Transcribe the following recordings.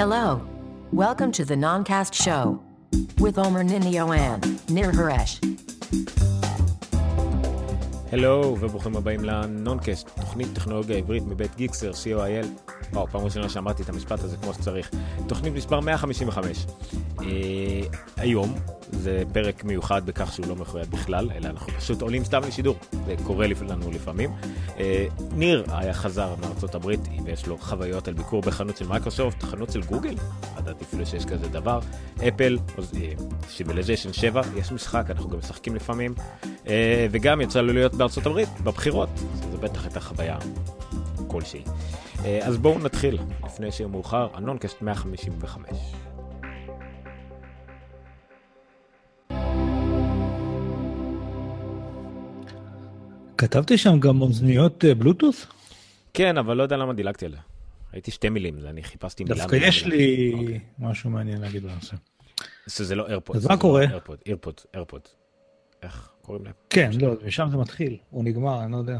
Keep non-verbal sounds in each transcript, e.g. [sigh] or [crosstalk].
Hello. Welcome to the Noncast Show with Omer Ninioan, Nir Haresh. הלו וברוכים הבאים לנונקאסט, תוכנית טכנולוגיה עברית מבית גיקסר, co.il. וואו, פעם ראשונה שאמרתי את המשפט הזה כמו שצריך. תוכנית מספר 155. אה, היום זה פרק מיוחד בכך שהוא לא מחויב בכלל, אלא אנחנו פשוט עולים סתם לשידור, זה קורה לנו לפעמים. אה, ניר היה חזר מארצות הברית ויש לו חוויות על ביקור בחנות של מייקרוסופט, חנות של גוגל, ידעתי אפילו שיש כזה דבר, אפל, סיביליזיישן 7, יש משחק, אנחנו גם משחקים לפעמים, אה, וגם יצא לו להיות בארצות הברית, בבחירות, זה בטח הייתה חוויה כלשהי. אה, אז בואו נתחיל, לפני שיהיה מאוחר, הנונקאסט 155. כתבתי שם גם אוזניות אה, בלוטות'? כן, אבל לא יודע למה דילגתי עליה. הייתי שתי מילים, אני חיפשתי מילה. דווקא יש לי אוקיי. משהו מעניין להגיד בנושא. שזה לא איירפוד. אז מה קורה? איירפוד, איירפוד, איירפוד. איך קוראים להם? כן, לא, משם זה מתחיל, הוא נגמר, אני לא יודע.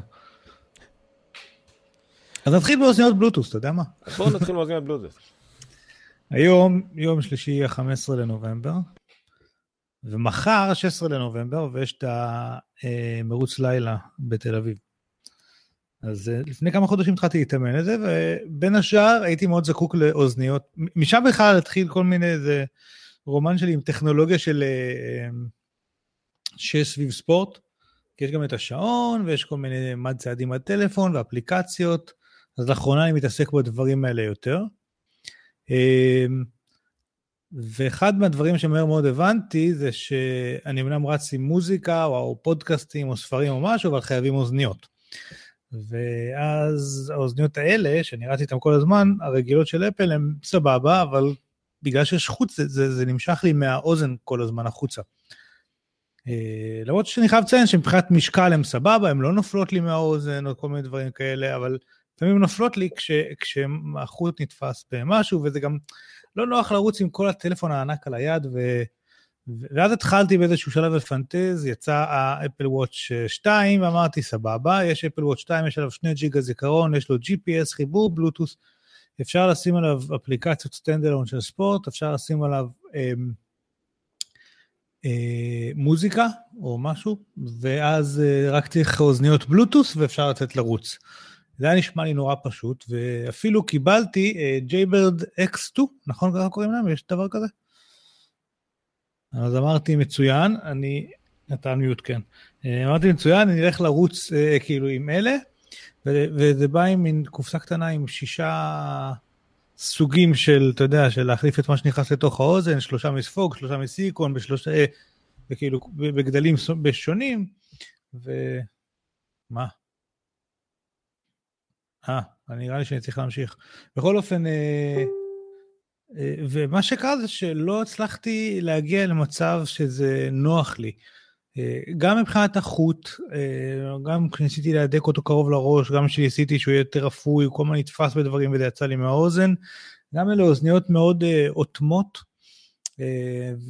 אז נתחיל באוזניות בלוטוס, אתה יודע מה? בואו נתחיל באוזניות בלוטוס. היום, יום שלישי, ה-15 לנובמבר, ומחר, 16 לנובמבר, ויש את המרוץ לילה בתל אביב. אז אה, לפני כמה חודשים התחלתי להתאמן לזה, ובין השאר הייתי מאוד זקוק לאוזניות. משם בכלל התחיל כל מיני, איזה רומן שלי עם טכנולוגיה של שש סביב ספורט. כי יש גם את השעון, ויש כל מיני מד צעדים בטלפון ואפליקציות, אז לאחרונה אני מתעסק בדברים האלה יותר. אמ, ואחד מהדברים שמהר מאוד הבנתי זה שאני אמנם רץ עם מוזיקה או פודקאסטים או ספרים או משהו, אבל חייבים אוזניות. ואז האוזניות האלה, שאני רץ איתן כל הזמן, הרגילות של אפל הן סבבה, אבל בגלל שיש חוץ, זה, זה, זה נמשך לי מהאוזן כל הזמן החוצה. אה, למרות שאני חייב לציין שמבחינת משקל הן סבבה, הן לא נופלות לי מהאוזן או כל מיני דברים כאלה, אבל לפעמים נופלות לי כש, כשהחוט נתפס במשהו, וזה גם לא נוח לרוץ עם כל הטלפון הענק על היד, ו, ואז התחלתי באיזשהו שלב לפנטז, יצא האפל וואץ' 2, ואמרתי סבבה, יש אפל וואץ' 2, יש עליו 2 ג'יגה זיכרון, יש לו GPS, חיבור בלוטוס, אפשר לשים עליו אפליקציות סטנדלון של ספורט, אפשר לשים עליו אה, אה, מוזיקה או משהו, ואז אה, רק צריך אוזניות בלוטות' ואפשר לתת לרוץ. זה היה נשמע לי נורא פשוט, ואפילו קיבלתי Jaybird uh, X2, נכון ככה קוראים להם? יש דבר כזה? אז אמרתי, מצוין, אני... נתן mute, כן. Uh, אמרתי, מצוין, אני אלך לרוץ uh, כאילו עם אלה, וזה בא עם מין קופסה קטנה עם שישה סוגים של, אתה יודע, של להחליף את מה שנכנס לתוך האוזן, שלושה מספוג, שלושה מסיליקון, בשלושה, uh, וכאילו בגדלים שונים, ומה? אה, נראה לי שאני צריך להמשיך. בכל אופן, אה, אה, ומה שקרה זה שלא הצלחתי להגיע למצב שזה נוח לי. אה, גם מבחינת החוט, אה, גם כשניסיתי להדק אותו קרוב לראש, גם כשניסיתי שהוא יהיה יותר אפוי, הוא כל הזמן נתפס בדברים וזה יצא לי מהאוזן. גם אלה אוזניות מאוד אה, אוטמות,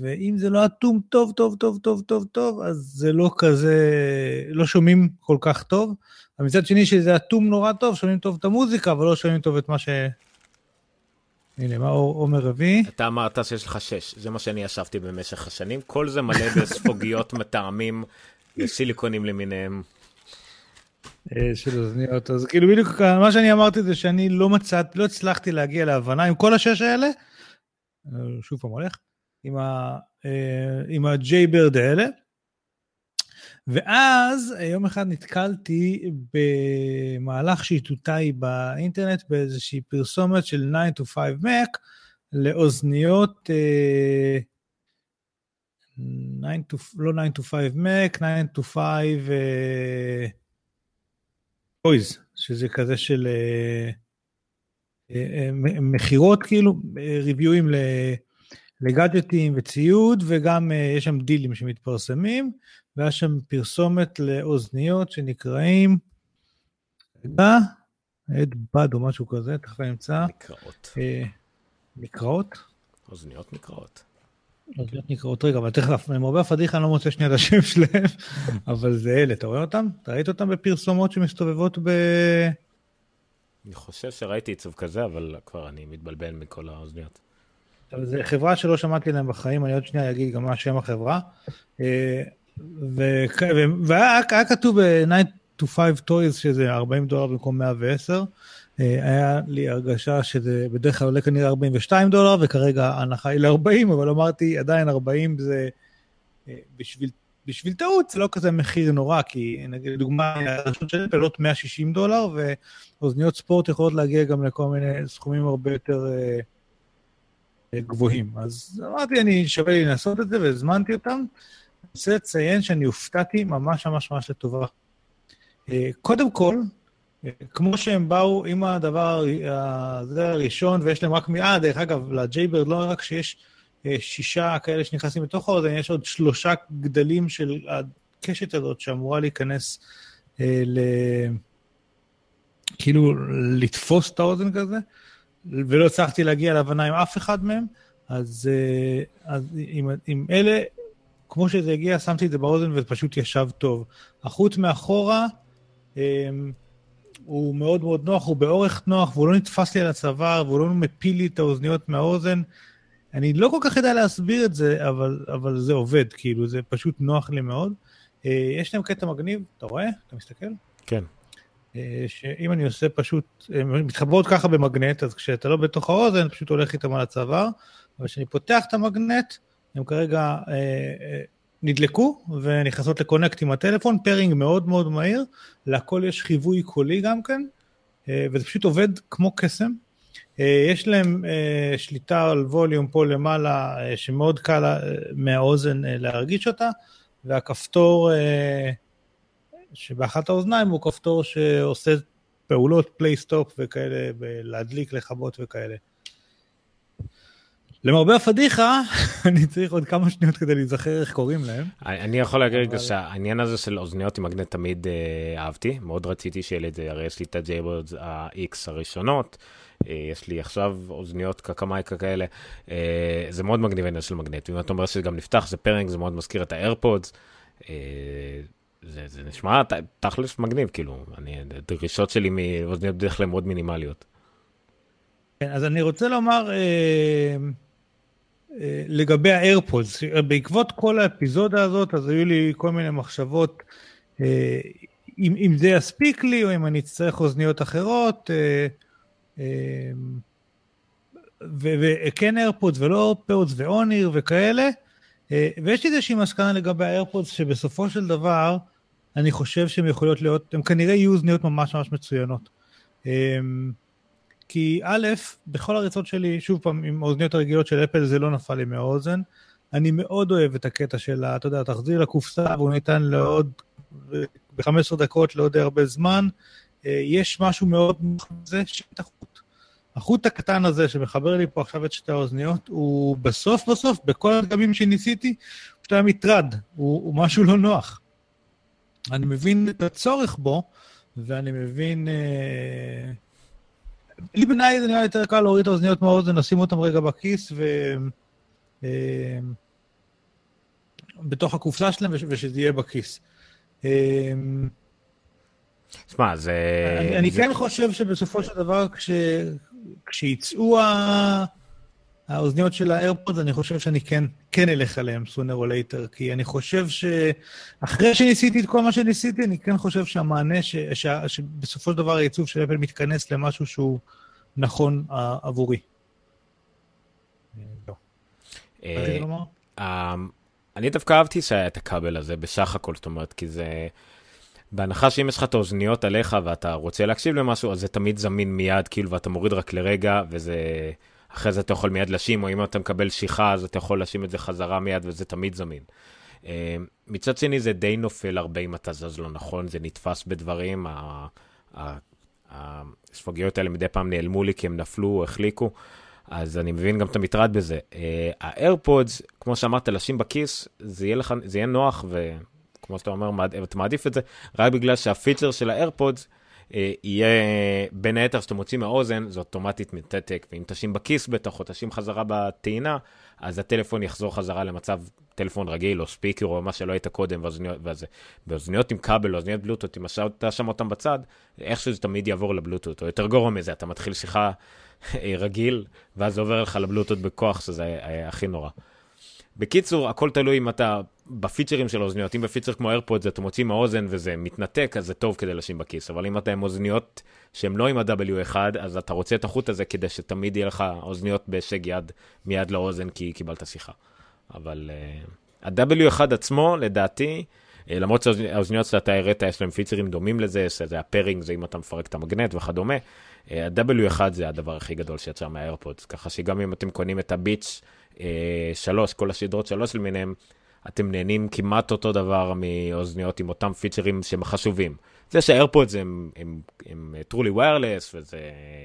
ואם זה לא אטום טוב, טוב, טוב, טוב, טוב, טוב, אז זה לא כזה, לא שומעים כל כך טוב. ומצד שני שזה אטום נורא טוב, שומעים טוב את המוזיקה, אבל לא שומעים טוב את מה ש... הנה, מה עומר רביעי? אתה אמרת שיש לך שש, זה מה שאני ישבתי במשך השנים, כל זה מלא בספוגיות מטעמים וסיליקונים למיניהם. אה, של אוזניות, אז כאילו בדיוק מה שאני אמרתי זה שאני לא מצאת, לא הצלחתי להגיע להבנה עם כל השש האלה, אה, שוב פעם הולך, עם אה, ה-J-Bird האלה, ואז יום אחד נתקלתי במהלך שיטוטאי באינטרנט באיזושהי פרסומת של 9 to 5 Mac לאוזניות, uh, 9 to, לא 9 to 5 Mac, 9 to 5 טויז, uh, שזה כזה של uh, uh, uh, מכירות כאילו, ריוויואים לגאדג'טים וציוד, וגם יש שם דילים שמתפרסמים. והיה שם פרסומת לאוזניות שנקראים, רגע, עד בד או משהו כזה, תכף אני אמצא. נקראות. אה, נקראות? אוזניות נקראות. אוזניות נקראות, רגע, אבל תכף, למרבה הפדיחה אני לא מוצא שנייה את השם שלהם, [laughs] אבל זה אלה, אתה רואה אותם? אתה ראית אותם בפרסומות שמסתובבות ב... אני חושב שראיתי עיצוב כזה, אבל כבר אני מתבלבל מכל האוזניות. זו חברה שלא שמעתי להם בחיים, אני עוד שנייה אגיד גם מה שם החברה. והיה כתוב ב-9 to 5 toys שזה 40 דולר במקום 110. אה, היה לי הרגשה שזה בדרך כלל עולה כנראה 42 דולר, וכרגע ההנחה היא ל-40, אבל אמרתי, עדיין 40 זה אה, בשביל, בשביל טעות, זה לא כזה מחיר נורא, כי נגיד, לדוגמה, הרשות של אפל עולות 160 דולר, ואוזניות ספורט יכולות להגיע גם לכל מיני סכומים הרבה יותר אה, גבוהים. אז אמרתי, אני שווה לי לנסות את זה, והזמנתי אותם. רוצה לציין שאני הופתעתי ממש ממש ממש לטובה. קודם כל, כמו שהם באו עם הדבר הזה הראשון, ויש להם רקמיעה, דרך אגב, ל Jaybird לא רק שיש אה, שישה כאלה שנכנסים לתוך האוזן, יש עוד שלושה גדלים של הקשת הזאת שאמורה להיכנס אה, ל... כאילו לתפוס את האוזן כזה, ולא הצלחתי להגיע להבנה עם אף אחד מהם, אז, אה, אז עם, עם אלה, כמו שזה הגיע, שמתי את זה באוזן וזה פשוט ישב טוב. החוט מאחורה, אה, הוא מאוד מאוד נוח, הוא באורך נוח, והוא לא נתפס לי על הצוואר, והוא לא מפיל לי את האוזניות מהאוזן. אני לא כל כך יודע להסביר את זה, אבל, אבל זה עובד, כאילו, זה פשוט נוח לי מאוד. אה, יש להם קטע מגניב, אתה רואה? אתה מסתכל? כן. אה, שאם אני עושה פשוט, הן מתחברות ככה במגנט, אז כשאתה לא בתוך האוזן, פשוט הולך איתם על הצוואר, אבל כשאני פותח את המגנט, הם כרגע אה, אה, נדלקו ונכנסות לקונקט עם הטלפון, פארינג מאוד מאוד מהיר, להכל יש חיווי קולי גם כן, אה, וזה פשוט עובד כמו קסם. אה, יש להם אה, שליטה על ווליום פה למעלה, שמאוד קל מהאוזן להרגיש אותה, והכפתור שבאחת האוזניים הוא כפתור שעושה פעולות play stop וכאלה, להדליק, לכבות וכאלה. למרבה הפדיחה, [laughs] אני צריך עוד כמה שניות כדי להיזכר איך קוראים להם. אני יכול להגיד אבל... שהעניין הזה של אוזניות עם מגנט תמיד אה, אהבתי, מאוד רציתי שיהיה לי את זה, הרי יש לי את ה Jaybirds ה-X הראשונות, אה, יש לי עכשיו אוזניות קקמייקה כאלה, אה, זה מאוד מגניב העניין של מגנט, ואם אתה אומר שזה גם נפתח, זה pairing, זה מאוד מזכיר את ה AirPods. אה, זה, זה נשמע תכלס מגניב, כאילו, אני, הדרישות שלי מאוזניות בדרך כלל מאוד מינימליות. כן, אז אני רוצה לומר, אה, לגבי ה AirPods, בעקבות כל האפיזודה הזאת, אז היו לי כל מיני מחשבות אה, אם, אם זה יספיק לי, או אם אני אצטרך אוזניות אחרות, אה, וכן AirPods ולא פאודס ואוניר וכאלה, ויש לי איזושהי מסקנה לגבי ה AirPods, שבסופו של דבר, אני חושב שהן יכולות להיות, הן כנראה יהיו אוזניות ממש ממש מצוינות. כי א', בכל הריצות שלי, שוב פעם, עם האוזניות הרגילות של אפל זה לא נפל לי מהאוזן. אני מאוד אוהב את הקטע של, אתה יודע, תחזיר לקופסה והוא נטען לעוד, ב-15 דקות לעוד הרבה זמן. אה, יש משהו מאוד זה שאת החוט. החוט הקטן הזה שמחבר לי פה עכשיו את שתי האוזניות, הוא בסוף בסוף, בכל הדגמים שניסיתי, הוא פשוט היה מטרד, הוא, הוא משהו לא נוח. אני מבין את הצורך בו, ואני מבין... אה, לי בעיניי זה נראה יותר קל להוריד את האוזניות מהאוזן, לשים אותם רגע בכיס ו... אה, בתוך הקופסה שלהם ושזה יהיה בכיס. אה, שמע, זה... אני, אני כן חושב שבסופו של דבר, כש... כשיצאו האוזניות של האיירפוד, אני חושב שאני כן, כן אלך עליהם sooner or later, כי אני חושב שאחרי שניסיתי את כל מה שניסיתי, אני כן חושב שהמענה, ש... ש... שבסופו של דבר העיצוב של אפל מתכנס למשהו שהוא נכון uh, עבורי. לא. אה, אני דווקא אהבתי שהיה את הכבל הזה בסך הכל, זאת אומרת, כי זה... בהנחה שאם יש לך את האוזניות עליך ואתה רוצה להקשיב למשהו, אז זה תמיד זמין מיד, כאילו, ואתה מוריד רק לרגע, וזה... אחרי זה אתה יכול מיד לשים, או אם אתה מקבל שיחה, אז אתה יכול לשים את זה חזרה מיד, וזה תמיד זמין. אה, מצד שני, זה די נופל הרבה אם אתה זז לא נכון, זה נתפס בדברים, הספגיות האלה מדי פעם נעלמו לי כי הם נפלו או החליקו, אז אני מבין גם את המטרד בזה. האיירפודס, כמו שאמרת, לשים בכיס, זה יהיה, לך, זה יהיה נוח, וכמו שאתה אומר, אתה מעדיף את זה, רק בגלל שהפיצ'ר של האיירפודס, אה, יהיה, בין היתר, שאתה מוציא מהאוזן, זה אוטומטית מתתק, ואם תשים בכיס בטח, או תשים חזרה בטעינה, אז הטלפון יחזור חזרה למצב טלפון רגיל, או ספיקר, או מה שלא היית קודם, באוזניות עם כבל, או אוזניות בלוטות, אם אתה שם אותם בצד, איכשהו זה תמיד יעבור לבלוטות, או יותר גרוע מזה, אתה מתחיל שיחה רגיל, ואז זה עובר לך לבלוטות בכוח, שזה הכי נורא. בקיצור, הכל תלוי אם אתה בפיצ'רים של האוזניות, אם בפיצ'ר כמו איירפוד אתה מוציא מהאוזן וזה מתנתק, אז זה טוב כדי לשים בכיס, אבל אם אתה עם אוזניות שהן לא עם ה-W1, אז אתה רוצה את החוט הזה כדי שתמיד יהיה לך אוזניות בהישג יד מיד לאוזן כי קיבלת שיחה. אבל uh, ה-W1 עצמו, לדעתי, uh, למרות שהאוזניות שאתה הראת, יש להם פיצ'רים דומים לזה, שזה ה pairing, זה אם אתה מפרק את המגנט וכדומה, uh, ה-W1 זה הדבר הכי גדול שיצא מה AirPods, ככה שגם אם אתם קונים את ה Beats אה, שלוש, כל הסדרות שלוש למיניהם, אתם נהנים כמעט אותו דבר מאוזניות עם אותם פיצ'רים שהם חשובים. זה שה AirPods הם, הם, הם, הם truly wireless וזה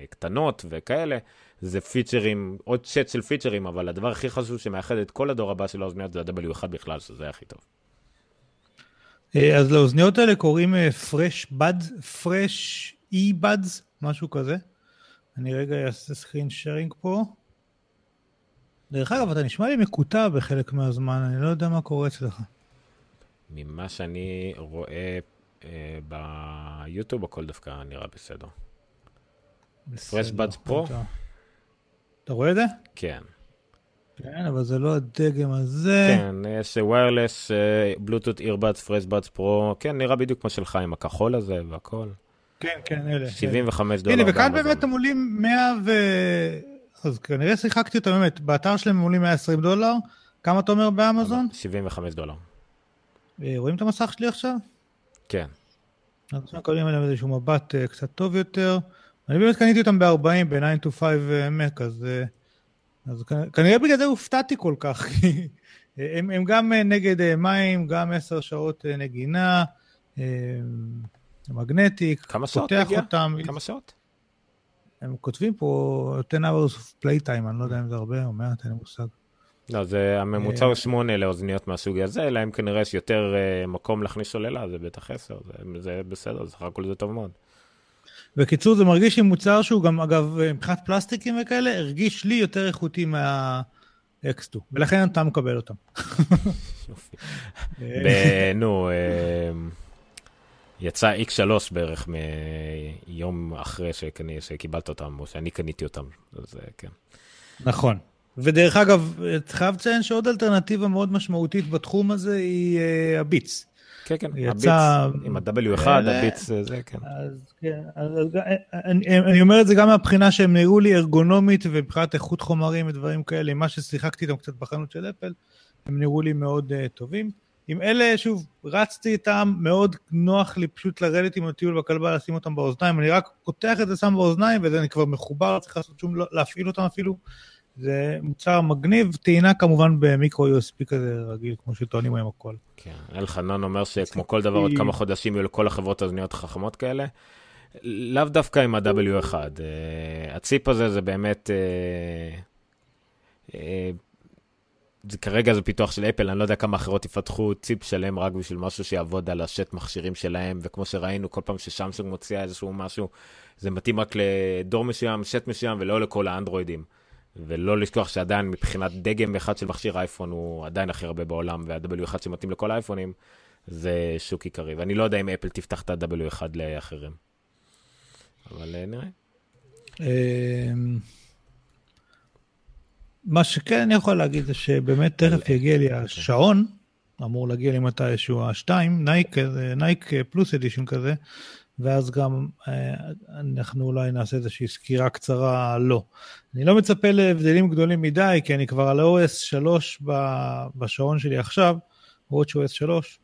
קטנות וכאלה, זה פיצ'רים, עוד שט של פיצ'רים, אבל הדבר הכי חשוב שמאחד את כל הדור הבא של האוזניות זה ה-W1 בכלל, שזה הכי טוב. אה, אז לאוזניות האלה קוראים פרש בד, פרש אי בדס, משהו כזה. אני רגע אעשה סקרין שרינג פה. דרך אגב, אתה נשמע לי מקוטע בחלק מהזמן, אני לא יודע מה קורה אצלך. ממה שאני רואה אה, ביוטיוב, הכל דווקא נראה בסדר. פרש בדס פרו? אתה רואה את זה? כן. כן, אבל זה לא הדגם הזה. כן, יש ויירלס, בלוטות אירבאדס, פרש בדס פרו, כן, נראה בדיוק כמו שלך עם הכחול הזה והכל. כן, כן, אלה. 75 דולר. הנה, וכאן באמת הם עולים 100 ו... אז כנראה שיחקתי אותם באמת, באתר שלהם הם עולים 120 דולר, כמה אתה אומר באמזון? 75 דולר. אה, רואים את המסך שלי עכשיו? כן. אז עכשיו קוראים עליהם איזשהו מבט uh, קצת טוב יותר. אני באמת קניתי אותם ב-40 ב-9 to 5 Mac, אז, uh, אז כנראה בגלל זה הופתעתי כל כך, [laughs] כי הם, הם גם נגד מים, גם 10 שעות נגינה, מגנטיק, פותח אותם. כמה שעות? הם כותבים פה 10 hours of playtime, אני לא יודע אם זה הרבה או מעט, אין לי מושג. לא, זה הממוצע הוא 8 לאוזניות מהסוג הזה, אלא אם כנראה יש יותר uh, מקום להכניס סוללה, זה בטח 10, זה, זה בסדר, זה הכל זה טוב מאוד. בקיצור, זה מרגיש עם מוצר שהוא גם, אגב, מבחינת פלסטיקים וכאלה, הרגיש לי יותר איכותי מה-X2, ולכן אתה מקבל אותם. [laughs] נו, אה, יצא X3 בערך מיום אחרי שקני, שקיבלת אותם, או שאני קניתי אותם, אז אה, כן. נכון. ודרך אגב, חייב לציין שעוד אלטרנטיבה מאוד משמעותית בתחום הזה היא uh, הביץ. כן, כן, יצא... הביץ, עם ה-W1, הביץ זה, כן. אז כן, אז, אני, אני אומר את זה גם מהבחינה שהם נראו לי ארגונומית ומבחינת איכות חומרים ודברים כאלה, מה ששיחקתי איתם קצת בחנות של אפל, הם נראו לי מאוד uh, טובים. עם אלה, שוב, רצתי איתם, מאוד נוח לי פשוט לרדת עם הטיול בכלבה, לשים אותם באוזניים, אני רק פותח את זה, שם באוזניים, וזה אני כבר מחובר, לא צריך לעשות שום, לא, להפעיל אותם אפילו. זה מוצר מגניב, טעינה כמובן במיקרו USB כזה רגיל, כמו שטוענים היום הכל. כן, אלחנן אומר שכמו כל דבר, עוד כמה חודשים יהיו לכל החברות אוזניות חכמות כאלה. לאו דווקא עם ה-W1. אה, הציפ הזה זה באמת... זה, כרגע זה פיתוח של אפל, אני לא יודע כמה אחרות יפתחו ציפ שלם רק בשביל משהו שיעבוד על השט מכשירים שלהם, וכמו שראינו, כל פעם ששמסונג מוציאה איזשהו משהו, זה מתאים רק לדור מסוים, שט מסוים, ולא לכל האנדרואידים. ולא לשכוח שעדיין מבחינת דגם אחד של מכשיר אייפון הוא עדיין הכי הרבה בעולם, וה-W1 שמתאים לכל האייפונים, זה שוק עיקרי. ואני לא יודע אם אפל תפתח את ה-W1 לאחרים. אבל אה, נראה. מה שכן אני יכול להגיד זה שבאמת תכף יגיע לי השעון, אמור להגיע לי מתישהו השתיים, Nike, Nike Plus edition כזה, ואז גם אה, אנחנו אולי נעשה איזושהי סקירה קצרה לא. אני לא מצפה להבדלים גדולים מדי, כי אני כבר על OS 3 בשעון שלי עכשיו, WatchOS 3,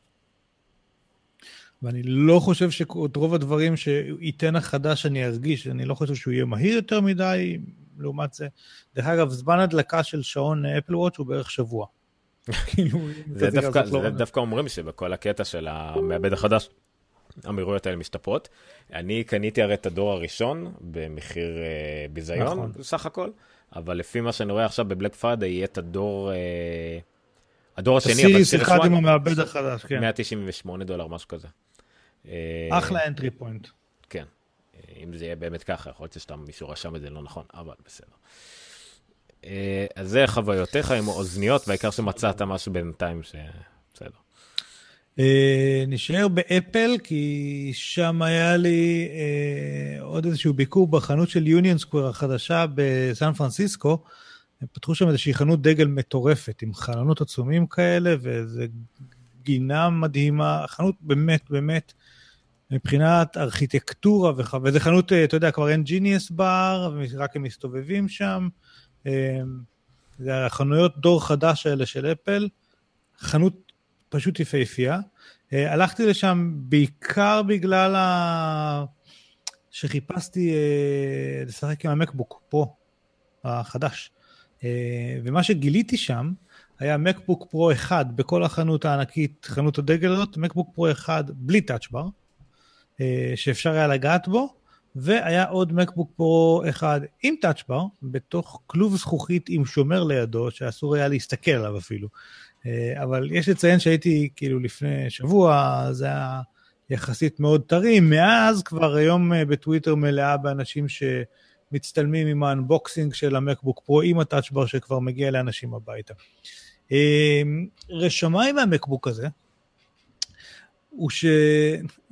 ואני לא חושב שאת רוב הדברים שייתן החדש אני ארגיש, אני לא חושב שהוא יהיה מהיר יותר מדי, לעומת זה. דרך אגב, זמן הדלקה של שעון אפל וואץ' הוא בערך שבוע. כאילו, זה דווקא, זה דווקא אומרים שבכל הקטע של המעבד החדש, המהירויות האלה משתפרות. אני קניתי הרי את הדור הראשון במחיר אה, ביזיון נכון. סך הכל, אבל לפי מה שאני רואה עכשיו ב Black Friday יהיה את הדור, אה, הדור השני, אבל Series 1 עם המעבד החדש, כן. 198 דולר, משהו כזה. אה, אחלה entry point. אם זה יהיה באמת ככה, יכול להיות שסתם מישהו רשם את זה לא נכון, אבל בסדר. אה, אז זה חוויותיך עם אוזניות, והעיקר שמצאת משהו בינתיים ש... בסדר. אה, נשאר באפל, כי שם היה לי אה, עוד איזשהו ביקור בחנות של Union Square החדשה בסן פרנסיסקו. הם פתחו שם איזושהי חנות דגל מטורפת, עם חלונות עצומים כאלה, ואיזה גינה מדהימה, חנות באמת, באמת, מבחינת ארכיטקטורה, וח... וזה חנות, אתה יודע, כבר אין ג'יניאס בר, רק הם מסתובבים שם. זה החנויות דור חדש האלה של אפל, חנות פשוט יפהפייה. אה, הלכתי לשם בעיקר בגלל ה... שחיפשתי אה, לשחק עם המקבוק פרו החדש. אה, ומה שגיליתי שם היה מקבוק פרו אחד בכל החנות הענקית, חנות הדגל הזאת, מקבוק פרו אחד בלי טאצ'בר, שאפשר היה לגעת בו, והיה עוד מקבוק פרו אחד עם טאצ'בר, בתוך כלוב זכוכית עם שומר לידו, שאסור היה להסתכל עליו אפילו. אה, אבל יש לציין שהייתי כאילו לפני שבוע, זה היה יחסית מאוד טרי, מאז כבר היום אה, בטוויטר מלאה באנשים שמצטלמים עם ה unboxing של ה MacBook Pro עם ה Touch Bar שכבר מגיע לאנשים הביתה. אה, רשמה עם ה MacBook הזה, הוא ש...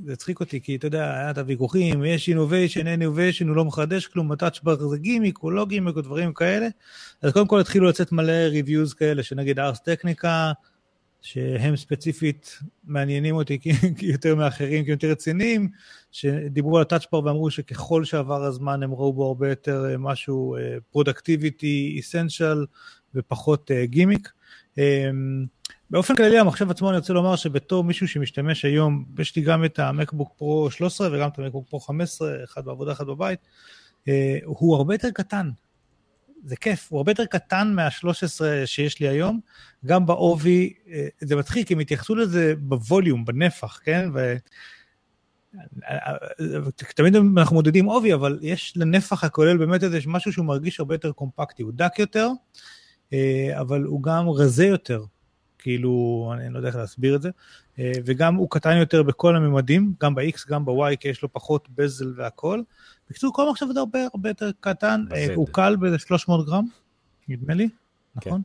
זה הצחיק אותי, כי אתה יודע, היה את הוויכוחים, יש innovation, אין innovation, הוא לא מחדש כלום, ה Touch Bar זה גימיק, הוא לא גימיק, או דברים כאלה. אז קודם כל התחילו לצאת מלא reviews כאלה, שנגיד Ars Technica, שהם ספציפית מעניינים אותי יותר מאחרים, כי הם יותר רציניים, שדיברו על ה touch bar ואמרו שככל שעבר הזמן הם ראו בו הרבה יותר אה, משהו productivity, uh, essential, ופחות גימיק. Uh, um, באופן כללי המחשב עצמו אני רוצה לומר שבתור מישהו שמשתמש היום, יש לי גם את המקבוק פרו 13 וגם את המקבוק פרו 15, אחד בעבודה, אחד בבית, אה, הוא הרבה יותר קטן. זה כיף, הוא הרבה יותר קטן מה-13 שיש לי היום, גם בעובי, אה, זה מצחיק, הם התייחסו לזה בווליום, בנפח, כן? ו... תמיד אנחנו מודדים עובי, אבל יש לנפח הכולל באמת איזה משהו שהוא מרגיש הרבה יותר קומפקטי, הוא דק יותר, אה, אבל הוא גם רזה יותר. כאילו, אני לא יודע איך להסביר את זה, אה, וגם הוא קטן יותר בכל הממדים, גם ב-X, גם ב-Y, כי יש לו פחות בזל והכל. בקיצור, כל מחשב זה הרבה הרבה יותר קטן, אה, בסדר. הוא קל באיזה 300 גרם, נדמה לי, כן. נכון?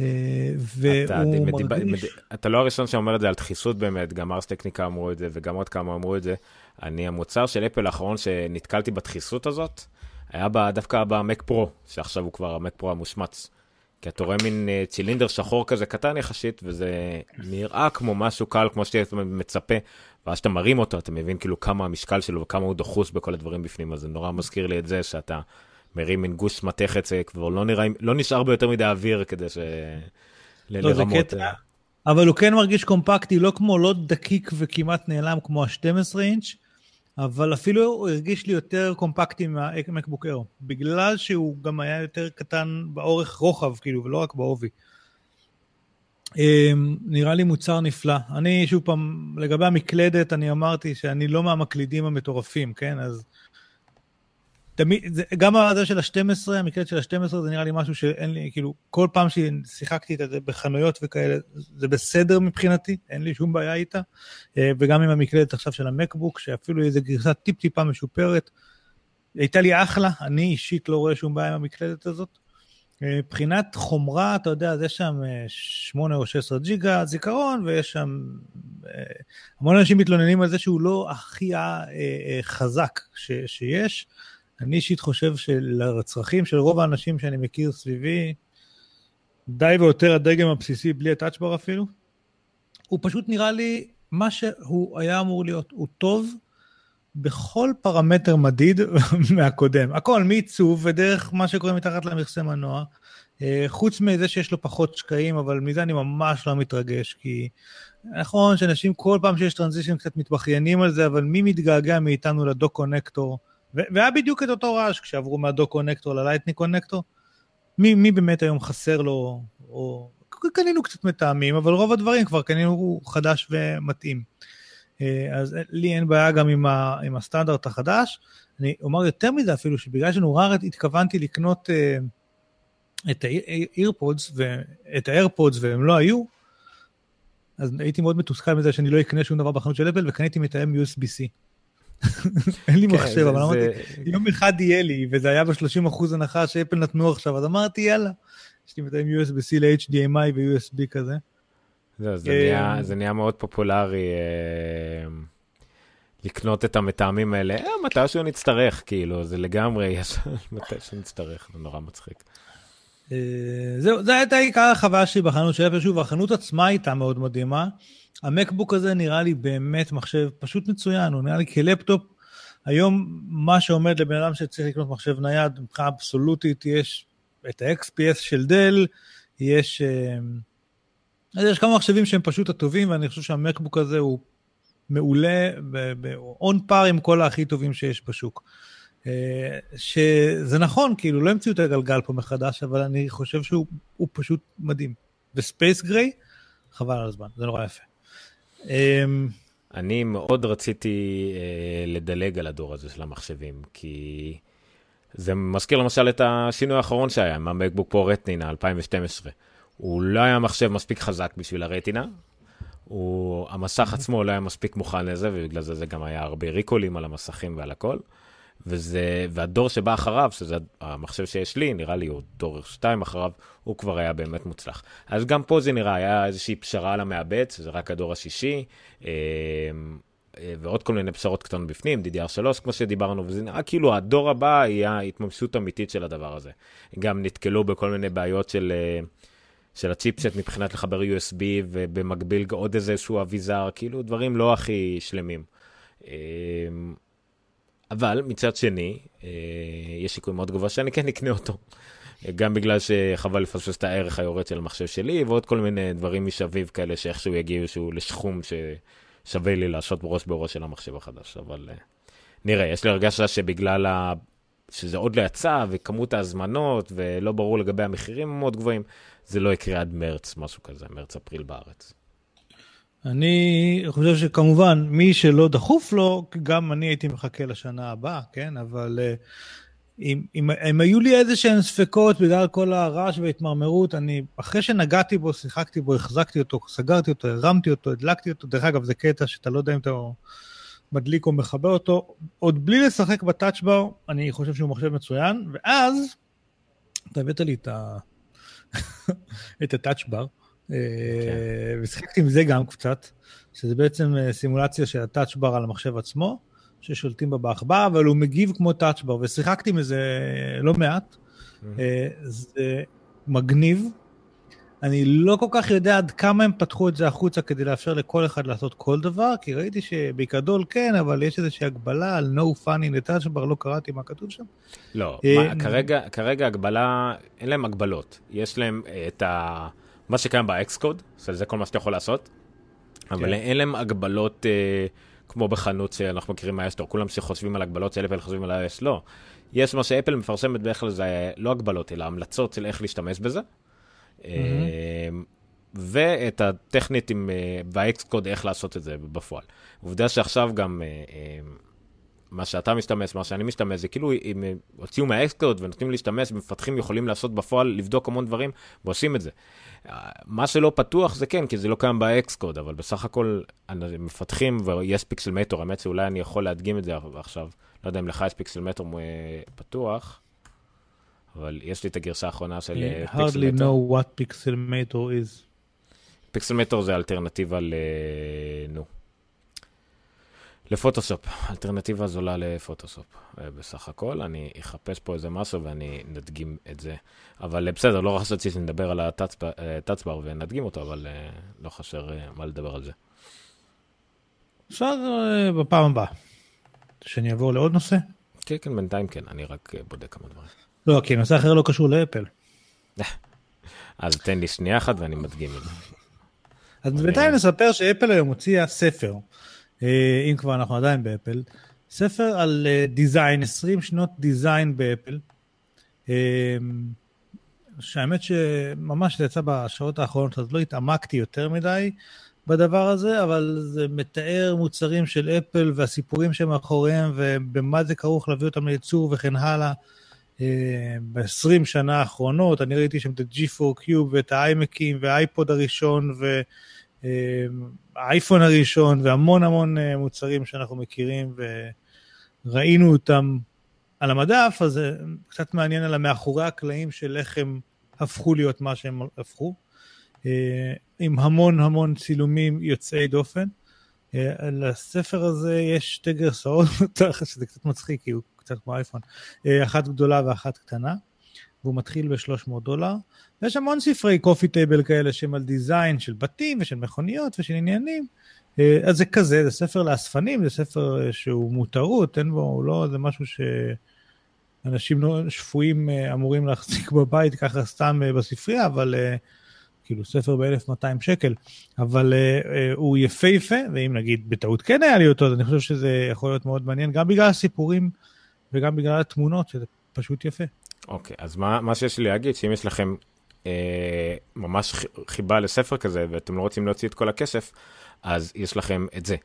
אה, והוא מרגיש... אתה לא הראשון שאומר את זה על דחיסות באמת, גם ארס טכניקה אמרו את זה וגם עוד כמה אמרו את זה. אני המוצר של אפל האחרון שנתקלתי בדחיסות הזאת, היה דווקא במק פרו, שעכשיו הוא כבר המק פרו המושמץ. כי אתה רואה מין uh, צילינדר שחור כזה קטן יחסית, וזה נראה כמו משהו קל, כמו שאתה מצפה, ואז שאתה מרים אותו, אתה מבין כאילו כמה המשקל שלו וכמה הוא דחוס בכל הדברים בפנים, אז זה נורא מזכיר לי את זה שאתה מרים מין גוש מתכת, זה כבר לא נראה, לא נשאר ביותר מדי אוויר כדי ש... לא, זה קטע. אבל הוא כן מרגיש קומפקטי, לא כמו, לא דקיק וכמעט נעלם כמו ה-12 אינץ', אבל אפילו הוא הרגיש לי יותר קומפקטי מהמקבוק אירו, בגלל שהוא גם היה יותר קטן באורך רוחב, כאילו, ולא רק בעובי. אמ, נראה לי מוצר נפלא. אני, שוב פעם, לגבי המקלדת, אני אמרתי שאני לא מהמקלידים המטורפים, כן? אז תמיד, זה, גם הזה של ה-12, המקלדת של ה-12 זה נראה לי משהו שאין לי, כאילו, כל פעם ששיחקתי את זה בחנויות וכאלה, זה בסדר מבחינתי, אין לי שום בעיה איתה. אה, וגם עם המקלדת עכשיו של המקבוק, שאפילו איזו גרסה טיפ-טיפה משופרת, הייתה לי אחלה, אני אישית לא רואה שום בעיה עם המקלדת הזאת. אה, מבחינת חומרה, אתה יודע, אז יש שם 8 אה, או 16 ג'יגה זיכרון, ויש שם... המון אנשים מתלוננים על זה שהוא לא הכי חזק שיש. אני אישית חושב שלצרכים של רוב האנשים שאני מכיר סביבי, די ויותר הדגם הבסיסי בלי הטאצ'בר אפילו, הוא פשוט נראה לי מה שהוא היה אמור להיות. הוא טוב בכל פרמטר מדיד [laughs] מהקודם. הכל, מעיצוב ודרך מה שקורה מתחת למכסה מנוע. אה, חוץ מזה שיש לו פחות שקעים, אבל מזה אני ממש לא מתרגש, כי נכון שאנשים כל פעם שיש טרנזישן קצת מתבכיינים על זה, אבל מי מתגעגע מאיתנו לדו קונקטור? והיה בדיוק את אותו רעש כשעברו מהדו קונקטור ללייטני קונקטור. מי, מי באמת היום חסר לו, או קנינו קצת מטעמים, אבל רוב הדברים כבר קנינו חדש ומתאים. אה, אז לי אין בעיה גם עם, ה, עם הסטנדרט החדש. אני אומר יותר מזה אפילו, שבגלל שנורא התכוונתי לקנות uh, את האירפודס ואת האיירפודס והם לא היו, אז הייתי מאוד מתוסכל מזה שאני לא אקנה שום דבר בחנות של אפל וקניתי מתאם USB-C. [laughs] אין לי כן, מחשב, אבל אמרתי, יום אחד יהיה לי, וזה היה ב-30 אחוז הנחה שאפל נתנו עכשיו, אז אמרתי, יאללה. יש לי מתאים USB-C ל-HDMI ו-USB כזה. זה אה, נהיה- זה נהיה מאוד פופולרי אה, לקנות את המטעמים האלה. אה, מתישהו נצטרך, כאילו, זה לגמרי, [laughs] יש מתישהו נצטרך, זה נורא מצחיק. זהו, זה הייתה עיקר החוויה שלי בחנות של אפל, שוב, החנות עצמה הייתה מאוד מדהימה. המקבוק הזה נראה לי באמת מחשב פשוט מצוין, הוא נראה לי כלפטופ. היום מה שעומד לבן אדם שצריך לקנות מחשב נייד, מבחינה אבסולוטית, יש את ה-XPS של דל, יש, אה, אז יש כמה מחשבים שהם פשוט הטובים, ואני חושב שהמקבוק הזה הוא מעולה, און פאר עם כל הכי טובים שיש בשוק. אה, שזה נכון, כאילו, לא המציאו את הגלגל פה מחדש, אבל אני חושב שהוא הוא פשוט מדהים. וספייס גריי, חבל על הזמן, זה נורא יפה. אמ, אני מאוד רציתי אה, לדלג על הדור הזה של המחשבים, כי זה מזכיר למשל את השינוי האחרון שהיה עם המקבוק פרו רטינה 2012. הוא לא היה מחשב מספיק חזק בשביל הרטינה, הוא, המסך עצמו לא היה מספיק מוכן לזה, ובגלל זה זה גם היה הרבה ריקולים על המסכים ועל הכל. וזה, והדור שבא אחריו, שזה המחשב שיש לי, נראה לי הוא דור שתיים אחריו, הוא כבר היה באמת מוצלח. אז גם פה זה נראה, היה איזושהי פשרה על המעבד, שזה רק הדור השישי, אה, אה, ועוד כל מיני פשרות קטנות בפנים, DDR3 כמו שדיברנו, וזה נראה כאילו הדור הבא יהיה התממשות אמיתית של הדבר הזה. גם נתקלו בכל מיני בעיות של... אה, של הצ'יפסט מבחינת לחבר USB ובמקביל עוד איזשהו אביזר, כאילו דברים לא הכי שלמים. אבל מצד שני, אה, יש סיכוי מאוד גבוה שאני כן אקנה אותו. אה, גם בגלל שחבל לפספס את הערך היורד של המחשב שלי, ועוד כל מיני דברים משביב כאלה שאיכשהו יגיעו שהוא לשכום ששווה לי לעשות בראש בראש של המחשב החדש. אבל אה, נראה, יש לי הרגשה שבגלל ה... שזה עוד לא יצא, וכמות ההזמנות, ולא ברור לגבי המחירים המאוד גבוהים, זה לא יקרה עד מרץ, משהו כזה, מרץ-אפריל בארץ. אני חושב שכמובן, מי שלא דחוף לו, גם אני הייתי מחכה לשנה הבאה, כן? אבל אה, אם, אם, אם היו לי איזה שהם ספקות בגלל כל הרעש וההתמרמרות, אני, אחרי שנגעתי בו, שיחקתי בו, החזקתי אותו, סגרתי אותו, הרמתי אותו, הדלקתי אותו, דרך אגב, זה קטע שאתה לא יודע אם אתה מדליק או מכבה אותו, עוד בלי לשחק בטאצ'בר, אני חושב שהוא מחשב מצוין, ואז, אתה הבאת לי את [laughs] הטאצ'בר, ושיחקתי עם זה גם קצת, שזה בעצם אה, סימולציה של הטאצ'בר על המחשב עצמו, ששולטים בה בעכבר, אבל הוא מגיב כמו טאצ'בר, ושיחקתי עם זה לא מעט. אה, זה מגניב. אני לא כל כך יודע עד כמה הם פתחו את זה החוצה כדי לאפשר לכל אחד לעשות כל דבר, כי ראיתי שבגדול כן, אבל יש איזושהי הגבלה על no fun in the לא קראתי מה כתוב שם. לא, אה, מה, כרגע, כרגע הגבלה, אין להם הגבלות. יש להם אה, את ה... מה שקיים ב-Xcode, זה כל מה שאתה יכול לעשות, אבל כן. אין להם הגבלות אה, כמו בחנות שאנחנו מכירים מהאסטור, כולם שחושבים על הגבלות של אפל חושבים על ה-S, לא. יש מה שאפל מפרסמת בדרך כלל זה לא הגבלות, אלא המלצות של איך להשתמש בזה. אה, ואת הטכנית עם, אה, ב-Xcode איך לעשות את זה בפועל. עובדה שעכשיו גם אה, אה, מה שאתה משתמש, מה שאני משתמש, זה כאילו אם אה, הוציאו מה Xcode ונותנים להשתמש, מפתחים יכולים לעשות בפועל, לבדוק המון דברים, ועושים את זה. מה שלא פתוח זה כן, כי זה לא קיים ב Xcode, אבל בסך הכל מפתחים, ויש Pixelmator, האמת שאולי אני יכול להדגים את זה עכשיו, לא יודע אם לך יש Pixelmator אה, פתוח, אבל יש לי את הגרסה האחרונה של אה, I hardly know what Pixelmator is. Pixelmator זה אלטרנטיבה ל... נו. לפוטושופ, אלטרנטיבה זולה לפוטושופ אה, בסך הכל, אני אחפש פה איזה משהו ואני נדגים את זה. אבל אה, בסדר, לא חשבתי שנדבר על הטאצבר ונדגים אותו, אבל אה, לא חסר אה, מה לדבר על זה. אה, בפעם הבאה. שאני אעבור לעוד נושא? כן, כן, בינתיים כן, אני רק אה, בודק כמה דברים. לא, כי נושא אחר לא קשור לאפל. [laughs] אז תן לי שנייה אחת ואני מדגים את זה. אז בינתיים נספר שאפל היום הוציאה ספר, אה, אם כבר אנחנו עדיין באפל, ספר על אה, design, 20 שנות design באפל. אה, שהאמת שממש זה יצא בשעות האחרונות, אז לא התעמקתי יותר מדי בדבר הזה, אבל זה מתאר מוצרים של אפל והסיפורים שמאחוריהם ובמה זה כרוך להביא אותם לייצור וכן הלאה. ב-20 שנה האחרונות, אני ראיתי שם את ה-G4Q ואת האיימקים והאייפוד הראשון והאייפון הראשון והמון המון אה, מוצרים שאנחנו מכירים ראינו אותם על המדף, אז זה קצת מעניין על המאחורי הקלעים של איך הם הפכו להיות מה שהם הפכו, אה, עם המון המון צילומים יוצאי דופן. אה, לספר הזה יש שתי גרסאות, [laughs] שזה קצת מצחיק, כי הוא קצת כמו אייפון, אה, אחת גדולה ואחת קטנה, והוא מתחיל ב-300 דולר. ויש המון ספרי קופי טייבל כאלה שהם על דיזיין של בתים ושל מכוניות ושל עניינים. אז זה כזה, זה ספר לאספנים, זה ספר שהוא מותרות, אין בו, הוא לא, זה משהו שאנשים לא שפויים אמורים להחזיק בבית ככה סתם בספרייה, אבל כאילו ספר ב-1200 שקל, אבל הוא יפהפה, ואם נגיד בטעות כן היה לי אותו, אז אני חושב שזה יכול להיות מאוד מעניין, גם בגלל הסיפורים וגם בגלל התמונות, שזה פשוט יפה. אוקיי, okay, אז מה, מה שיש לי להגיד, שאם יש לכם אה, ממש חיבה לספר כזה, ואתם לא רוצים להוציא את כל הכסף, אז יש לכם את זה.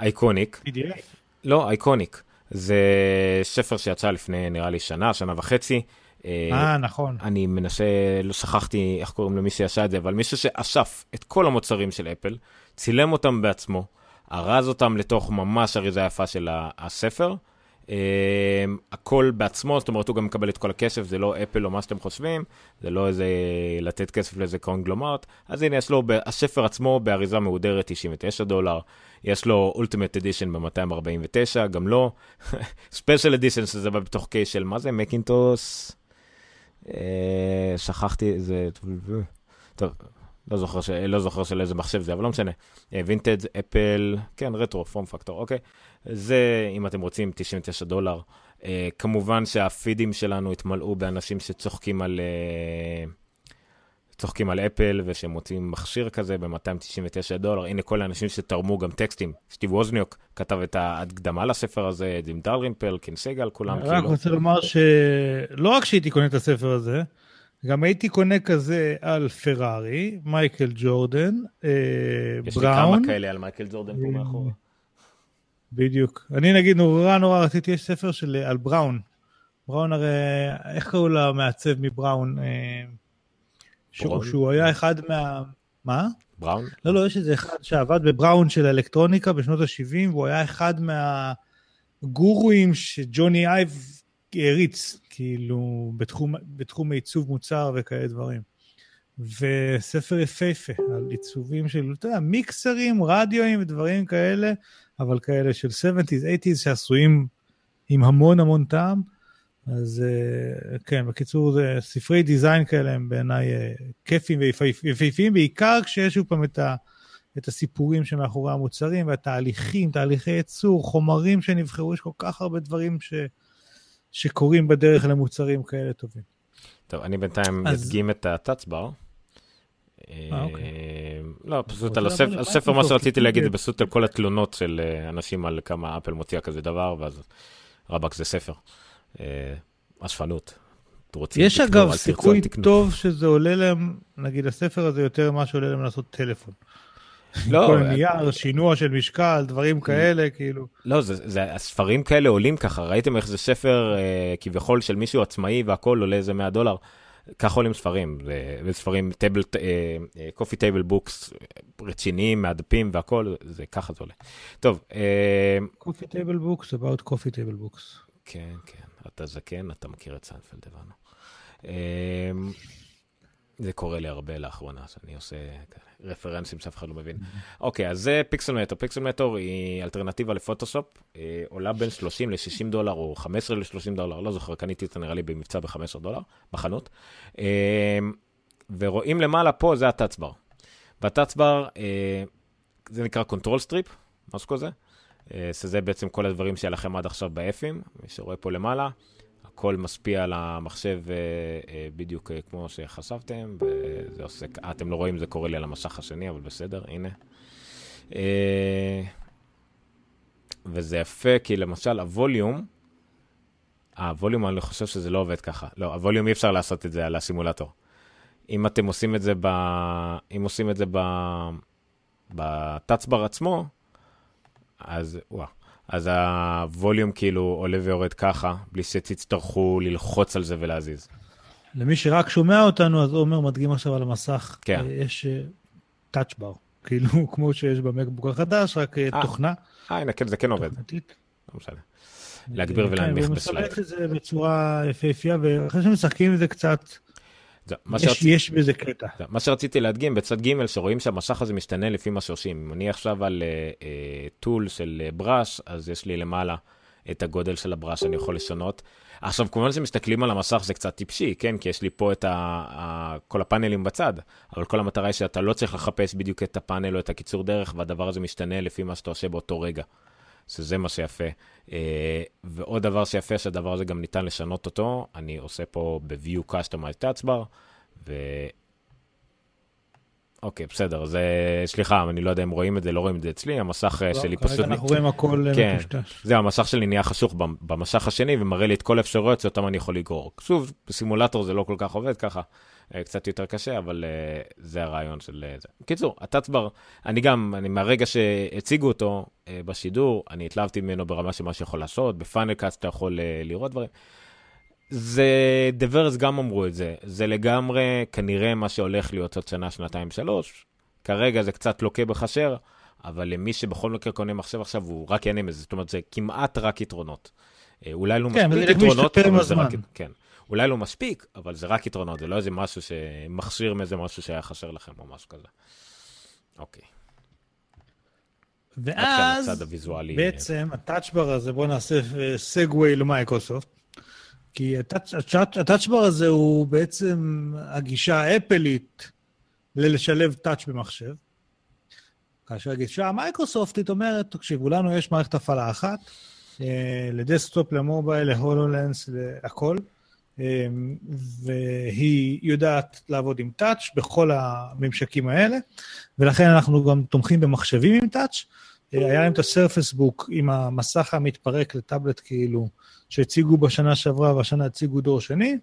אייקוניק. PDF? לא, אייקוניק. זה ספר שיצא לפני נראה לי שנה, שנה וחצי. אה, אה, נכון. אני מנסה, לא שכחתי איך קוראים למי שעשה את זה, אבל מישהו שאסף את כל המוצרים של אפל, צילם אותם בעצמו, ארז אותם לתוך ממש אריזה יפה של הספר. Uh, הכל בעצמו, זאת אומרת, הוא גם מקבל את כל הכסף, זה לא אפל או מה שאתם חושבים, זה לא איזה לתת כסף לאיזה קונגלומרט. אז הנה, יש לו, הספר עצמו באריזה מהודרת 99 דולר, יש לו ultimate edition ב-249, גם לא. [laughs] special edition שזה בא בתוך case של מה זה, מקינטוס? אה, שכחתי, זה... טוב, לא זוכר, ש... לא זוכר של איזה מחשב זה, אבל לא משנה. וינטג', אפל, כן, רטרו, פורם פקטור, אוקיי. זה, אם אתם רוצים, 99 דולר. Uh, כמובן שהפידים שלנו התמלאו באנשים שצוחקים על... Uh, צוחקים על אפל ושהם מוצאים מכשיר כזה ב-299 דולר. הנה כל האנשים שתרמו גם טקסטים. סטיב ווזניוק כתב את ההקדמה לספר הזה, דים דלרימפל, קין סגל, כולם כאילו. אני רק רוצה לומר שלא רק שהייתי קונה את הספר הזה, גם הייתי קונה כזה על פרארי, מייקל ג'ורדן, אה, יש בראון. יש לי כמה כאלה על מייקל ג'ורדן פה מאחורה. בדיוק. אני נגיד נורא נורא רציתי, יש ספר של על בראון. בראון הרי, איך קראו למעצב מבראון? אה, שהוא, שהוא היה אחד מה... מה? בראון? לא, לא, יש איזה אחד שעבד בבראון של האלקטרוניקה בשנות ה-70, והוא היה אחד מהגורואים שג'וני אייב העריץ, כאילו, בתחום, בתחום עיצוב מוצר וכאלה דברים. וספר יפהפה על עיצובים של, אתה יודע, מיקסרים, רדיואים ודברים כאלה, אבל כאלה של 70's, 80's, שעשויים עם המון המון טעם. אז אה, כן, בקיצור, זה ספרי דיזיין כאלה הם בעיניי אה, כיפים ויפהפיים, בעיקר כשיש שוב פעם את, ה, את הסיפורים שמאחורי המוצרים והתהליכים, תהליכי ייצור, חומרים שנבחרו, יש כל כך הרבה דברים ש, שקורים בדרך למוצרים כאלה טובים. טוב, אני בינתיים אז... אדגים את הטאצבר. אה, אוקיי. לא, פשוט על הספר, מה שרציתי להגיד זה פשוט על כל התלונות של אנשים על כמה אפל מוציאה כזה דבר, ואז רבאק זה ספר. אה, אספנות. יש אגב סיכוי טוב שזה עולה להם, נגיד הספר הזה יותר ממה שעולה להם לעשות טלפון. לא. כל אה, נייר, שינוע של משקל, דברים כאלה, כאילו. לא, זה, זה, הספרים כאלה עולים ככה, ראיתם איך זה ספר אה, כביכול של מישהו עצמאי והכל עולה איזה 100 דולר. ככה עולים ספרים, וספרים, table, coffee table books רציניים, מהדפים והכל, זה ככה זה עולה. טוב. קופי טייבל בוקס, about קופי טייבל בוקס. כן, כן. אתה זקן, אתה מכיר את סיינפלד, הבנו. זה קורה לי הרבה לאחרונה, שאני עושה רפרנסים שאף אחד לא מבין. [laughs] אוקיי, אז זה Pixelmator. Pixelmator היא אלטרנטיבה לפוטושופ, אה, עולה בין 30 ל-60 דולר או 15 ל-30 דולר, לא זוכר, קניתי אותה נראה לי במבצע ב-15 דולר, בחנות. אמ, ורואים למעלה פה, זה הטאצבר. והטאצבר, אה, זה נקרא control strip, משהו כזה. אה, שזה בעצם כל הדברים שהיה לכם עד עכשיו באפים, מי שרואה פה למעלה, הכל משפיע על המחשב אה, אה, בדיוק כמו שחשבתם, וזה עושה, אתם לא רואים, זה קורה לי על המשך השני, אבל בסדר, הנה. וזה יפה, כי למשל הווליום, הווליום, אני חושב שזה לא עובד ככה. לא, הווליום אי אפשר לעשות את זה על הסימולטור. אם אתם עושים את זה ב... אם עושים את זה ב... בטאצבר עצמו, אז וואו. אז הווליום כאילו עולה ויורד ככה, בלי שתצטרכו ללחוץ על זה ולהזיז. למי שרק שומע אותנו, אז עומר מדגים עכשיו על המסך. כן. אה, יש טאצ' בר, כאילו כמו שיש במקבוק החדש, רק 아, אה, אה. תוכנה. אה, הנה, כן, זה כן עובד. לא משנה. להגביר ולהנמיך כן, בסלייד. הוא מסבך את זה בצורה יפהפייה, ואחרי שמשחקים עם זה קצת, יש. יש בזה קטע. זה, מה שרציתי להדגים בצד ג' שרואים שהמשך הזה משתנה לפי מה שעושים. אם אני עכשיו על טול uh, uh, של בראש, אז יש לי למעלה את הגודל של הבראש שאני יכול לשנות. עכשיו, כמובן שמסתכלים על המסך זה קצת טיפשי, כן? כי יש לי פה את ה, ה, כל הפאנלים בצד, אבל כל המטרה היא שאתה לא צריך לחפש בדיוק את הפאנל או את הקיצור דרך, והדבר הזה משתנה לפי מה שאתה עושה באותו רגע. שזה מה שיפה. אה, ועוד דבר שיפה, שהדבר הזה גם ניתן לשנות אותו, אני עושה פה ב-View Customize Touchbar, ו... אוקיי, בסדר, זה... סליחה, אני לא יודע אם רואים את זה, לא רואים את זה אצלי, המסך לא, שלי פשוט... כרגע אנחנו רואים הכל כן, מטושטש. זהו, המסך שלי נהיה חשוך במסך השני ומראה לי את כל האפשרויות שאותם אני יכול לגרור. שוב, בסימולטור זה לא כל כך עובד ככה, קצת יותר קשה, אבל uh, זה הרעיון של uh, זה. בקיצור, הטאצבר, אני גם, אני מהרגע שהציגו אותו uh, בשידור, אני התלהבתי ממנו ברמה של מה שיכול לעשות, בפאנל קאסט אתה יכול uh, לראות דברים. זה, דברס גם אמרו את זה, זה לגמרי כנראה מה שהולך להיות עוד שנה, שנתיים, שלוש. כרגע זה קצת לוקה בחשר, אבל למי שבכל מקרה קונה מחשב עכשיו, הוא רק ייהנה מזה, זאת אומרת, זה כמעט רק יתרונות. אולי לא כן, מספיק יתרונות, אבל זה רק... כן. אולי לא מספיק, אבל זה רק יתרונות, זה לא איזה משהו שמכשיר מאיזה משהו שהיה חסר לכם או משהו כזה. אוקיי. ואז בעצם ה touch bar הזה, בואו נעשה segue למייקרוסופט, כי ה touch bar הזה הוא בעצם הגישה האפלית ללשלב touch במחשב. כאשר הגישה המייקרוסופטית אומרת, תקשיבו, לנו יש מערכת הפעלה אחת, לדסקטופ, למובייל, ל HoloLens, להכל. והיא יודעת לעבוד עם touch בכל הממשקים האלה, ולכן אנחנו גם תומכים במחשבים עם טאץ'. היה להם את הסרפס בוק עם המסך המתפרק לטאבלט כאילו, שהציגו בשנה שעברה והשנה הציגו דור שני,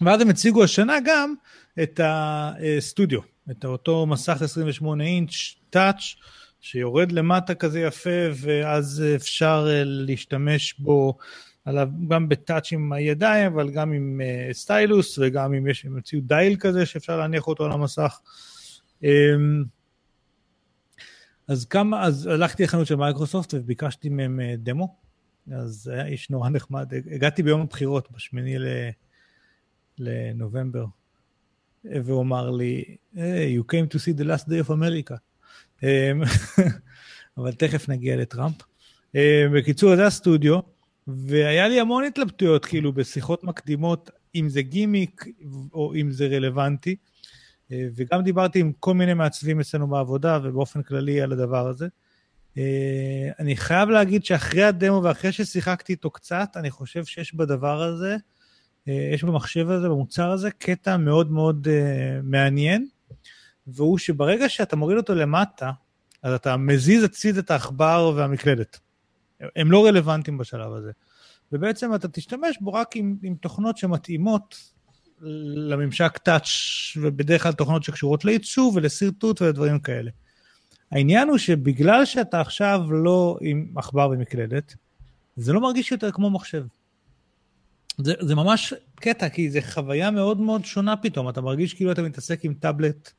ואז הם הציגו השנה גם את הסטודיו, את אותו מסך 28 אינץ' טאץ', שיורד למטה כזה יפה, ואז אפשר להשתמש בו עליו גם בטאץ' עם הידיים, אבל גם עם uh, סטיילוס, וגם אם יש, הם הוציאו דייל כזה שאפשר להניח אותו על המסך. Um, אז כמה, אז הלכתי לחנות של מייקרוסופט וביקשתי מהם uh, דמו, אז היה איש נורא נחמד, הגעתי ביום הבחירות, בשמיני לנובמבר, והוא אמר לי, hey, you came to see the last day of America. [laughs] אבל תכף נגיע לטראמפ. Uh, בקיצור, זה הסטודיו. והיה לי המון התלבטויות, כאילו, בשיחות מקדימות, אם זה גימיק או אם זה רלוונטי. וגם דיברתי עם כל מיני מעצבים אצלנו בעבודה ובאופן כללי על הדבר הזה. אני חייב להגיד שאחרי הדמו ואחרי ששיחקתי איתו קצת, אני חושב שיש בדבר הזה, יש במחשב הזה, במוצר הזה, קטע מאוד מאוד מעניין, והוא שברגע שאתה מוריד אותו למטה, אז אתה מזיז הציד את העכבר והמקלדת. הם לא רלוונטיים בשלב הזה. ובעצם אתה תשתמש בו רק עם, עם תוכנות שמתאימות לממשק טאץ', ובדרך כלל תוכנות שקשורות לעיצוב ולשרטוט ולדברים כאלה. העניין הוא שבגלל שאתה עכשיו לא עם עכבר ומקלדת, זה לא מרגיש יותר כמו מחשב. זה, זה ממש קטע, כי זו חוויה מאוד מאוד שונה פתאום. אתה מרגיש כאילו אתה מתעסק עם טאבלט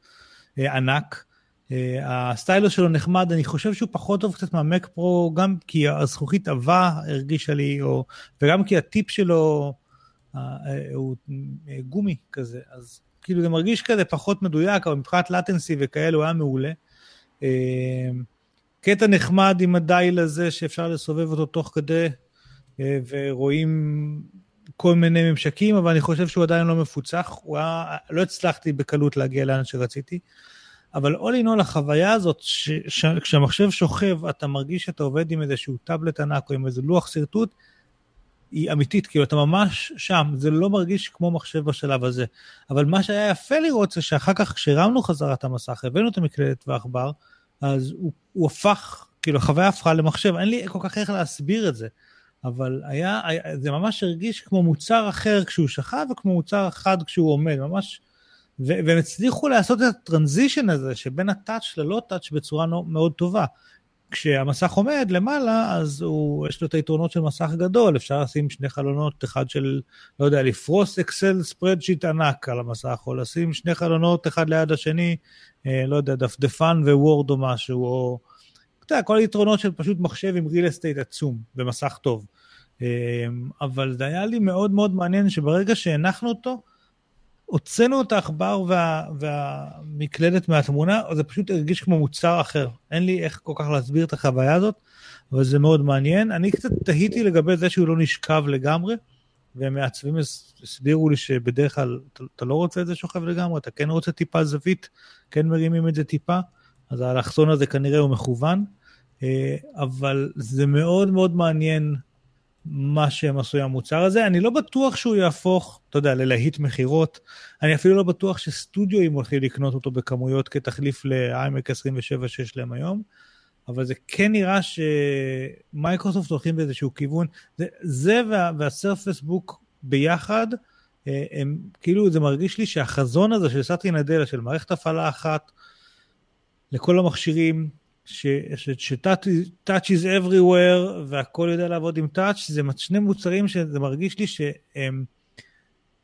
אה, ענק, Uh, הסטיילוס שלו נחמד, אני חושב שהוא פחות טוב קצת מהמק פרו, גם כי הזכוכית עבה הרגישה לי, או, וגם כי הטיפ שלו uh, uh, הוא uh, גומי כזה, אז כאילו זה מרגיש כזה פחות מדויק, אבל מבחינת לטנסי וכאלה הוא היה מעולה. Uh, קטע נחמד עם הדייל הזה שאפשר לסובב אותו תוך כדי, uh, ורואים כל מיני ממשקים, אבל אני חושב שהוא עדיין לא מפוצח, היה, לא הצלחתי בקלות להגיע לאן שרציתי. אבל all in all, החוויה הזאת, כשהמחשב שוכב, אתה מרגיש שאתה עובד עם איזשהו טאבלט ענק או עם איזה לוח שרטוט, היא אמיתית, כאילו אתה ממש שם, זה לא מרגיש כמו מחשב בשלב הזה. אבל מה שהיה יפה לראות זה שאחר כך כשהרמנו חזרה את המסך, הבאנו את המקלדת ועכבר, אז הוא, הוא הפך, כאילו החוויה הפכה למחשב, אין לי כל כך איך להסביר את זה. אבל היה, היה, זה ממש הרגיש כמו מוצר אחר כשהוא שכב וכמו מוצר אחד כשהוא עומד, ממש והם הצליחו לעשות את הטרנזישן הזה שבין הטאץ' ללא טאץ' בצורה מאוד טובה. כשהמסך עומד למעלה, אז הוא, יש לו את היתרונות של מסך גדול, אפשר לשים שני חלונות, אחד של, לא יודע, לפרוס אקסל ספרדשיט ענק על המסך, או לשים שני חלונות אחד ליד השני, אה, לא יודע, דפדפן ווורד או משהו, או... אתה יודע, כל היתרונות של פשוט מחשב עם ריל אסטייט עצום, ומסך טוב. אבל זה היה לי מאוד מאוד מעניין שברגע שהנחנו אותו, הוצאנו את העכבר וה, והמקלדת מהתמונה, זה פשוט הרגיש כמו מוצר אחר. אין לי איך כל כך להסביר את החוויה הזאת, אבל זה מאוד מעניין. אני קצת תהיתי לגבי זה שהוא לא נשכב לגמרי, ומעצבים הסבירו לי שבדרך כלל אתה, לא רוצה את זה שוכב לגמרי, אתה כן רוצה טיפה זווית, כן מרימים את זה טיפה, אז האלכסון הזה כנראה הוא מכוון, אה, אבל זה מאוד מאוד מעניין מה שהם עשו עם המוצר הזה. אני לא בטוח שהוא יהפוך, אתה יודע, ללהיט מכירות. אני אפילו לא בטוח שסטודיו הולכים לקנות אותו בכמויות כתחליף ל-iMac 27 שיש להם היום, אבל זה כן נראה שמייקרוסופט הולכים באיזשהו כיוון. זה, זה וה, וה Surface Book ביחד, אה, הם, כאילו זה מרגיש לי שהחזון הזה של סאטיה נדלה, של מערכת הפעלה אחת לכל המכשירים, ש-touch is everywhere והכל יודע לעבוד עם touch, זה שני מוצרים שזה מרגיש לי שהם,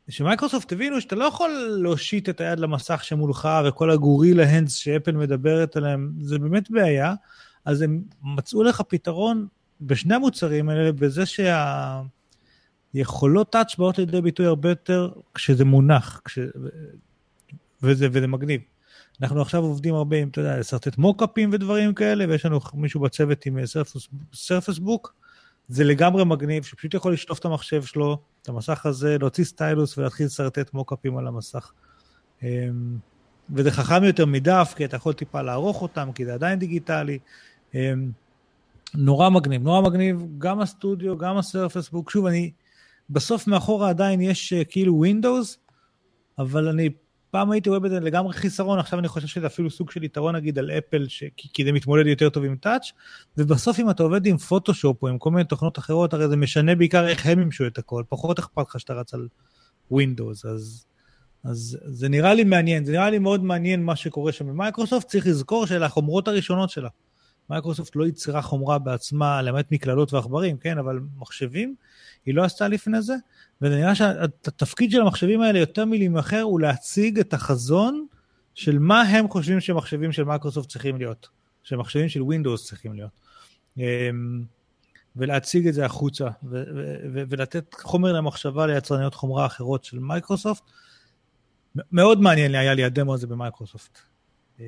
שמייקרוסופט הבינו שאתה לא יכול להושיט את היד למסך שמולך וכל ה gorilla hands שאפל מדברת עליהם, זה באמת בעיה, אז הם מצאו לך פתרון בשני המוצרים האלה, בזה שהיכולות touch באות לידי ביטוי הרבה יותר כשזה מונח, כש... וזה, וזה מגניב. אנחנו עכשיו עובדים הרבה עם, אתה יודע, לשרטט מוקאפים ודברים כאלה, ויש לנו מישהו בצוות עם סרפס בוק. זה לגמרי מגניב, שפשוט יכול לשטוף את המחשב שלו, את המסך הזה, להוציא סטיילוס ולהתחיל לשרטט מוקאפים על המסך. אמ, וזה חכם יותר מדף, כי אתה יכול טיפה לערוך אותם, כי זה עדיין דיגיטלי. אמ, נורא מגניב, נורא מגניב, גם הסטודיו, גם הסרפס בוק. שוב, אני, בסוף מאחורה עדיין יש אה, כאילו Windows, אבל אני פעם הייתי רואה בזה לגמרי חיסרון, עכשיו אני חושב שזה אפילו סוג של יתרון נגיד על אפל, ש... כי זה מתמודד יותר טוב עם טאץ', ובסוף אם אתה עובד עם פוטושופ או עם כל מיני תוכנות אחרות, הרי זה משנה בעיקר איך הם ימשו את הכל, פחות אכפת לך שאתה רץ על ווינדוס, אז, אז זה נראה לי מעניין, זה נראה לי מאוד מעניין מה שקורה שם במייקרוסופט, צריך לזכור שאלה החומרות הראשונות שלה. מייקרוסופט לא יצרה חומרה בעצמה, למעט מקלדות ועכברים, כן, אבל מחשבים, היא לא עשתה לפני זה, וזה נראה שהתפקיד של המחשבים האלה יותר מלהימכר הוא להציג את החזון של מה הם חושבים שמחשבים של מייקרוסופט צריכים להיות, שמחשבים של ווינדוס צריכים להיות. אמ, ולהציג את זה החוצה, ו- ו- ולתת חומר למחשבה ליצרניות חומרה אחרות של מייקרוסופט. מאוד מעניין היה לי הדמו הזה במייקרוסופט. אמ.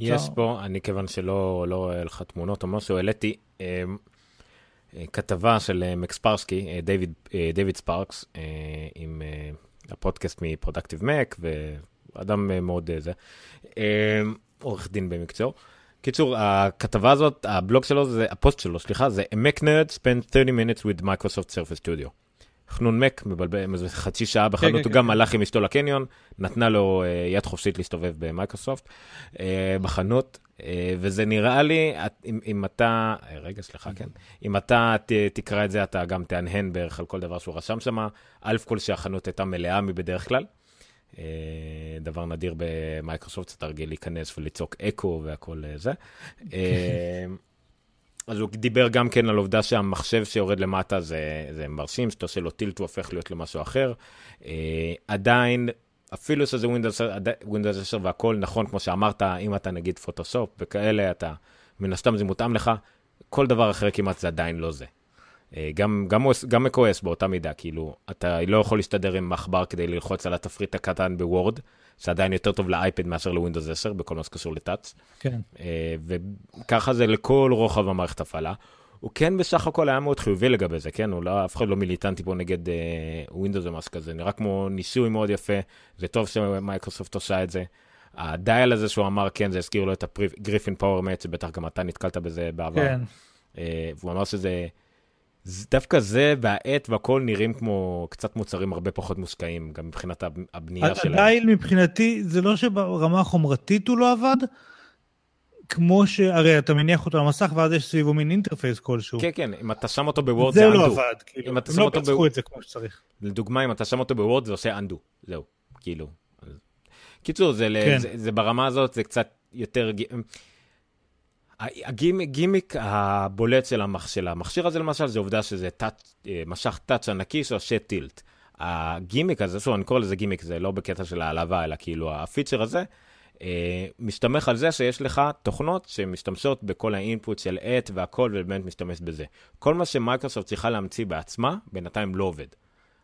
יש פה, אני כיוון שלא לא היה לך תמונות או משהו, העליתי אמ, אה, כתבה של אה, MacSparky, אה, דיוויד, דיוויד עם הפודקאסט מ Productive Mac, ואדם מאוד זה, עורך דין במקצועו. קיצור, הכתבה הזאת, הבלוג שלו, זה, הפוסט שלו, סליחה, זה A Mac Nerd spent 30 minutes with Microsoft Surface Studio. חנון מק, מבלבל, איזה חצי שעה בחנות, כן, הוא כן, גם כן. הלך עם אשתו לקניון, נתנה לו יד חופשית להסתובב במייקרוסופט בחנות, אה, וזה נראה לי, אם, אם אתה, אה, רגע, סליחה, כן, אם אתה ת, תקרא את זה, אתה גם תהנהן בערך על כל דבר שהוא רשם שם. א' כל שהחנות הייתה מלאה מבדרך כלל. אה, דבר נדיר במייקרוסופט, אתה רגיל להיכנס ולצעוק אקו והכל זה. [laughs] אז הוא דיבר גם כן על עובדה שהמחשב שיורד למטה זה, זה מרשים, שאתה עושה לו טילט הוא הופך להיות למשהו אחר. עדיין אפילו שזה Windows 10 והכל נכון, כמו שאמרת, אם אתה נגיד פוטושופ וכאלה, אתה, מן הסתם זה מותאם לך, כל דבר אחר כמעט זה עדיין לא זה. אה, גם, גם, גם macOS באותה מידה, כאילו, אתה לא יכול להסתדר עם מחבר כדי ללחוץ על התפריט הקטן בוורד, זה עדיין יותר טוב לאייפד מאשר לווינדוס 10, בכל מה שקשור ל touch. כן. אה, וככה זה לכל רוחב המערכת הפעלה. הוא כן בסך הכל היה מאוד חיובי לגבי זה, כן? הוא לא, אף אחד לא מיליטנטי פה נגד ווינדוס אה, או משהו כזה, נראה כמו ניסוי מאוד יפה, זה טוב שמייקרוסופט עושה את זה. ה dial הזה שהוא אמר, כן, זה הזכיר לו את ה Griffin PowerMate, שבטח גם אתה נתקלת בזה בעבר. כן. אה, והוא אמר שזה, דווקא זה והעט והכל נראים כמו קצת מוצרים הרבה פחות מושקעים, גם מבחינת הבנייה שלהם. ה Dial מבחינתי, זה לא שברמה החומרתית הוא לא עבד, כמו שהרי אתה מניח אותו על המסך ואז יש סביבו מין interface כלשהו. כן, כן, אם אתה שם אותו ב Word זה אנדו. זה לא עבד, כאילו, הם לא פצחו את זה כמו שצריך. לדוגמה, אם אתה שם אותו ב Word זה עושה undo, זהו, כאילו. קיצור, זה, כן. זה, זה ברמה הזאת, זה קצת יותר... הגימיק הבולט של, המכשיר הזה למשל, זה עובדה שזה touch, אה, מסך touch ענקי שעושה tilt. הגימיק הזה, שוב, אני קורא לזה גימיק, זה לא בקטע של העלבה, אלא כאילו הפיצ'ר הזה, מסתמך על זה שיש לך תוכנות שמשתמשות בכל האינפוט של את והכל, ובאמת משתמש בזה. כל מה שמייקרוסופט צריכה להמציא בעצמה, בינתיים לא עובד.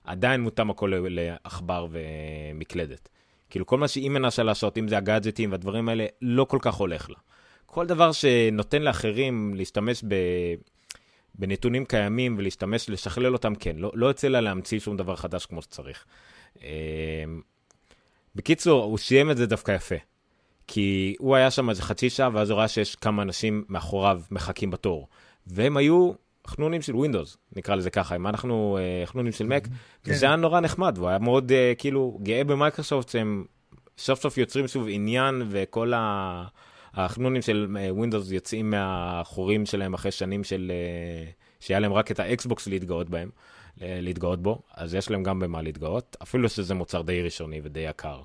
עדיין מותאם הכל לעכבר ומקלדת. כאילו כל מה שהיא מנסה לעשות, אם זה הגאדג'טים והדברים האלה, לא כל כך הולך לה. כל דבר שנותן לאחרים להשתמש ב... בנתונים קיימים ולהשתמש, לשכלל אותם, כן. לא, לא יוצא לה להמציא שום דבר חדש כמו שצריך. אמ, בקיצור, הוא סיים את זה דווקא יפה. כי הוא היה שם איזה חצי שעה, ואז הוא ראה שיש כמה אנשים מאחוריו מחכים בתור. והם היו חנונים של ווינדוס, נקרא לזה ככה, אם אנחנו אה, חנונים של מק, כן. וזה היה נורא נחמד, והוא היה מאוד אה, כאילו גאה במייקרוסופט שהם סוף סוף יוצרים שוב עניין, וכל החנונים של Windows אה, יוצאים מהחורים שלהם אחרי שנים של, שהיה להם רק את ה Xbox להתגאות בהם, להתגאות בו, אז יש להם גם במה להתגאות, אפילו שזה מוצר די ראשוני ודי יקר,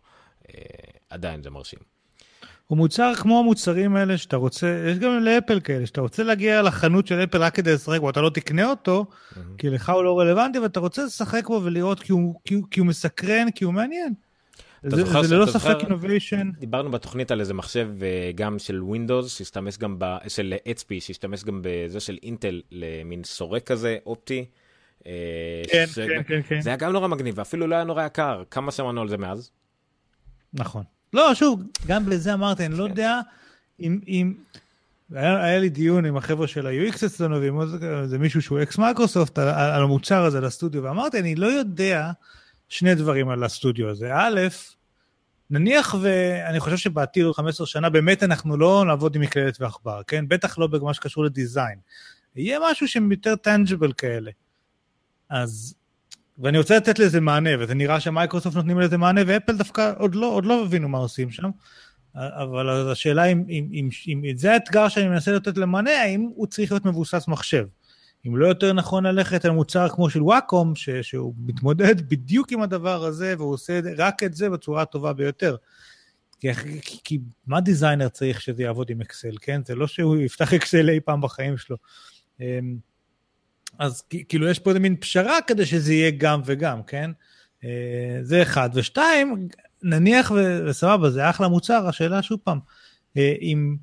עדיין זה מרשים. הוא מוצר כמו המוצרים האלה שאתה רוצה, יש גם לאפל כאלה, שאתה רוצה להגיע לחנות של אפל רק כדי לשחק בו, אתה לא תקנה אותו, mm-hmm. כי לך הוא לא רלוונטי, ואתה רוצה לשחק בו ולראות כי הוא, כי, כי הוא מסקרן, כי הוא מעניין. זה, זוכר, זה ללא ספק innovation. דיברנו בתוכנית על איזה מחשב אה, גם של Windows, שהשתמש גם ב... של HP, שהשתמש גם בזה של אינטל, למין סורק כזה, אופטי. אה, כן, ש... כן, כן, כן. זה היה גם נורא מגניב, ואפילו לא היה נורא יקר. כמה שמענו על זה מאז? נכון. לא, שוב, גם בזה אמרתי, אני לא כן. יודע אם... אם... היה, היה לי דיון עם החבר'ה של ה-UX אצלנו, ועם איזה מישהו שהוא ex Microsoft, על, על המוצר הזה לסטודיו, ואמרתי, אני לא יודע שני דברים על הסטודיו הזה. א', נניח ואני חושב שבעתיד עוד 15 שנה באמת אנחנו לא נעבוד עם מקלדת ועכבר, כן? בטח לא במה שקשור לדיזיין. יהיה משהו שהם יותר טנג'יבל כאלה. אז ואני רוצה לתת לזה מענה, וזה נראה שמייקרוסופט נותנים לזה מענה, ואפל דווקא עוד לא, עוד לא הבינו מה עושים שם. אבל השאלה אם, אם, אם, אם אם זה האתגר שאני מנסה לתת למענה, האם הוא צריך להיות מבוסס מחשב. אם לא יותר נכון ללכת על מוצר כמו של וואקום, ש, שהוא מתמודד בדיוק עם הדבר הזה, והוא עושה רק את זה בצורה הטובה ביותר. כי, כי, כי מה דיזיינר צריך שזה יעבוד עם אקסל, כן? זה לא שהוא [laughs] יפתח אקסל אי פעם בחיים שלו. אמ, אז כאילו יש פה איזה מין פשרה כדי שזה יהיה גם וגם, כן? אה, זה אחד. ושתיים, נניח וסבבה, זה אחלה מוצר, השאלה שוב פעם, אה, אם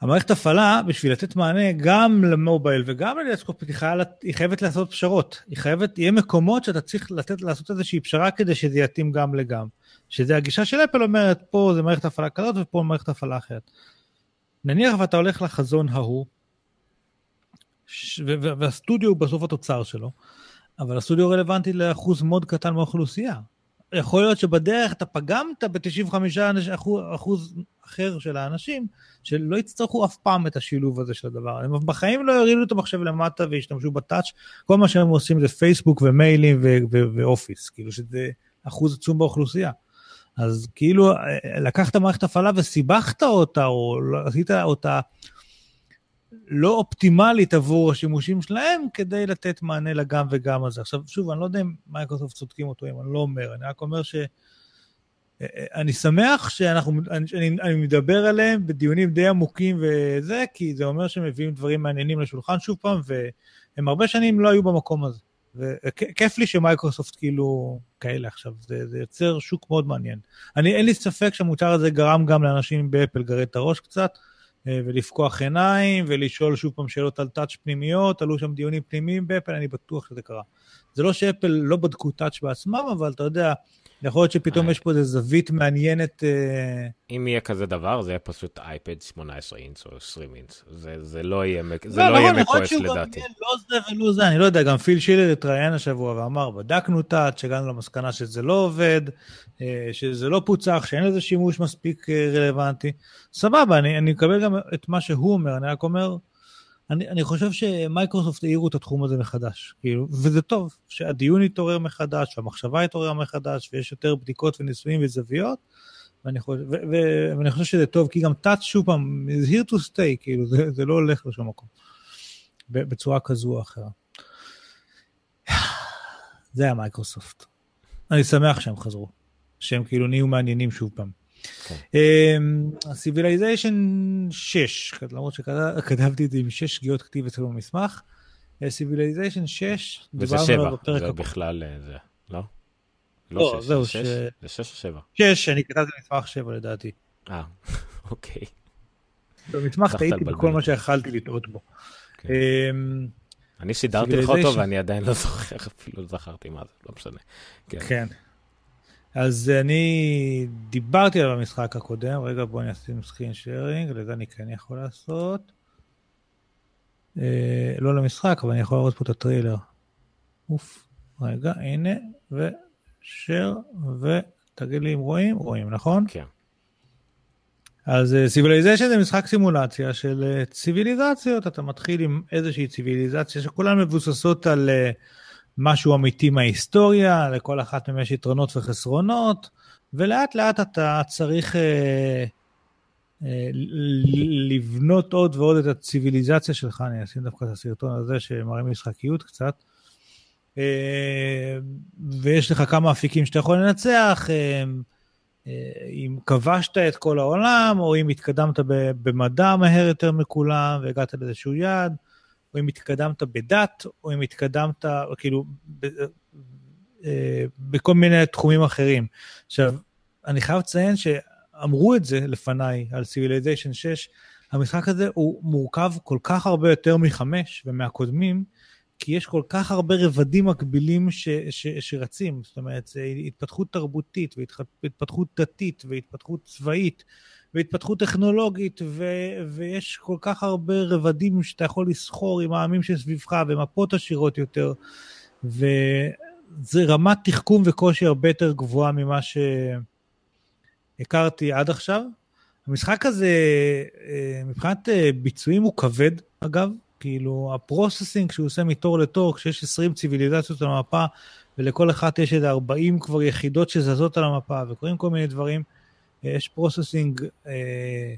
המערכת הפעלה, בשביל לתת מענה גם למובייל וגם לדסקופ, היא, היא חייבת לעשות פשרות. היא חייבת, יהיה מקומות שאתה צריך לתת, לעשות איזושהי פשרה כדי שזה יתאים גם לגם. שזה הגישה של אפל אומרת, פה זה מערכת הפעלה כזאת ופה מערכת הפעלה אחרת. נניח ואתה הולך לחזון ההוא, והסטודיו הוא בסוף התוצר שלו, אבל הסטודיו רלוונטי לאחוז מאוד קטן מהאוכלוסייה. יכול להיות שבדרך אתה פגמת ב-95 אחוז אחר של האנשים, שלא יצטרכו אף פעם את השילוב הזה של הדבר. הם בחיים לא ירידו את המחשב למטה וישתמשו ב touch, כל מה שהם עושים זה פייסבוק ומיילים ו Office, כאילו שזה אחוז עצום באוכלוסייה. אז כאילו לקחת מערכת הפעלה וסיבכת אותה, או עשית אותה לא אופטימלית עבור השימושים שלהם כדי לתת מענה לגם וגם הזה. עכשיו, שוב, אני לא יודע אם מייקרוסופט צודקים אותו, אם אני לא אומר, אני רק אומר ש... אני שמח שאנחנו, אני, אני, מדבר עליהם בדיונים די עמוקים וזה, כי זה אומר שהם מביאים דברים מעניינים לשולחן שוב פעם, והם הרבה שנים לא היו במקום הזה. וכיף לי שמייקרוסופט כאילו כאלה עכשיו, זה, זה יוצר שוק מאוד מעניין. אני, אין לי ספק שהמוצר הזה גרם גם לאנשים באפל גרד את הראש קצת, ולפקוח עיניים ולשאול שוב פעם שאלות על טאץ' פנימיות, עלו שם דיונים פנימיים באפל, אני בטוח שזה קרה. זה לא שאפל לא בדקו טאץ' בעצמם, אבל אתה יודע, יכול להיות שפתאום אה. יש פה איזו זווית מעניינת. אה, אם יהיה כזה דבר, זה יהיה פשוט אייפד 18 אינץ או 20 אינץ. זה, זה לא יהיה, זה לא, לא יהיה מקועס לדעתי. לא זה ולא זה, אני לא יודע, גם פיל שילר התראיין השבוע ואמר, בדקנו טאץ', הגענו למסקנה שזה לא עובד, אה, שזה לא פוצח, שאין לזה שימוש מספיק רלוונטי. סבבה, אני, אני מקבל גם את מה שהוא אומר, אני רק אומר, אני, אני חושב שמייקרוסופט העירו את התחום הזה מחדש, כאילו, וזה טוב, שהדיון יתעורר מחדש, שהמחשבה יתעורר מחדש, ויש יותר בדיקות וניסויים וזוויות, ואני חושב, ו, ו, ואני חושב שזה טוב, כי גם טאץ' שוב פעם, is here to stay, כאילו, זה, זה לא הולך לשום מקום, בצורה כזו או אחרת. [sighs] זה היה מייקרוסופט. אני שמח שהם חזרו, שהם כאילו נהיו מעניינים שוב פעם. Civilization 6, למרות שכתבתי את זה עם 6 שגיאות כתיב אצלנו במסמך. Civilization 6, וזה 7, זה בכלל אה, זה, לא? לא, שש, זהו, זה שש? ש- זה שש או שבע? שש, אני כתבתי מסמך שבע לדעתי. אה, [laughs] אוקיי. במסמך הצלחת טעיתי בכל מה. שיכלתי לטעות בו. כן. אמ, אני סידרתי לך אותו. ואני עדיין לא זוכר, אפילו לא זכרתי מה זה, לא משנה. כן. אז אני דיברתי על המשחק הקודם, רגע בוא אני אשים screen sharing, לזה אני כן יכול לעשות. אה, לא למשחק, אבל אני יכול לראות פה את הטריילר. אוף, רגע, הנה, ו share, ותגיד לי אם רואים, רואים, נכון? כן. אז Civilization זה משחק סימולציה של אה, ציוויליזציות, אתה מתחיל עם איזושהי ציוויליזציה שכולן מבוססות על אה, משהו אמיתי מההיסטוריה, לכל אחת מהן יש יתרונות וחסרונות, ולאט לאט אתה צריך אה, אה, לבנות עוד ועוד את הציוויליזציה שלך, אני אשים דווקא את הסרטון הזה שמראה משחקיות קצת. אה, ויש לך כמה אפיקים שאתה יכול לנצח, אה, אה, אם כבשת את כל העולם, או אם התקדמת במדע מהר יותר מכולם והגעת לאיזשהו יעד, או אם התקדמת בדת, או אם התקדמת, כאילו, ב, אה, בכל מיני תחומים אחרים. עכשיו, אני חייב לציין שאמרו את זה לפניי על Civilization 6, המשחק הזה הוא מורכב כל כך הרבה יותר מחמש ומהקודמים, כי יש כל כך הרבה רבדים מקבילים ש, ש, שרצים, זאת אומרת, התפתחות תרבותית והתפתחות דתית והתפתחות צבאית והתפתחות טכנולוגית, ו, ויש כל כך הרבה רבדים שאתה יכול לסחור עם העמים שסביבך ומפות עשירות יותר, וזה רמת תחכום וקושי הרבה יותר גבוהה ממה שהכרתי עד עכשיו. המשחק הזה, אה, מבחינת אה, ביצועים הוא כבד, אגב, כאילו הפרוססינג שהוא עושה מתור לתור, כשיש 20 ציוויליזציות על המפה, ולכל אחת יש איזה 40 כבר יחידות שזזות על המפה, וקורים כל מיני דברים, יש processing אה,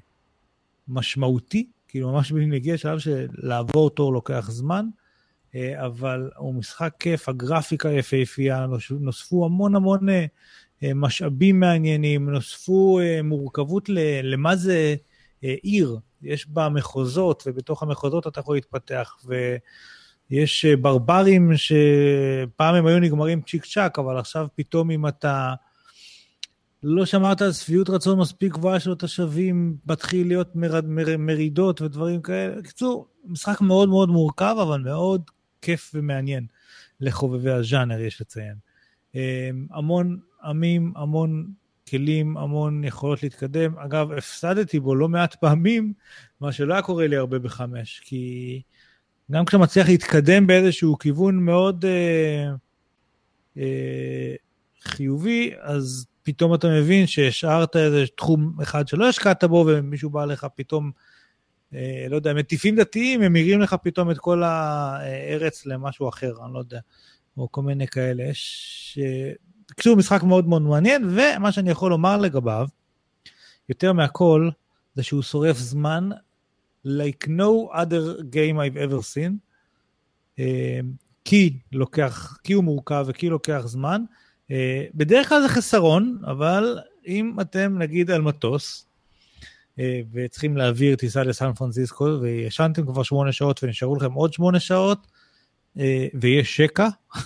משמעותי, כאילו ממש מגיע לשלב שלעבור תור לוקח זמן, אה, אבל הוא משחק כיף, הגרפיקה יפהפייה, נוס- נוספו המון המון אה, אה, משאבים מעניינים, נוספו אה, מורכבות ל- למה זה אה, עיר, יש בה מחוזות, ובתוך המחוזות אתה יכול להתפתח, ויש אה, ברברים שפעם הם היו נגמרים צ'יק צ'אק, אבל עכשיו פתאום אם אתה לא שמרת על שביעות רצון מספיק גבוהה של התושבים, מתחיל להיות מר, מר, מרידות ודברים כאלה. בקיצור, משחק מאוד מאוד מורכב, אבל מאוד כיף ומעניין לחובבי הז'אנר, יש לציין. אה, המון עמים, המון כלים, המון יכולות להתקדם. אגב, הפסדתי בו לא מעט פעמים, מה שלא היה קורה לי הרבה בחמש, כי גם כשאתה מצליח להתקדם באיזשהו כיוון מאוד אה, אה, חיובי, אז פתאום אתה מבין שהשארת איזה תחום אחד שלא השקעת בו, ומישהו בא לך פתאום, אה, לא יודע, מטיפים דתיים, הם מריעים לך פתאום את כל הארץ למשהו אחר, אני לא יודע, או כל מיני כאלה. אה, בקיצור, משחק מאוד מאוד מעניין, ומה שאני יכול לומר לגביו, יותר מהכל, זה שהוא שורף זמן like no other game I've ever seen, אה, כי לוקח, כי הוא מורכב וכי לוקח זמן. אה, בדרך כלל זה חסרון, אבל אם אתם נגיד על מטוס, אה, וצריכים להעביר טיסה לסן פרנסיסקו, וישנתם כבר שמונה שעות ונשארו לכם עוד שמונה שעות, אה, ויש שקע, [laughs]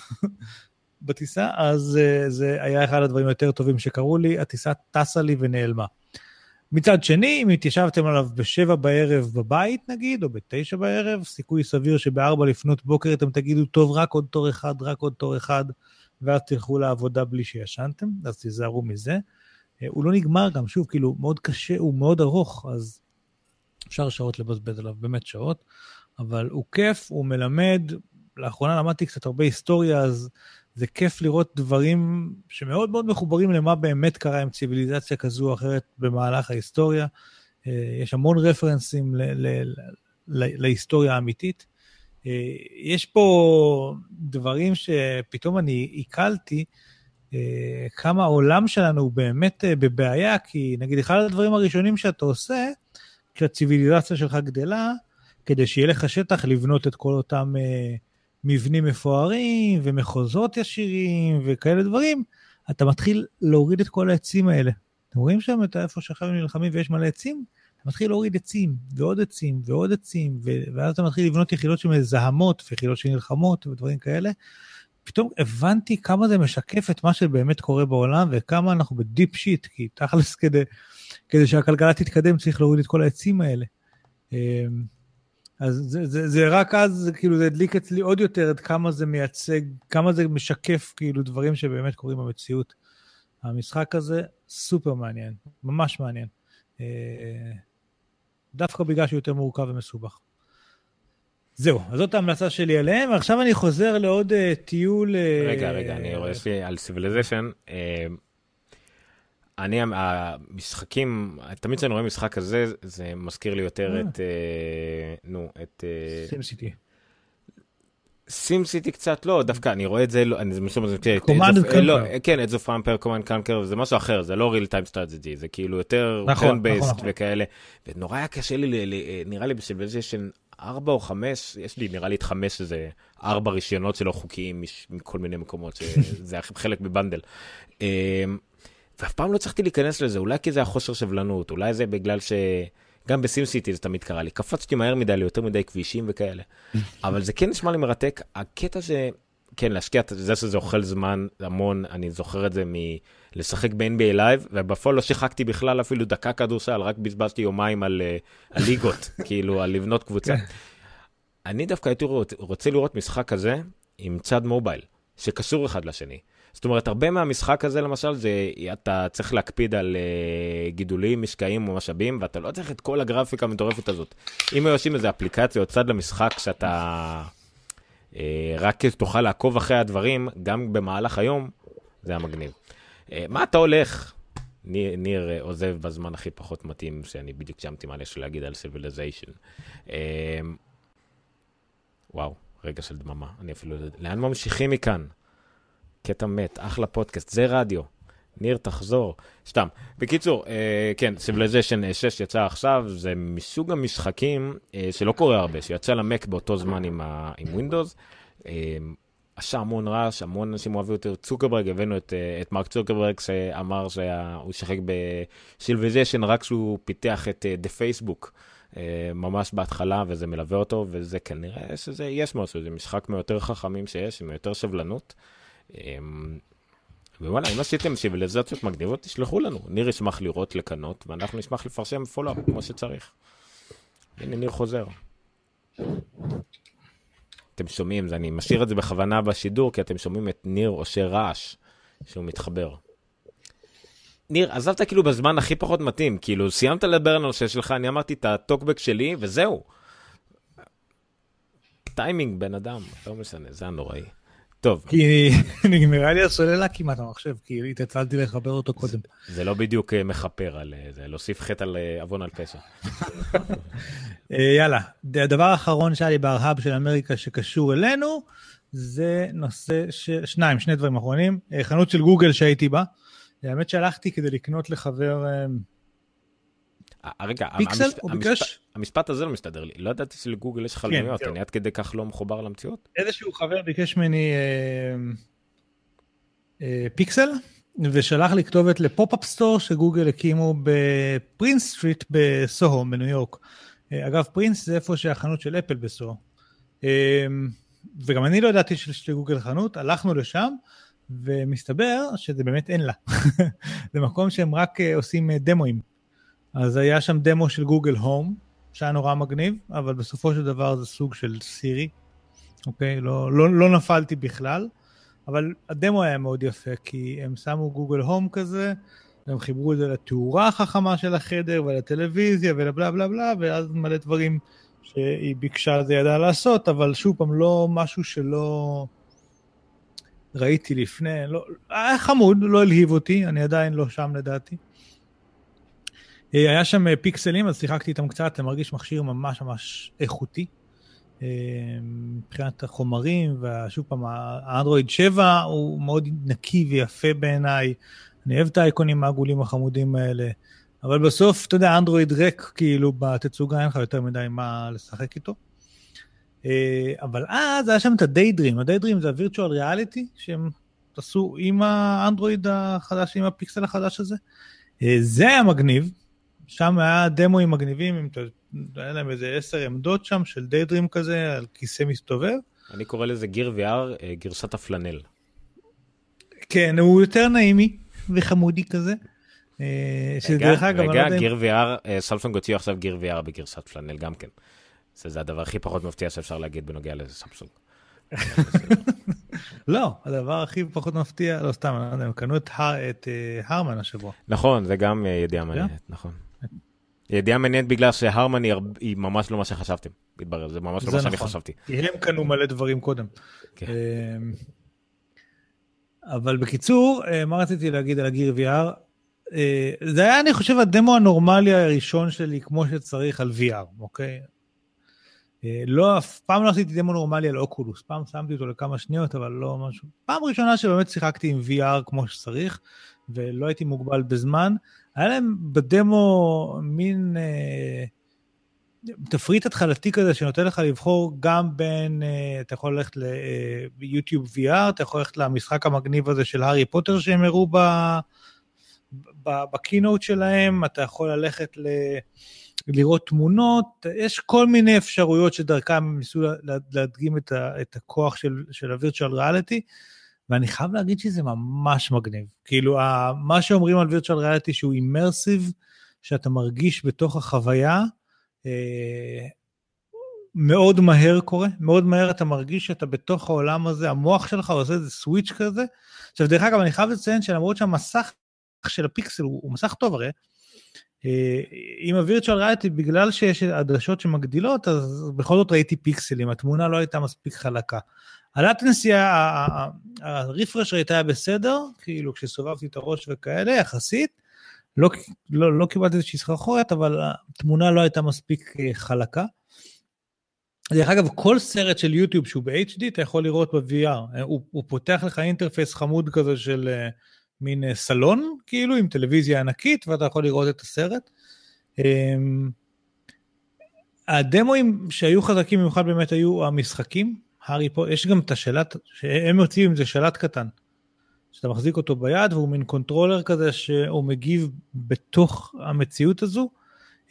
בטיסה, אז זה היה אחד הדברים היותר טובים שקרו לי, הטיסה טסה לי ונעלמה. מצד שני, אם התיישבתם עליו בשבע בערב בבית נגיד, או בתשע בערב, סיכוי סביר שבארבע לפנות בוקר אתם תגידו, טוב, רק עוד תור אחד, רק עוד תור אחד, ואז תלכו לעבודה בלי שישנתם, אז תיזהרו מזה. Uh, הוא לא נגמר גם, שוב, כאילו, מאוד קשה, הוא מאוד ארוך, אז אפשר שעות לבזבז עליו, באמת שעות, אבל הוא כיף, הוא מלמד, לאחרונה למדתי קצת הרבה היסטוריה, אז זה כיף לראות דברים שמאוד מאוד מחוברים למה באמת קרה עם ציוויליזציה כזו או אחרת במהלך ההיסטוריה. אה, יש המון רפרנסים ל- ל- ל- להיסטוריה האמיתית. אה, יש פה דברים שפתאום אני עיכלתי, אה, כמה העולם שלנו הוא באמת בבעיה, כי נגיד אחד הדברים הראשונים שאתה עושה, כשהציוויליזציה שלך גדלה, כדי שיהיה לך שטח לבנות את כל אותם מבנים מפוארים ומחוזות ישירים וכאלה דברים, אתה מתחיל להוריד את כל העצים האלה. אתם רואים שם את איפה הם נלחמים ויש מלא עצים? מתחיל להוריד עצים ועוד עצים ועוד עצים, ואז אתה מתחיל לבנות יחידות שמזהמות ויחידות שנלחמות ודברים כאלה. פתאום הבנתי כמה זה משקף את מה שבאמת קורה בעולם וכמה אנחנו בדיפ שיט, כי תכלס כדי, כדי שהכלכלה תתקדם צריך להוריד את כל העצים האלה. אמ, אז זה, זה, זה רק אז, כאילו זה הדליק אצלי עוד יותר את כמה זה מייצג, כמה זה משקף כאילו דברים שבאמת קורים במציאות. המשחק הזה סופר מעניין, ממש מעניין. אה, דווקא בגלל שהוא יותר מורכב ומסובך. זהו, אז זאת ההמלצה שלי עליהם, ועכשיו אני חוזר לעוד uh, טיול... Uh, רגע, רגע, אני רואה על Civilization. Uh, אני, המשחקים, תמיד כשאני רואה משחק כזה, זה מזכיר לי יותר את, נו, את... SimCity. SimCity קצת לא, דווקא אני רואה את זה, לא, אני משום מה Conquer. כן, Age of Empires, Command Conquer, זה משהו אחר, זה לא real time strategy, זה כאילו יותר נכון, נכון, נכון. וכאלה. ונורא היה קשה לי, נראה לי ב Civilization ארבע או חמש, יש לי נראה לי את חמש איזה ארבע רישיונות שלא חוקיים מכל מיני מקומות, שזה חלק מ bundle. אמ, ואף פעם לא הצלחתי להיכנס לזה, אולי כי זה החוסר סבלנות, אולי זה בגלל ש... גם ב SimCity זה תמיד קרה לי, קפצתי מהר מדי ליותר מדי כבישים וכאלה. אבל זה כן נשמע לי מרתק, הקטע זה, כן, להשקיע, זה שזה אוכל זמן המון, אני זוכר את זה מלשחק ב- NBA Live, ובפועל לא שיחקתי בכלל אפילו דקה כדורסל, רק בזבזתי יומיים על, uh, על ליגות, [laughs] כאילו, על לבנות קבוצה. אני דווקא הייתי רוצה לראות משחק כזה עם צד mobile, שקשור אחד לשני. זאת אומרת, הרבה מהמשחק הזה, למשל, זה אתה צריך להקפיד על uh, גידולים, משקעים ומשאבים, ואתה לא צריך את כל הגרפיקה המטורפת הזאת. אם היו עושים איזה אפליקציה או צד למשחק שאתה uh, רק תוכל לעקוב אחרי הדברים, גם במהלך היום, זה היה מגניב. Uh, מה אתה הולך? ניר, ניר עוזב בזמן הכי פחות מתאים, שאני בדיוק שמתי מה יש להגיד על Civilization. Uh, וואו, רגע של דממה, אני אפילו... לא לאן ממשיכים מכאן? קטע מת, אחלה פודקאסט, זה רדיו. ניר, תחזור. סתם. בקיצור, אה, כן, Civilization 6 יצא עכשיו, זה מסוג המשחקים אה, שלא קורה הרבה, שיצא למק באותו זמן עם, ה, עם Windows. אה, עשה המון רעש, המון אנשים אוהבים יותר. צוקרברג, הבאנו את, אה, את מרק צוקרברג שאמר שהוא שיחק ב-Civilization רק כשהוא פיתח את אה, The Facebook. Uh, ממש בהתחלה, וזה מלווה אותו, וזה כנראה שזה, יש משהו, זה משחק מיותר חכמים שיש, עם יותר סבלנות. אמ, ווואלה, אם עשיתם סיביליזציות מגניבות, תשלחו לנו. ניר ישמח לראות, לקנות, ואנחנו נשמח לפרסם follow up כמו שצריך. הנה, ניר חוזר. אתם שומעים, אני משאיר את זה בכוונה בשידור, כי אתם שומעים את ניר עושה רעש שהוא מתחבר. ניר, עזבת כאילו בזמן הכי פחות מתאים, כאילו סיימת לדבר על הנושא שלך, אני אמרתי את הטוקבק שלי, וזהו. טיימינג, בן אדם, לא משנה, זה הנוראי. טוב. כי [laughs] נגמרה לי הסוללה כמעט המחשב, כי התעצלתי לחבר אותו קודם. זה לא בדיוק אה, מכפר על אה, זה, להוסיף חטא על אה, עוון על פשע. [laughs] יאללה, הדבר האחרון שהיה לי בארהב של אמריקה שקשור אלינו, זה נושא, ש... שניים, שני דברים אחרונים, חנות של גוגל שהייתי בה. האמת שהלכתי כדי לקנות לחבר רגע, פיקסל, המשפ... הוא המשפ... ביקש? המשפט הזה לא מסתדר לי. לא ידעתי שלגוגל יש חנויות, זהו. אני עד כדי כך לא מחובר למציאות. איזשהו חבר ביקש ממני אה, אה, פיקסל, ושלח לי כתובת ל pop-up store שגוגל הקימו ב Prince Street בסוהו, בניו יורק. אה, אגב, Prince זה איפה שהחנות של אפל בסוהו. אה, וגם אני לא ידעתי שיש לגוגל חנות, הלכנו לשם, ומסתבר שזה באמת אין להם. [laughs] זה מקום שהם רק אה, עושים אה, דמואים. אז היה שם דמו של גוגל הום, שהיה נורא מגניב, אבל בסופו של דבר זה סוג של סירי, אוקיי? לא, לא, לא נפלתי בכלל, אבל הדמו היה מאוד יפה, כי הם שמו גוגל הום כזה, והם חיברו את זה לתאורה החכמה של החדר, ולטלוויזיה, ולבלה בלה בלה, ואז מלא דברים שהיא ביקשה זה ידעה לעשות, אבל שוב פעם, לא משהו שלא ראיתי לפני, לא, היה חמוד, לא הלהיב אותי, אני עדיין לא שם לדעתי. אה, היה שם אה, פיקסלים, אז שיחקתי איתם קצת, זה מרגיש מכשיר ממש ממש איכותי. אה, מבחינת החומרים, ושוב פעם, האנדרואיד 7 הוא מאוד נקי ויפה בעיניי. אני אוהב את האייקונים העגולים החמודים האלה. אבל בסוף, אתה יודע, אנדרואיד ריק, כאילו, בתצוגה אין לך יותר מדי מה לשחק איתו. אבל אז היה שם את הדיידרים, הדיידרים זה הווירטואל ריאליטי, שהם עשו עם האנדרואיד החדש, עם הפיקסל החדש הזה. זה היה מגניב, שם היה דמוים מגניבים, היה להם איזה עשר עמדות שם של דיידרים כזה, על כיסא מסתובב. אני קורא לזה גיר VR, אה, גרסת הפלנל. כן, הוא יותר נעימי וחמודי כזה. אה, שדרך אגב, רגע, לא גיר VR, סלפונג הוציאו עכשיו גיר VR בגרסת פלנל גם כן. זה הדבר הכי פחות מפתיע שאפשר להגיד בנוגע לסמסונג. [laughs] לא, הדבר הכי פחות מפתיע, לא סתם, הם קנו את הרמן השבוע. נכון, זה גם ידיעה מעניינת, נכון. ידיעה מעניינת בגלל שהרמן היא ממש לא מה שחשבתם, מתברר, זה ממש לא מה שאני נכון. חשבתי. כי הם קנו מלא דברים קודם. כן. אמ, אבל בקיצור, אה, מה רציתי להגיד על הגיר VR? אה, זה היה, אני חושב, הדמו הנורמלי הראשון שלי כמו שצריך על VR, אוקיי? אה, לא, אף פעם לא עשיתי דמו נורמלי על אוקולוס, פעם שמתי אותו לכמה שניות, אבל לא משהו. פעם ראשונה שבאמת שיחקתי עם VR כמו שצריך, ולא הייתי מוגבל בזמן. היה להם בדמו מין אה, תפריט התחלתי כזה שנותן לך לבחור גם בין, אה, אתה יכול ללכת ליוטיוב אה, VR, אתה יכול ללכת למשחק המגניב הזה של הארי פוטר שהם הראו בקינוט שלהם, אתה יכול ללכת ל... לראות תמונות, יש כל מיני אפשרויות שדרכם ניסו להדגים את, ה, את הכוח של, של ה-virtual ואני חייב להגיד שזה ממש מגניב. כאילו, מה שאומרים על virtual reality שהוא אימרסיב, שאתה מרגיש בתוך החוויה, אה, מאוד מהר קורה, מאוד מהר אתה מרגיש שאתה בתוך העולם הזה, המוח שלך עושה איזה סוויץ' כזה. עכשיו, דרך אגב, אני חייב לציין שלמרות שהמסך של הפיקסל הוא, הוא מסך טוב הרי, אה, עם ה virtual reality, בגלל שיש עדשות שמגדילות, אז בכל זאת ראיתי פיקסלים, התמונה לא הייתה מספיק חלקה. ה latency, ה refresh היה בסדר, כאילו כשסובבתי את הראש וכאלה, יחסית. לא, לא, לא קיבלתי איזושהי סחרחורת, אבל התמונה לא הייתה מספיק אה, חלקה. דרך אגב, כל סרט של יוטיוב שהוא ב-HD, אתה יכול לראות ב-VR. הוא, הוא פותח לך interface חמוד כזה של uh, מין סלון, כאילו, עם טלוויזיה ענקית, ואתה יכול לראות את הסרט. Um, הדמואים שהיו חזקים במיוחד באמת היו המשחקים. הרי פה, יש גם את השלט, שהם יוצאים עם זה שלט קטן, שאתה מחזיק אותו ביד והוא מין controller כזה שהוא מגיב בתוך המציאות הזו,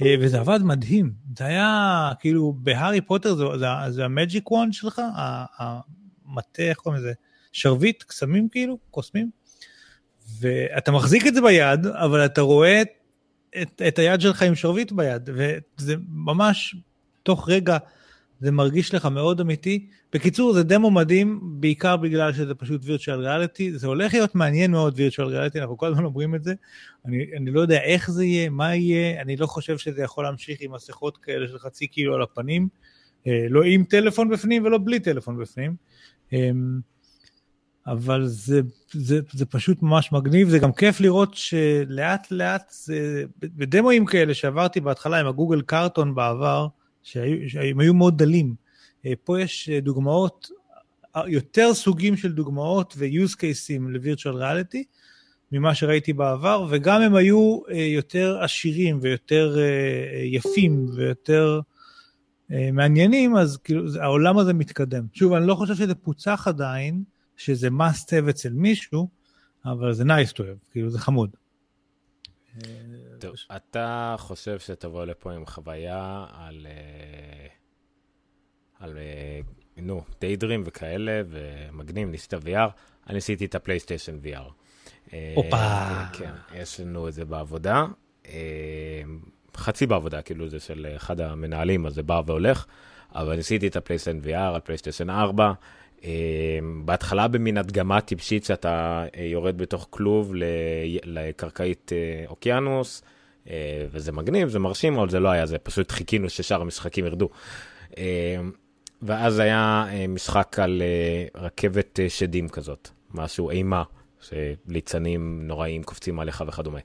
אה, וזה עבד מדהים. זה היה כאילו בהארי פוטר זה, זה, זה ה magic wand שלך, המטה, איך קוראים לזה? שרביט, קסמים כאילו, קוסמים. ואתה מחזיק את זה ביד, אבל אתה רואה את, את היד שלך עם שרביט ביד, וזה ממש תוך רגע זה מרגיש לך מאוד אמיתי. בקיצור, זה דמו מדהים, בעיקר בגלל שזה פשוט virtual reality. זה הולך להיות מעניין מאוד virtual reality, אנחנו כל הזמן אומרים את זה. אני, אני לא יודע איך זה יהיה, מה יהיה, אני לא חושב שזה יכול להמשיך עם מסכות כאלה של חצי קילו על הפנים. אה, לא עם טלפון בפנים ולא בלי טלפון בפנים. אה, אבל זה, זה, זה פשוט ממש מגניב, זה גם כיף לראות שלאט לאט, זה, בדמוים כאלה שעברתי בהתחלה עם הגוגל קארטון בעבר, שהם היו מאוד דלים. אה, פה יש אה, דוגמאות, אה, יותר סוגים של דוגמאות ו-use cases ל-virtual reality ממה שראיתי בעבר, וגם הם היו יותר עשירים ויותר יפים ויותר מעניינים, אז כאילו העולם הזה מתקדם. שוב, אני לא חושב שזה פוצח עדיין, שזה must have אצל מישהו, אבל זה nice to have, כאילו זה חמוד. טוב, אתה חושב שתבוא לפה עם חוויה על, אה, על אה, נו, דיידרים וכאלה, ומגניב, ניסית VR, אני עשיתי את הפלייסטיישן VR. אה, הופה. כן, יש לנו את זה בעבודה. חצי בעבודה, כאילו זה של אחד המנהלים, אז זה בא והולך, אבל ניסיתי את הפלייסטיישן VR על פלייסטיישן 4. אמ, בהתחלה במין הדגמה טיפשית שאתה אה, יורד בתוך כלוב לקרקעית אה, אוקיינוס, אה, וזה מגניב, זה מרשים, אבל זה לא היה זה, פשוט חיכינו ששאר המשחקים ירדו. אמ, ואז היה משחק על רכבת שדים כזאת, משהו אימה, שליצנים נוראים קופצים עליך וכדומה.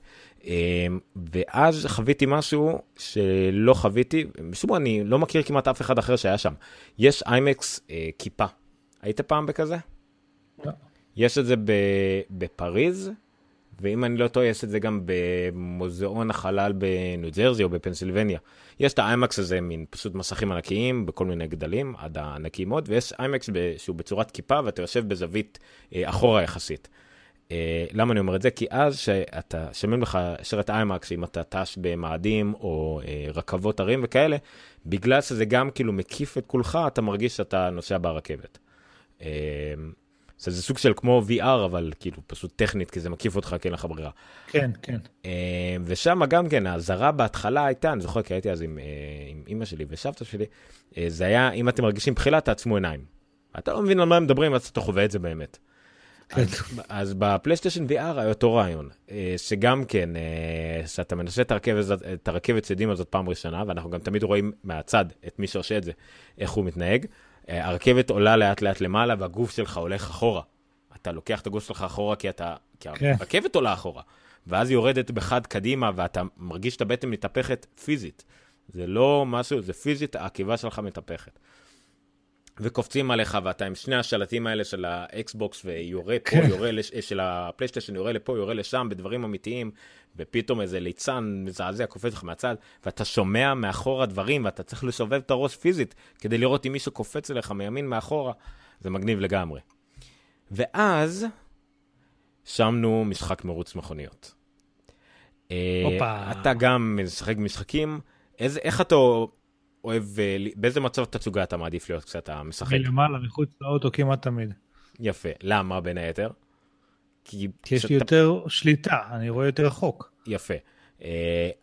אמ, ואז חוויתי משהו שלא חוויתי, משום מה אני לא מכיר כמעט אף אחד אחר שהיה שם. יש איימקס כיפה היית פעם בכזה? לא. יש את זה בפריז, ואם אני לא טועה, יש את זה גם במוזיאון החלל בניו ג'רזי או בפנסילבניה. יש את האיימקס הזה, מין פשוט מסכים ענקיים בכל מיני גדלים, עד הענקיים מאוד, ויש איימקס שהוא בצורת כיפה ואתה יושב בזווית אה, אחורה יחסית. אה, למה אני אומר את זה? כי אז שאתה, שומעים לך שרת איימקס, אם אתה טס במאדים או אה, רכבות הרים וכאלה, בגלל שזה גם כאילו מקיף את כולך, אתה מרגיש שאתה נוסע ברכבת. אה, זה סוג של כמו VR, אבל כאילו פשוט טכנית, כי זה מקיף אותך, כי אין לך ברירה. כן, כן. אה, ושם גם כן, האזהרה בהתחלה הייתה, אני זוכר כי הייתי אז עם, אה, עם אימא שלי וסבתא שלי, אה, זה היה, אם אתם מרגישים בחילה, תעצמו עיניים. אתה לא מבין על מה הם מדברים, אז אתה חווה את זה באמת. כן. אז, אז בפלייסטיישן VR היה אותו רעיון, שגם כן, שאתה מנסה את הרכבת, את הרכבת צדים הזאת פעם ראשונה, ואנחנו גם תמיד רואים מהצד את מי שעושה את זה, איך הוא מתנהג. הרכבת עולה לאט לאט למעלה, והגוף שלך הולך אחורה. אתה לוקח את הגוף שלך אחורה כי אתה, כי כן. הרכבת עולה אחורה. ואז היא יורדת בחד קדימה, ואתה מרגיש את הבטן מתהפכת פיזית. זה לא משהו, זה פיזית, הקיבה שלך מתהפכת. וקופצים עליך, ואתה עם שני השלטים האלה של ה Xbox, ויורה פה, כן. יורה, לש... של ה PlayStation, יורה לפה, יורה לשם, בדברים אמיתיים, ופתאום איזה ליצן מזעזע קופץ לך מהצד, ואתה שומע מאחורה דברים, ואתה צריך לסובב את הראש פיזית, כדי לראות אם מישהו קופץ אליך מימין מאחורה, זה מגניב לגמרי. ואז, שמנו משחק מרוץ מכוניות. אה, הופה. אתה גם משחק משחקים, איזה, איך אתה אוהב, אה, באיזה מצב תצוגה אתה מעדיף להיות כשאתה משחק? מלמעלה, מחוץ לאוטו כמעט תמיד. יפה. למה בין היתר? כי, כי יש כשאתה- לי יותר שליטה, אני רואה יותר רחוק. יפה. Uh,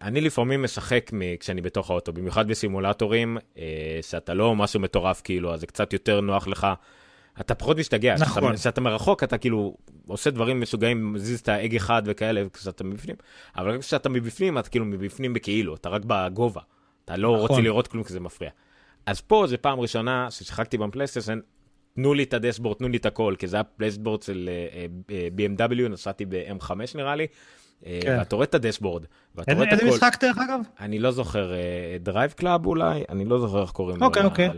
אני לפעמים משחק מ- כשאני בתוך האוטו, במיוחד בסימולטורים, uh, שאתה לא משהו מטורף כאילו, אז זה קצת יותר נוח לך. אתה פחות משתגע. נכון. כשאתה מרחוק, אתה כאילו עושה דברים משוגעים, מזיז את ההגה חד וכאלה, כשאתה מבפנים. אבל כשאתה מבפנים, אתה כאילו מבפנים בכאילו, אתה רק בגובה. אתה לא נכון. רוצה לראות כלום כי זה מפריע. אז פה זו פעם ראשונה ששיחקתי ב PlayStation, תנו לי את ה dashboard, תנו לי את הכל, כי זה היה dashboard של אה, אה, BMW, נסעתי ב-M5 נראה לי. אה, כן. ואתה רואה את ה dashboard, ואתה איזה רואה את איזה הכל. משחק דרך אגב? אני לא זוכר, Driveclub אולי, אני לא זוכר איך קוראים לו. אוקיי, אוקיי.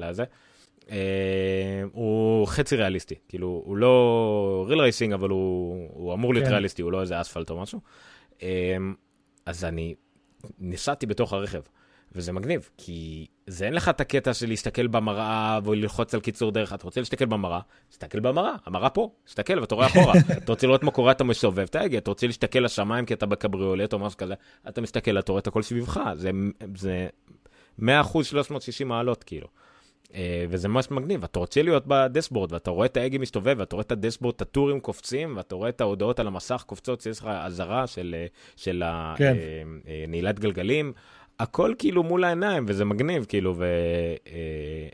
אה, הוא חצי ריאליסטי, כאילו, הוא לא ריל רייסינג, אבל הוא, הוא אמור להיות כן. ריאליסטי, הוא לא איזה אספלט או משהו. אה, אז אני נסעתי בתוך הרכב, וזה מגניב, כי זה אין לך את הקטע של להסתכל במראה וללחוץ על קיצור דרך, אתה רוצה להסתכל במראה, תסתכל במראה, המראה פה, תסתכל ואתה רואה אחורה. [laughs] אתה רוצה לראות מה קורה, אתה מסובב. את ההגה, אתה רוצה להסתכל לשמיים כי אתה בקבריולט או משהו כזה, אתה מסתכל, אתה רואה את הכל סביבך, זה, זה 100% 360 מעלות כאילו. אה, וזה ממש מגניב, אתה רוצה להיות בדשבורד, ואתה רואה את ההגה מסתובב, ואתה רואה את הדשבורד, את הטורים קופצים, ואתה רואה את ההודעות על המסך קופצות, שיש לך אזהרה של, אה, של כן. הנעילת גלגלים, הכל כאילו מול העיניים, וזה מגניב, כאילו, ו... אה,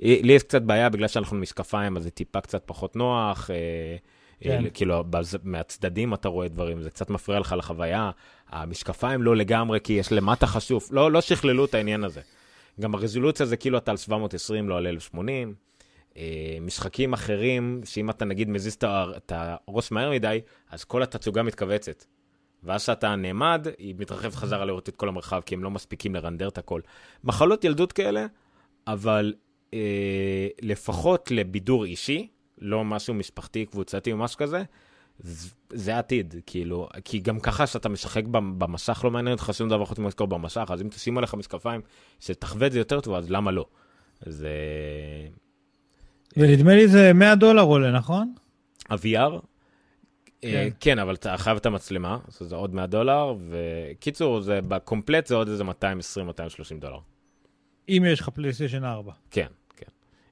לי יש קצת בעיה בגלל שאנחנו משקפיים, אז זה טיפה קצת פחות נוח. אה, כן. אה, כאילו, מהצדדים אתה רואה דברים, זה קצת מפריע לך לחוויה. המשקפיים לא לגמרי, כי יש למטה חשוף. לא, לא שכללו את העניין הזה. גם הרזולוציה זה כאילו אתה על 720, לא על 1080. אה, משחקים אחרים, שאם אתה נגיד מזיז את הראש מהר מדי, אז כל התצוגה מתכווצת. ואז כשאתה נעמד, היא מתרחבת חזרה לראות את כל המרחב, כי הם לא מספיקים לרנדר את הכל. מחלות ילדות כאלה, אבל אה, לפחות לבידור אישי, לא משהו משפחתי, קבוצתי או משהו כזה, זה העתיד, כאילו, כי גם ככה שאתה משחק במ- במסך, לא מעניין אותך שום דבר חוץ שקורה במסך, אז אם תשים עליך משקפיים שתחווה את זה יותר טוב, אז למה לא? זה... ונדמה לי זה 100 דולר עולה, נכון? ה-VR, כן. כן. כן, אבל אתה חייב את המצלמה, זה עוד 100 דולר, וקיצור, זה בקומפלט זה עוד איזה 220-230 דולר. אם יש לך פלייסטיישן 4. כן, כן.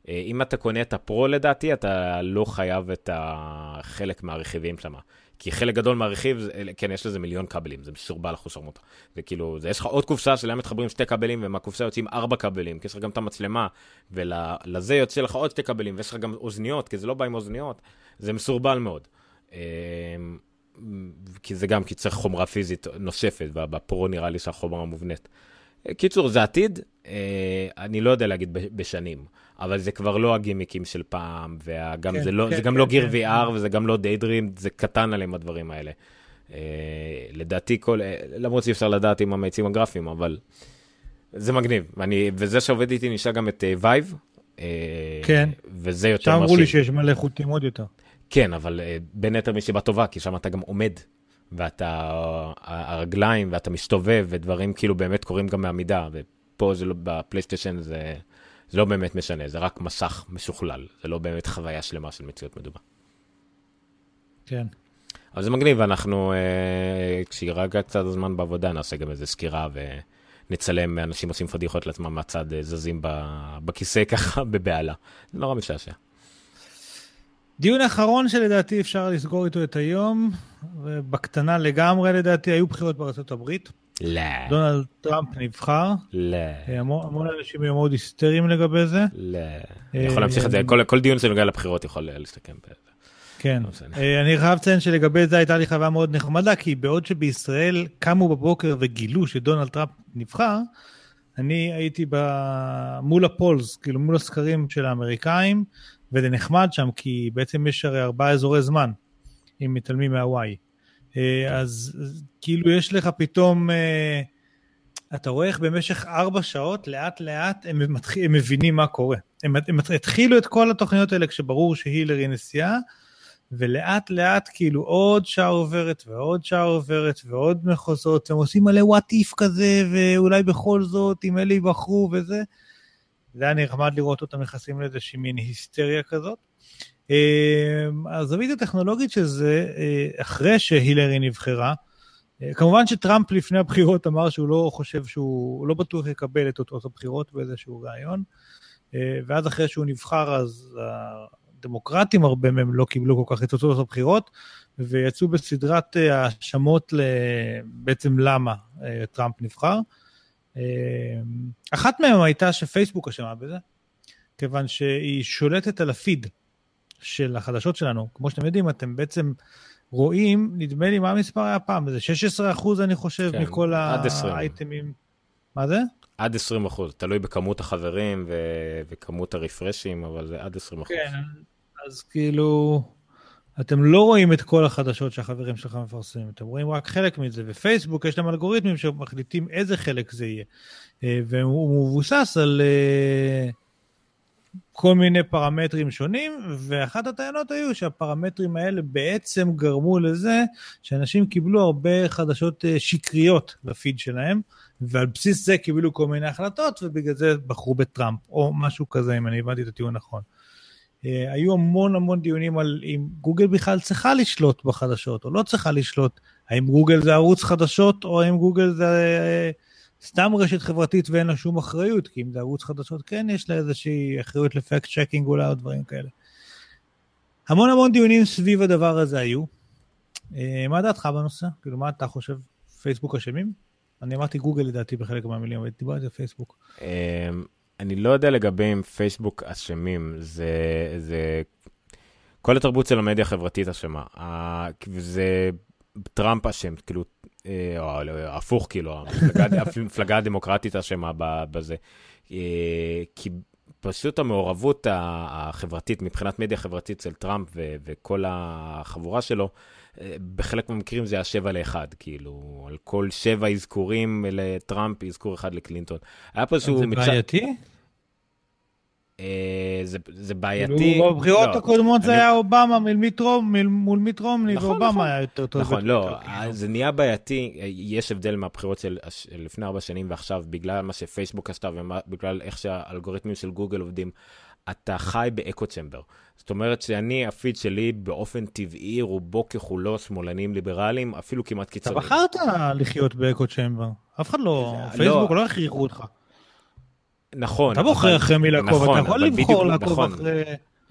אה, אם אתה קונה את הפרו לדעתי, אתה לא חייב את החלק מהרכיבים שם. כי חלק גדול מהרכיב, כן, יש לזה מיליון כבלים, זה מסורבל אחושרמוטה. זה כאילו, זה, יש לך עוד קופסה שלהם מתחברים שתי כבלים, ומהקופסה יוצאים ארבע כבלים, כי יש לך גם את המצלמה, ולזה יוצא לך עוד שתי כבלים, ויש לך גם אוזניות, כי זה לא בא עם אוזניות, זה מסורבל מאוד. אה, כי זה גם כי צריך חומרה פיזית נוספת, ובפרו נראה לי שהחומרה מובנית. קיצור, זה עתיד, אה, אני לא יודע להגיד בשנים, אבל זה כבר לא הגימיקים של פעם, וגם כן, זה, לא, כן, זה גם כן, לא גיר כן. VR וזה גם לא דיידרים, זה קטן עליהם הדברים האלה. אה, לדעתי כל, אה, למרות שאי אפשר לדעת עם המאיצים הגרפיים, אבל זה מגניב, ואני, וזה שעובד איתי נשאר גם את וייב, כן. וזה יותר שם אמרו מרשים. לי שיש מלא חוטים עוד יותר. כן, אבל אה, בין היתר מסיבה טובה, כי שם אתה גם עומד, ואתה, הרגליים, ואתה מסתובב, ודברים כאילו באמת קורים גם מעמידה, ופה זה לא, בפלייסטיישן זה, זה לא באמת משנה, זה רק מסך משוכלל, זה לא באמת חוויה שלמה של מציאות מדומה. כן. אבל זה מגניב, אנחנו, כשירגע קצת הזמן בעבודה, נעשה גם איזה סקירה ונצלם אנשים עושים פדיחות לעצמם מהצד, זזים בכיסא ככה בבהלה. זה נורא משעשע. דיון אחרון שלדעתי אפשר לסגור איתו את היום, ובקטנה לגמרי לדעתי, היו בחירות בארצות הברית. לא. דונלד טראמפ נבחר. לא. המון, המון אנשים היו מאוד היסטריים לגבי זה. לא. אני יכול להמשיך את זה, כל, כל דיון שנוגע לבחירות יכול להסתכם בזה. כן. אני חייב לציין שלגבי זה הייתה לי חוויה מאוד נחמדה, כי בעוד שבישראל קמו בבוקר וגילו שדונלד טראמפ נבחר, אני הייתי ב... מול הפולס, כאילו מול הסקרים של האמריקאים, וזה נחמד שם, כי בעצם יש הרי ארבעה אזורי זמן, אם מתעלמים מהוואי. אה, אז כאילו יש לך פתאום, אה, אתה רואה איך במשך ארבע שעות, לאט לאט הם, מתח... הם מבינים מה קורה. הם, הם התחילו את כל התוכניות האלה כשברור שהילרי נשיאה, ולאט לאט כאילו עוד שעה עוברת ועוד שעה עוברת ועוד מחוזות, הם עושים מלא וואט איף כזה, ואולי בכל זאת, אם אלה ייבחרו וזה. זה היה נחמד לראות אותם נכנסים לאיזושהי מין היסטריה כזאת. אמ, הזווית הטכנולוגית של זה, אה, אחרי שהילרי נבחרה, אה, כמובן שטראמפ לפני הבחירות אמר שהוא לא חושב שהוא, לא בטוח יקבל את תוצאות הבחירות באיזשהו רעיון, אה, ואז אחרי שהוא נבחר אז הדמוקרטים, הרבה מהם לא קיבלו כל כך את תוצאות הבחירות, ויצאו בסדרת האשמות בעצם למה טראמפ נבחר. אחת מהן הייתה שפייסבוק אשמה בזה, כיוון שהיא שולטת על הפיד של החדשות שלנו. כמו שאתם יודעים, אתם בעצם רואים, נדמה לי, מה המספר היה פעם? זה 16 אחוז, אני חושב, כן, מכל האייטמים. מה זה? עד 20 אחוז, תלוי בכמות החברים ו- וכמות הרפרשים, אבל זה עד 20 אחוז. כן, אז כאילו, אתם לא רואים את כל החדשות שהחברים שלכם מפרסמים, אתם רואים רק חלק מזה, ופייסבוק יש להם אלגוריתמים שמחליטים איזה חלק זה יהיה. אה, והוא מבוסס על אה, כל מיני פרמטרים שונים, ואחת הטענות היו שהפרמטרים האלה בעצם גרמו לזה שאנשים קיבלו הרבה חדשות אה, שקריות לפיד שלהם, ועל בסיס זה קיבלו כל מיני החלטות, ובגלל זה בחרו בטראמפ, או משהו כזה, אם אני הבנתי את הטיעון נכון. אה, היו המון המון דיונים על אם גוגל בכלל צריכה לשלוט בחדשות, או לא צריכה לשלוט, האם גוגל זה ערוץ חדשות, או האם גוגל זה... אה, סתם רשת חברתית ואין לה שום אחריות, כי אם זה ערוץ חדשות כן יש לה איזושהי אחריות ל fact checking אולי או דברים כאלה. המון המון דיונים סביב הדבר הזה היו. אה, מה דעתך בנושא? כאילו מה אתה חושב? פייסבוק אשמים? אני אמרתי גוגל לדעתי בחלק מהמילים, אבל דיברתי על פייסבוק. אני לא יודע לגבי אם פייסבוק אשמים, זה, זה... כל התרבות של המדיה החברתית אשמה. זה טראמפ אשם, כאילו אה, או לא, הפוך, כאילו, המפלגה [laughs] הדמוקרטית אשמה בזה. אה, כי פשוט המעורבות החברתית, מבחינת מדיה חברתית אצל טראמפ וכל החבורה שלו, אה, בחלק מהמקרים זה היה שבע לאחד, כאילו, על כל שבע אזכורים לטראמפ, אזכור אחד לקלינטון. היה פה איזשהו... זה בעייתי? אה, זה, זה בעייתי. כאילו בבחירות לא, הקודמות זה היה אובמה מול מיט רומני, נכון, ואובמה נכון, היה יותר טוב. נכון, לא, כאילו. זה נהיה בעייתי, יש הבדל מהבחירות של לפני ארבע שנים ועכשיו, בגלל מה שפייסבוק עשתה ובגלל איך שהאלגוריתמים של גוגל עובדים, אתה חי באקו צ'מבר. זאת אומרת שאני, הפיד שלי באופן טבעי, רובו ככולו שמאלנים ליברליים, אפילו כמעט קיצוניים. אתה בחרת לחיות באקו צ'מבר, אף אחד לא, פייסבוק לא, לא הכריחו אותך. נכון. אתה בוחר אחרי מי לעקוב, נכון, אתה יכול לבחור לעקוב נכון. אחרי...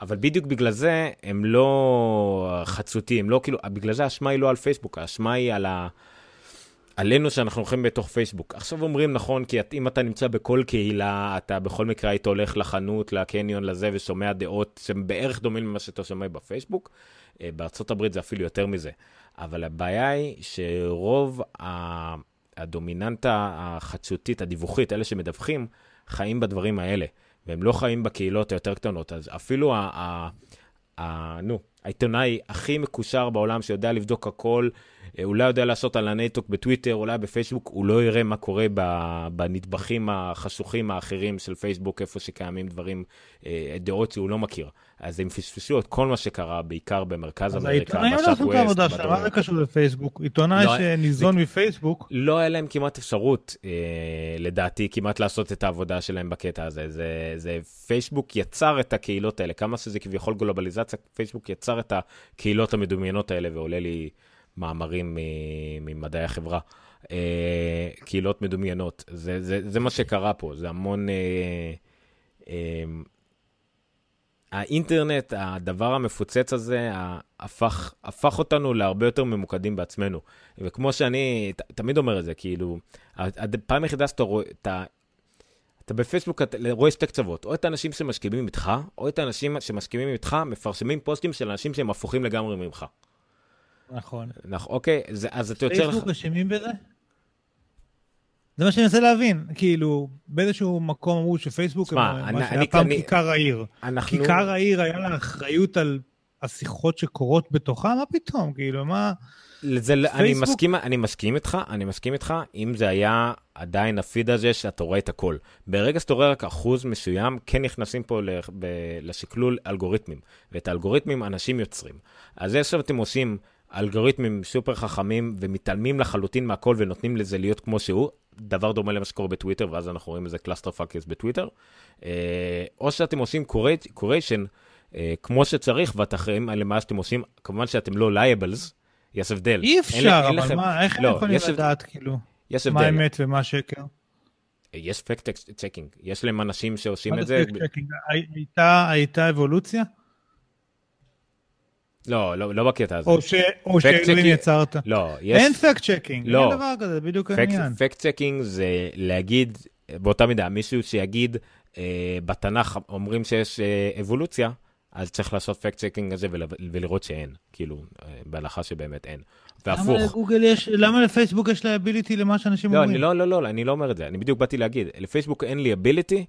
אבל בדיוק בגלל זה הם לא חצותיים, לא כאילו, בגלל זה האשמה היא לא על פייסבוק, האשמה היא על ה... עלינו שאנחנו הולכים בתוך פייסבוק. עכשיו אומרים נכון, כי אם אתה נמצא בכל קהילה, אתה בכל מקרה היית הולך לחנות, לקניון, לזה, ושומע דעות שהן בערך דומים למה שאתה שומע בפייסבוק. אה, בארצות הברית זה אפילו יותר מזה. אבל הבעיה היא שרוב הדומיננטה החדשותית, הדיווחית, אלה שמדווחים, חיים בדברים האלה, והם לא חיים בקהילות היותר קטנות. אז אפילו ה... ה, ה נו, העיתונאי הכי מקושר בעולם שיודע לבדוק הכל, אולי יודע לעשות על הנטוק בטוויטר, אולי בפייסבוק, הוא לא יראה מה קורה בנדבכים החשוכים האחרים של פייסבוק, איפה שקיימים דברים, אה, דעות שהוא לא מכיר. אז הם פספסו את כל מה שקרה, בעיקר במרכז אז אמריקה, העיתונאים לא עשו את העבודה שלהם, מה. זה קשור לפייסבוק? עיתונאי לא, שניזון מפייסבוק, לא היה להם כמעט אפשרות, אה, לדעתי, כמעט לעשות את העבודה שלהם בקטע הזה. זה, זה פייסבוק יצר את הקהילות האלה, כמה שזה כביכול גלובליזציה, פייסבוק יצר את הקהילות המדומיינות האלה, ועולה לי מאמרים ממדעי החברה. אה, קהילות מדומיינות, זה, זה, זה מה שקרה פה, זה המון... אה, אה, האינטרנט, הדבר המפוצץ הזה, הפך, הפך אותנו להרבה יותר ממוקדים בעצמנו. וכמו שאני ת, תמיד אומר את זה, כאילו, הד- פעם היחידה שאתה רואה, אתה, אתה בפייסבוק אתה רואה שתי קצוות, או את האנשים שמשכימים איתך, או את האנשים שמשכימים איתך, מפרסמים פוסטים של אנשים שהם הפוכים לגמרי ממך. נכון. נכון, אוקיי, זה, אז אתה יוצר לך... פייסבוק אשמים בזה? זה מה שאני מנסה להבין, כאילו, באיזשהו מקום אמרו שפייסבוק, הם- אני- מה שהיה אני- פעם אני- כיכר העיר. אנחנו... כיכר העיר היה לה אחריות על השיחות שקורות בתוכה? מה פתאום? כאילו, מה... זה, אני פייסבוק- מסכים, אני מסכים איתך, אני מסכים איתך, אם זה היה עדיין הפיד הזה שאתה רואה את הכל. ברגע שאתה רואה רק אחוז מסוים, כן נכנסים פה ל- ב- לשקלול אלגוריתמים, ואת האלגוריתמים אנשים יוצרים. אז עכשיו אתם עושים אלגוריתמים סופר חכמים ומתעלמים לחלוטין מהכל ונותנים לזה להיות כמו שהוא, דבר דומה למה שקורה בטוויטר, ואז אנחנו רואים איזה cluster fucks בטוויטר, אה, או שאתם עושים curation כמו שצריך, ואתם אחראים על מה שאתם עושים, כמובן שאתם לא liable, יש הבדל. אי אין- אפשר, אין אבל לכם- מה, איך הם לא, יכולים יש הבדל- לדעת, כאילו, יש מה הבדל. אמת ומה שקר? יש פקט צ'קינג, יש להם אנשים שעושים מה את זה הייתה- הייתה אבולוציה? לא, לא, לא בקטע הזה. או ש- או שאלוהים יצרת? לא, יש... אין פקט צ'קינג, לא. אין דבר כזה, בדיוק העניין. פקט צ'קינג זה להגיד, באותה מידה, מישהו שיגיד, אה, בתנ"ך אומרים שיש אה, אבולוציה, אז צריך לעשות פקט צ'קינג הזה ול, ולראות שאין, כאילו, אה, בהנחה שבאמת אין. למה והפוך. לגוגל יש, למה לפייסבוק יש ליאביליטי למה שאנשים לא, אומרים? אני לא, לא, לא, אני לא אומר את זה, אני בדיוק באתי להגיד, לפייסבוק אין לי אביליטי,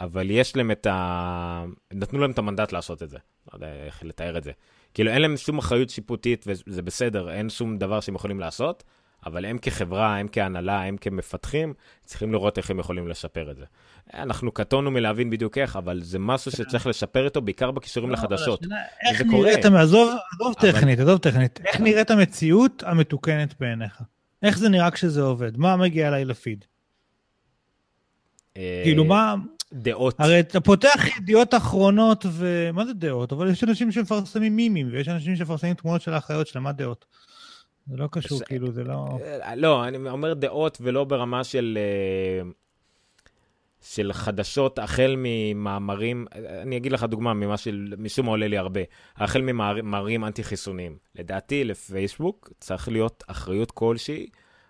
אבל יש להם את ה... נתנו להם את המנדט לעשות את זה. לא יודע איך לתאר את זה. כאילו, אין להם שום אחריות שיפוטית, וזה בסדר, אין שום דבר שהם יכולים לעשות, אבל הם כחברה, הם כהנהלה, הם כמפתחים, צריכים לראות איך הם יכולים לשפר את זה. אנחנו קטונו מלהבין בדיוק איך, אבל זה משהו שצריך לשפר איתו, בעיקר בקישורים לא, לחדשות. איך. נראית, עזוב עזוב טכנית, עזוב טכנית, איך נראית המציאות המתוקנת בעיניך? איך זה נראה כשזה עובד? מה מגיע אליי לפיד? אה, כאילו מה, דעות. הרי אתה פותח ידיעות אחרונות ו... מה זה דעות? אבל יש אנשים שמפרסמים מימים, ויש אנשים שמפרסמים תמונות של האחיות שלהם, מה דעות? זה לא קשור, כאילו, זה לא... אה, לא, אני אומר דעות ולא ברמה של, אה, של חדשות, החל ממאמרים, אני אגיד לך דוגמה ממה של, משום מה עולה לי הרבה, החל ממאמרים אנטי-חיסוניים. לדעתי, לפייסבוק צריך להיות אחריות כלשהי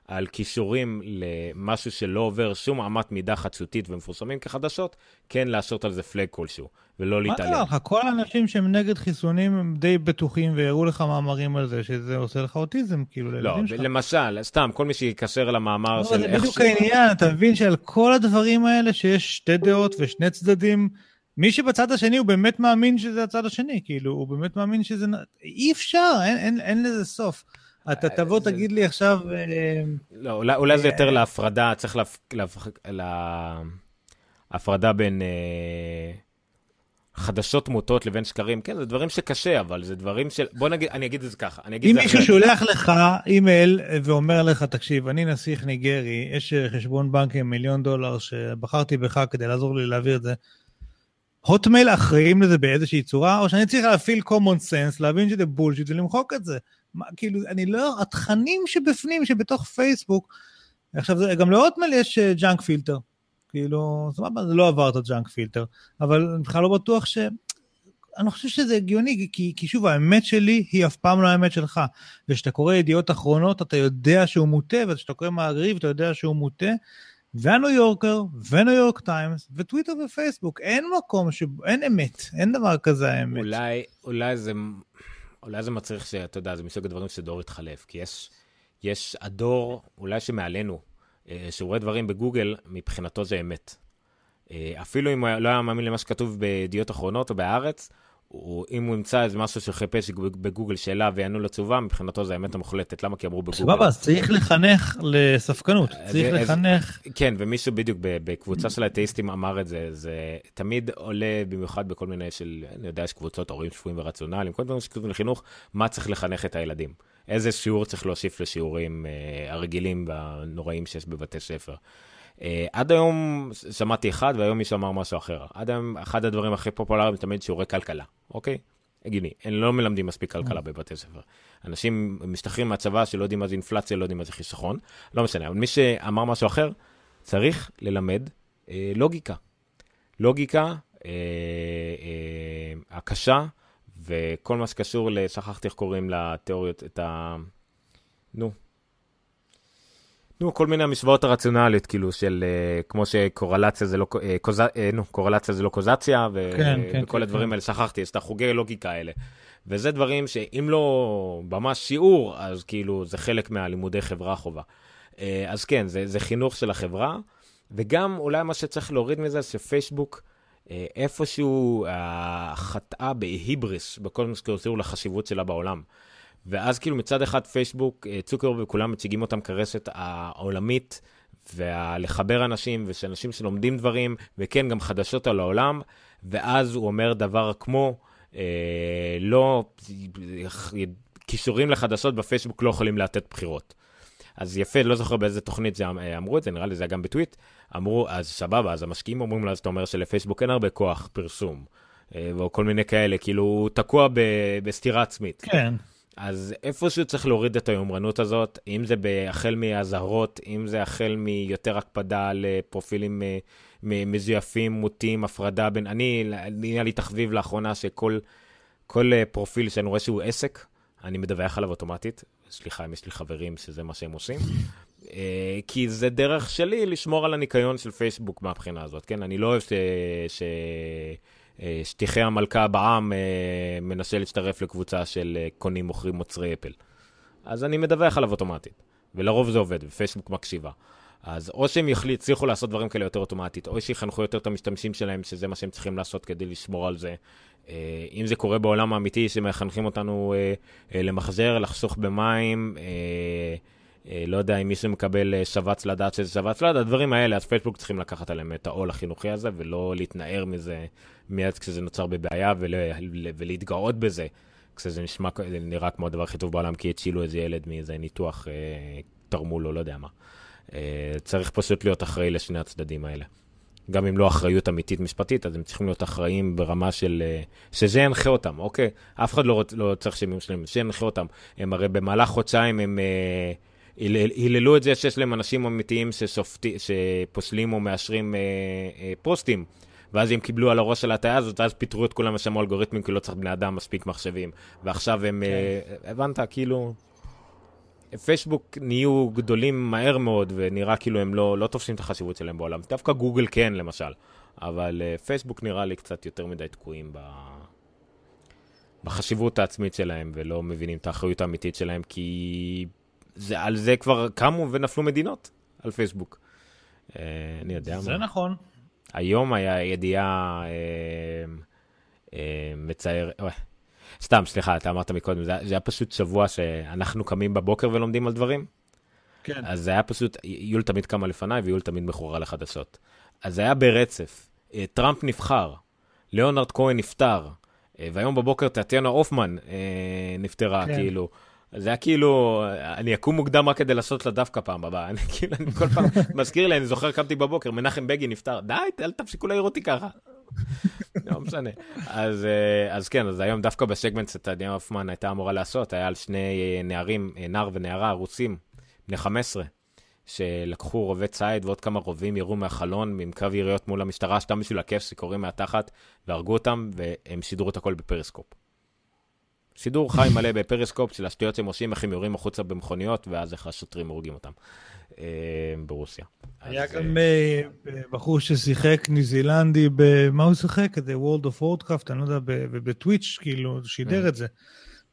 על כישורים למשהו שלא עובר שום אמת מידה חדשותית ומפורסמים כחדשות, כן לעשות על זה פלג כלשהו, ולא מה להתעלם. קרה לך? כל האנשים שהם נגד חיסונים הם די בטוחים והראו לך מאמרים על זה, שזה עושה לך אוטיזם, כאילו, לא, לילדים שלך. למשל, סתם, כל מי שיקשר למאמר לא, של זה איך... בדיוק ש- העניין, אתה מבין שעל כל הדברים האלה שיש שתי דעות ושני צדדים, מי שבצד השני הוא באמת מאמין שזה הצד השני, כאילו, הוא באמת מאמין שזה... אי אפשר, אין, אין, אין לזה סוף. אתה אה, תבוא, זה- תגיד לי עכשיו, אה, לא, אולי, אולי זה אה, יותר להפרדה, צריך להפ... להפ... לה... הפרדה בין אה... חדשות מוטות לבין שקרים. כן, זה דברים שקשה, אבל זה דברים של... בוא נגיד, אני אגיד את זה ככה, אני אגיד אם מישהו. שולח לך אימייל ואומר לך, תקשיב, אני נסיך ניגרי, יש חשבון בנק עם מיליון דולר שבחרתי בך כדי לעזור לי להעביר את זה, Hotmail אחראים לזה באיזושהי צורה, או שאני צריך להפעיל common sense, להבין שזה bullshit ולמחוק את זה. מה, כאילו, אני לא, התכנים שבפנים, שבתוך פייסבוק, עכשיו, גם ל Hotmail יש junk filter. כאילו, סבבה, זה לא עבר את ה junk filter, אבל אני בכלל לא בטוח ש... אני חושב שזה הגיוני, כי, כי שוב, האמת שלי היא אף פעם לא האמת שלך. וכשאתה קורא ידיעות אחרונות, אתה יודע שהוא מוטה, וכשאתה קורא מעריב, אתה יודע שהוא מוטה. והניו יורקר, וניו יורק טיימס, וטוויטר ופייסבוק, אין מקום ש... אין אמת, אין דבר כזה האמת. אולי, אולי זה... אולי זה מצריך שאתה יודע, זה מסוג הדברים שדור יתחלף, כי יש, יש הדור, אולי שמעלינו, אה, שהוא רואה דברים בגוגל, מבחינתו זה אמת. אה, אפילו אם הוא לא היה מאמין למה שכתוב בידיעות אחרונות או בהארץ, הוא, אם הוא ימצא איזה משהו שחיפש בגוגל שאלה ויענו לתשובה, מבחינתו זה האמת המוחלטת. למה? כי אמרו בגוגל. סבבה, אז צריך לחנך לספקנות. צריך אז, לחנך... כן, ומישהו בדיוק בקבוצה של האתאיסטים אמר את זה, זה תמיד עולה במיוחד בכל מיני של, אני יודע, יש קבוצות הורים שפויים ורציונליים, כל מיני שכתובים לחינוך, מה צריך לחנך את הילדים. איזה שיעור צריך להוסיף לשיעורים אה, הרגילים והנוראים שיש בבתי ספר. אה, עד היום שמעתי אחד, והיום מישהו אמר משהו אחר. עד היום אחד הדברים הכי פופולריים תמיד שיעורי כלכלה, אוקיי? הגיוני, הם לא מלמדים מספיק כלכלה בבתי ספר. אנשים משתחררים מהצבא שלא יודעים מה זה אינפלציה, לא יודעים מה זה חיסכון, לא משנה, אבל מי שאמר משהו אחר, צריך ללמד אה, לוגיקה. לוגיקה, אה, אה, הקשה, וכל מה שקשור, שכחתי איך קוראים לתיאוריות, את ה... נו, נו, כל מיני המשוואות הרציונליות, כאילו, של uh, כמו שקורלציה זה לא, uh, קוז... uh, נו, קורלציה זה לא קוזציה, ו... כן, כן, וכל כן, הדברים כן. האלה, שכחתי, יש את החוגי לוגיקה האלה. וזה דברים שאם לא ממש שיעור, אז כאילו, זה חלק מהלימודי חברה חובה. אז כן, זה, זה חינוך של החברה, וגם אולי מה שצריך להוריד מזה, שפייסבוק, איפשהו חטאה בהיבריס, בכל מה שקשור לחשיבות שלה בעולם. ואז כאילו מצד אחד פייסבוק, אה, צוקר וכולם מציגים אותם כרשת העולמית, ולחבר אנשים, ושאנשים שלומדים דברים, וכן, גם חדשות על העולם, ואז הוא אומר דבר כמו, אה, לא, כישורים לחדשות בפייסבוק לא יכולים לתת בחירות. אז יפה, לא זוכר באיזה תוכנית זה, אה, אמרו את זה, נראה לי זה היה גם בטוויט. אמרו, אז סבבה, אז המשקיעים אומרים לו, אז אתה אומר שלפייסבוק אין הרבה כוח פרסום, אה, או כל מיני כאלה, כאילו, הוא תקוע בסתירה עצמית. כן. אז איפשהו צריך להוריד את היומרנות הזאת, אם זה החל מאזהרות, אם זה החל מיותר הקפדה על אה, פרופילים אה, מזויפים, מוטים, הפרדה בין... אני, נהיה לי תחביב לאחרונה שכל כל אה, פרופיל שאני רואה שהוא עסק, אני מדווח עליו אוטומטית. סליחה אם יש לי חברים שזה מה שהם עושים. כי זה דרך שלי לשמור על הניקיון של פייסבוק מהבחינה הזאת, כן? אני לא אוהב ש... ש... אה, שטיחי המלכה בעם אה, מנסה להצטרף לקבוצה של אה, קונים מוכרים מוצרי אפל. אז אני מדווח עליו אוטומטית, ולרוב זה עובד, ופייסבוק מקשיבה. אז או שהם יצליחו לעשות דברים כאלה יותר אוטומטית, או שיחנכו יותר את המשתמשים שלהם, שזה מה שהם צריכים לעשות כדי לשמור על זה. אם זה קורה בעולם האמיתי, שמחנכים אותנו למחזר, לחסוך במים, לא יודע אם מישהו מקבל אה, שבץ לדעת שזה שבץ לדעת, הדברים האלה, אז פייסבוק צריכים לקחת עליהם את העול החינוכי הזה, ולא להתנער מזה מיד כשזה נוצר בבעיה, ול, ולהתגאות בזה, כשזה נשמע, נראה כמו הדבר הכי טוב בעולם, כי הצילו איזה ילד מאיזה ניתוח, אה, תרמו לו, לא יודע מה. אה, צריך פשוט להיות אחראי לשני הצדדים האלה. גם אם לא אחריות אמיתית משפטית, אז הם צריכים להיות אחראים ברמה של... אה, שזה ינחה אותם, אוקיי? אף אחד לא, רוצ, לא צריך שהם יהיו שלמים, שינחה אותם. הם הרי במהלך חודשיים הם... אה, היללו את זה שיש להם אנשים אמיתיים ששופטי, שפוסלים או מאשרים אה, אה, פוסטים. ואז הם קיבלו על הראש של ההטעיה הזאת, אז פיטרו את כולם ושמו אלגוריתמים, כי לא צריך בני אדם מספיק מחשבים. ועכשיו הם, כן. אה, הבנת, כאילו... פייסבוק נהיו גדולים מהר מאוד, ונראה כאילו הם לא, לא תופסים את החשיבות שלהם בעולם. דווקא גוגל כן, למשל. אבל uh, פייסבוק נראה לי קצת יותר מדי תקועים ב... בחשיבות העצמית שלהם, ולא מבינים את האחריות האמיתית שלהם, כי זה, על זה כבר קמו ונפלו מדינות, על פייסבוק. אה, אני יודע זה מה. זה נכון. היום היה ידיעה אה, אה, מצער, אה, סתם, סליחה, אתה אמרת מקודם, זה, זה היה פשוט שבוע שאנחנו קמים בבוקר ולומדים על דברים. כן. אז זה היה פשוט, יול תמיד קמה לפניי ויול תמיד מכורה לחדשות. אז זה היה ברצף. אה, טראמפ נבחר, ליאונרד כהן נפטר, אה, והיום בבוקר טטיאנה הופמן נפטרה, כן. כאילו. זה היה כאילו, אני אקום מוקדם רק כדי לעשות לה דווקא פעם הבאה. [laughs] אני כאילו, אני כל פעם מזכיר לי, אני זוכר, קמתי בבוקר, מנחם בגין נפטר, די, אל תפסיקו להעיר אותי ככה. לא משנה. אז, אה, אז כן, אז היום דווקא בסגמנט שטדיה הופמן הייתה אמורה לעשות, היה על שני נערים, נער ונערה רוסים, בני 15, שלקחו רובי ציד ועוד כמה רובים ירו מהחלון עם קו יריות מול המשטרה, סתם בשביל הכיף שקוראים מהתחת, והרגו אותם, והם שידרו את הכל בפריסקופ. שידור חי מלא ב Periscope של השטויות שהם עושים, איך הם יורים החוצה במכוניות, ואז איך השוטרים הורגים אותם אה, ברוסיה. היה גם אה, בחור ששיחק ניו זילנדי, במה הוא שיחק? איזה World of Warcraft, אני לא יודע, ב Twitch, כאילו, שידר mm. את זה.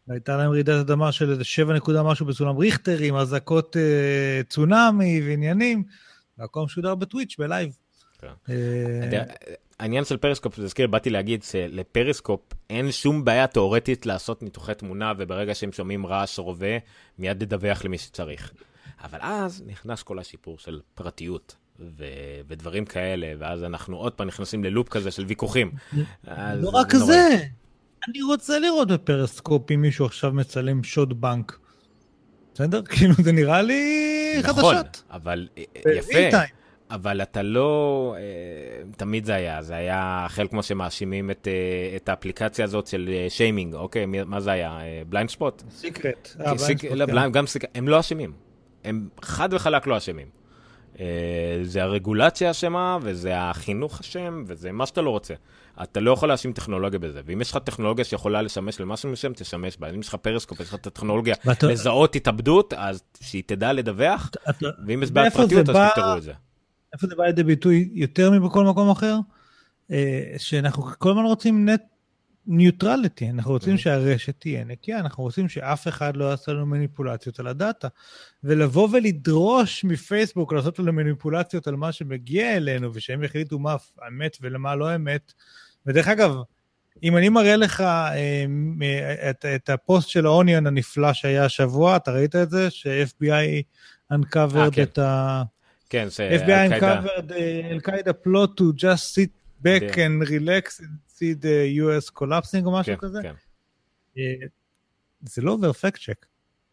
והייתה להם רעידת אדמה של איזה 7 נקודה משהו בסולם ריכטר, עם אזעקות אה, צונאמי ועניינים, והכל משודר ב Twitch ב live. העניין של Periscope, זה הזכיר, באתי להגיד של Periscope אין שום בעיה תאורטית לעשות ניתוחי תמונה, וברגע שהם שומעים רעש רובה, מיד לדווח למי שצריך. אבל אז נכנס כל הסיפור של פרטיות. ו- ודברים כאלה, ואז אנחנו עוד פעם נכנסים ללופ כזה של ויכוחים. לא רק זה, אני רוצה לראות ב Periscope אם מישהו עכשיו מצלם שוד בנק. בסדר? [laughs] כאילו זה נראה לי נכון, חדשות. אבל אה, יפה. אבל אתה לא, אה, תמיד זה היה, זה היה חלק כמו שמאשימים את, אה, את האפליקציה הזאת של אה, שיימינג, אוקיי, מי- מה זה היה? blind spot? Secret. גם Sec- הם לא אשמים, הם חד וחלק לא אשמים. אה, זה הרגולציה אשמה, וזה החינוך אשם, וזה מה שאתה לא רוצה. אתה לא יכול להאשים טכנולוגיה בזה, ואם יש לך טכנולוגיה שיכולה לשמש למשהו מסוים, תשמש בה. אם יש לך פריסקופ, יש לך את הטכנולוגיה לזהות התאבדות, אז שהיא תדע לדווח, ואם יש זה פרטיות, אז? תפתרו את זה. איפה זה בא לידי ביטוי יותר מבכל מקום אחר? אה, שאנחנו כל הזמן רוצים net neutrality, אנחנו רוצים Mhm. שהרשת תהיה נקייה, אנחנו רוצים שאף אחד לא יעשה לנו מניפולציות על ה data. ולבוא ולדרוש מפייסבוק לעשות לנו מניפולציות על מה שמגיע אלינו, ושהם יחליטו מה אמת ולמה לא אמת. ודרך אגב, אם אני מראה לך אה, מ- את, את הפוסט של האוניון הנפלא שהיה השבוע, אתה ראית את זה? ש-FBI uncovered אה, כן. את ה... כן, זה FBI uncovered Al-Qaeda plot to just sit back כן. and relax and see the US collapsing או משהו כן, כזה. כן. אה, זה לא עובר פקט צ'ק.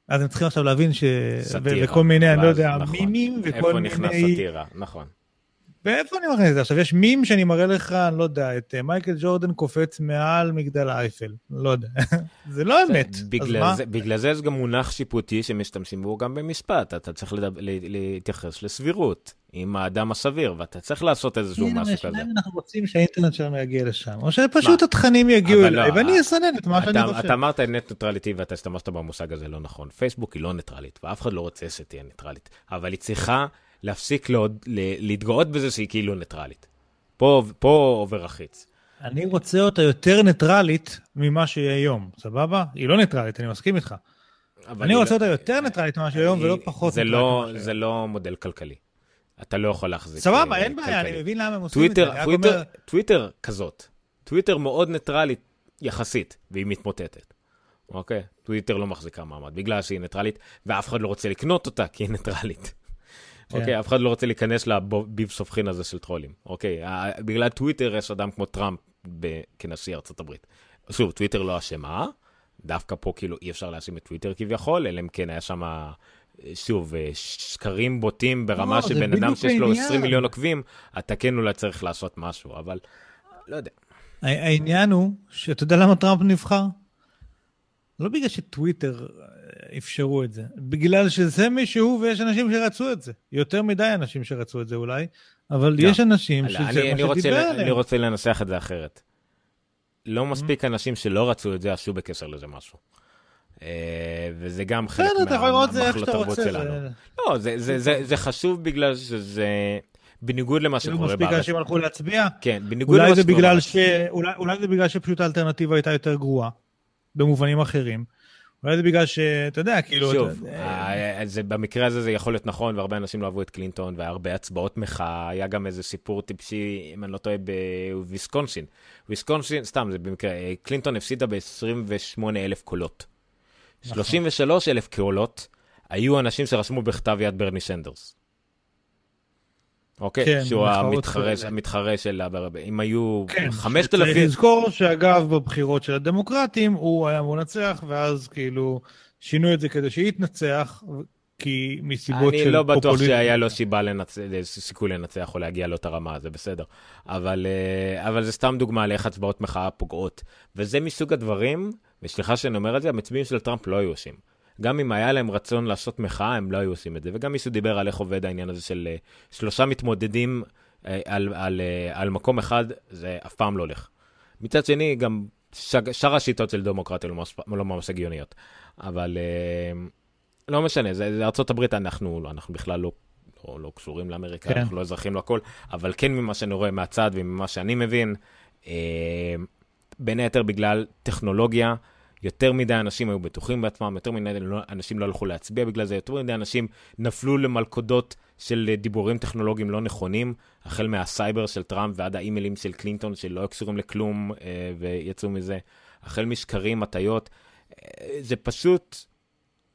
אז הם צריכים עכשיו להבין ש... סאטירה, וכל מיני, אני לא יודע, נכון. מימים וכל איפה מיני... נכנס סאטירה, נכון. ואיפה אני מכניס את זה? עכשיו, יש מים שאני מראה לך, אני לא יודע, את אה, מייקל ג'ורדן קופץ מעל מגדל אייפל. לא יודע. [laughs] זה לא אמת. בגלל? זה, בגלל זה יש גם מונח שיפוטי שמשתמשים בו גם במשפט. אתה צריך לדבר, להתייחס לסבירות עם האדם הסביר, ואתה צריך לעשות איזשהו משהו השאלה כזה. אם אנחנו רוצים שהאינטרנט שלנו יגיע לשם, או שפשוט התכנים יגיעו אליי, לא, ואני אה, אסנן את מה שאני אתה, חושב. אתה אמרת net neutrality ואתה השתמשת במושג הזה לא נכון. פייסבוק היא לא ניטרלית, ואף אחד לא רוצה שתהיה ניטרלית, אבל היא צריכה להפסיק לעוד, להתגאות בזה שהיא כאילו ניטרלית. פה, פה עובר החיץ. אני רוצה אותה יותר ניטרלית ממה שהיא היום, סבבה? היא לא ניטרלית, אני מסכים איתך. אני רוצה לא- אותה יותר ניטרלית ממה שהיא היום, ולא פחות ניטרלית לא, זה לא מודל כלכלי. אתה לא יכול להחזיק. סבבה, אה, אין בעיה. אני מבין למה הם עושים את זה. טוויטר, אומר, טוויטר כזאת. טוויטר מאוד ניטרלית יחסית, והיא מתמוטטת. אוקיי? טוויטר לא מחזיקה מעמד, בגלל שהיא ניטרלית, ואף אחד לא רוצה לקנות אותה כי היא ניטרלית. כן. אוקיי? אף אחד לא רוצה להיכנס לביב סופחין הזה של טרולים. אוקיי? בגלל טוויטר יש אדם כמו טראמפ כנשיא ארצות הברית. שוב, טוויטר לא אשמה, דווקא פה כאילו אי אפשר להאשים את טוויטר כביכול, אלא אם כן היה שם, שוב, אה, שקרים בוטים ברמה לא, של זה בן אדם שיש לו העניין. 20 מיליון עוקבים, אתה כן אולי צריך לעשות משהו, אבל לא יודע. הע- העניין הוא, שאתה יודע למה טראמפ נבחר? לא בגלל שטוויטר אה, אפשרו את זה, בגלל שזה מי שהוא ויש אנשים שרצו את זה. יותר מדי אנשים שרצו את זה אולי, אבל לא. יש אנשים אני- שזה אני, אני, מה רוצה, שדיבר ל- אני עליהם. רוצה לנסח את זה אחרת. לא מספיק אנשים שלא רצו את זה, עשו בקשר לזה משהו. אה, וזה גם חלק רוצה. שלנו. לא, זה, חשוב בגלל שזה בניגוד למה לא שקורה מספיק בארץ. אנשים הלכו להצביע. כן, בניגוד למה שקורה בארץ. אולי זה בגלל שפשוט האלטרנטיבה הייתה יותר גרועה, במובנים אחרים. אולי זה בגלל שאתה יודע, כאילו... שוב, אתה- אה, זה, במקרה הזה זה יכול להיות נכון, והרבה אנשים לא אהבו את קלינטון, והיה הרבה הצבעות מחאה, היה גם איזה סיפור טיפשי, אם אני לא טועה, בוויסקונסין. ויסקונסין, סתם, זה במקרה, אה, קלינטון הפסידה ב-28 אלף קולות. נכון. 33 אלף קולות היו אנשים שרשמו בכתב יד ברני סנדרס. אוקיי? כן, שהוא המתחרה. המתחרה של... אם היו כן, 5,000... צריך לזכור שאגב, בבחירות של הדמוקרטים, הוא היה אמור לנצח, ואז כאילו שינו את זה כדי שיתנצח, כי מסיבות של אני לא בטוח. שהיה לו סיבה לנצח, סיכוי לנצח או להגיע לאותה רמה, זה בסדר. אבל, אה, אבל זה סתם דוגמה לאיך הצבעות מחאה פוגעות. וזה מסוג הדברים, וסליחה שאני אומר את זה, המצביעים של טראמפ לא היו עושים. גם אם היה להם רצון לעשות מחאה, הם לא היו עושים את זה. וגם מישהו דיבר על איך עובד העניין הזה של אה, שלושה מתמודדים אה, על, על, אה, על מקום אחד, זה אף פעם לא הולך. מצד שני, גם שאר השיטות של דמוקרטיה לא ממש, לא ממש הגיוניות. אבל לא משנה, זה, זה ארה"ב, אנחנו, אנחנו בכלל לא, לא, לא קשורים לאמריקה, כן. אנחנו לא אזרחים, לא הכל, אבל כן ממה שאני רואה מהצד וממה שאני מבין, בין היתר בגלל טכנולוגיה, יותר מדי אנשים היו בטוחים בעצמם, יותר מדי אנשים לא הלכו להצביע בגלל זה, יותר מדי אנשים נפלו למלכודות של דיבורים טכנולוגיים לא נכונים, החל מהסייבר של טראמפ ועד האימיילים של קלינטון שלא קשורים לכלום אה, ויצאו מזה, החל משקרים, הטיות. אה, זה פשוט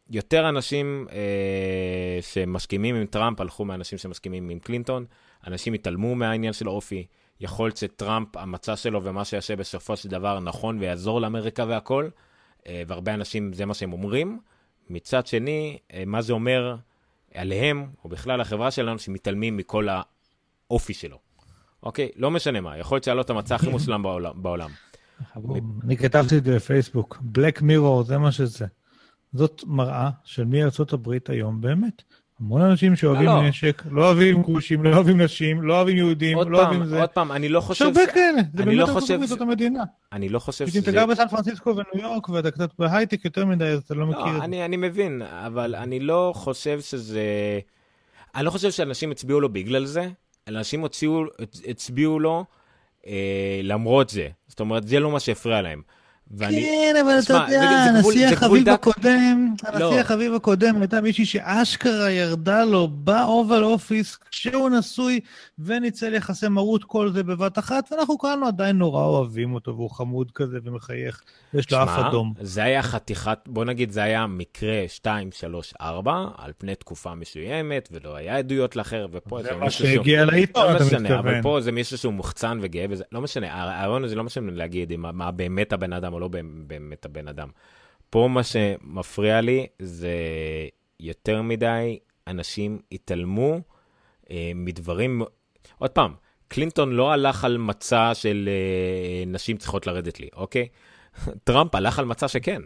יותר אנשים אה, שמסכימים עם טראמפ הלכו מאנשים שמסכימים עם קלינטון, אנשים התעלמו מהעניין של אופי. יכול להיות שטראמפ, המצע שלו ומה שיעשה בסופו של דבר נכון ויעזור לאמריקה והכל, אה, והרבה אנשים זה מה שהם אומרים. מצד שני, אה, מה זה אומר עליהם, או בכלל החברה שלנו, שמתעלמים מכל האופי שלו. אוקיי? לא משנה מה, יכול להיות שהיה לו את המצע הכי מושלם בעולם. אני כתבתי את זה בפייסבוק, Black Mirror, זה מה שזה. זאת מראה של מי ארצות הברית היום באמת. המון אנשים שאוהבים לא, לא. נשק, לא אוהבים גושים, לא אוהבים נשים, לא אוהבים יהודים, לא פעם, אוהבים זה. עוד פעם, אני לא חושב... יש הרבה כאלה, זה באמת לא חושב זאת המדינה. אני לא חושב שזה... אם אתה גר בסן פרנסיסקו וניו יורק ואתה קצת בהייטק יותר מדי, אז אתה לא, לא מכיר את זה. אני מבין, אבל אני לא חושב שזה... אני לא חושב שאנשים הצביעו לו בגלל זה, אנשים הוציאו, הצביעו לו אה, למרות זה. זאת אומרת, זה לא מה שהפריע להם. ואני... כן, אבל אתה יודע, הנשיא החביב הקודם, הנשיא לא. החביב הקודם הייתה מישהי שאשכרה ירדה לו באובל אופיס כשהוא נשוי וניצל יחסי מרות כל זה בבת אחת, ואנחנו כולנו עדיין נורא אוהבים אותו, והוא חמוד כזה ומחייך, יש לו אף אדום. זה היה חתיכת, בוא נגיד, זה היה מקרה 2, 3, 4, על פני תקופה מסוימת, ולא היה עדויות לאחר, ופה זה מה שהגיע לעיתון, לא אתה מתכוון. אבל פה זה מישהו שהוא מוחצן וגאה בזה, לא משנה, הרעיון הזה לא משנה להגיד מה באמת הבן אדם או לא באמת הבן אדם. פה מה שמפריע לי זה יותר מדי אנשים התעלמו אה, מדברים, עוד פעם, קלינטון לא הלך על מצע של אה, נשים צריכות לרדת לי, אוקיי? [laughs] טראמפ הלך על מצע שכן.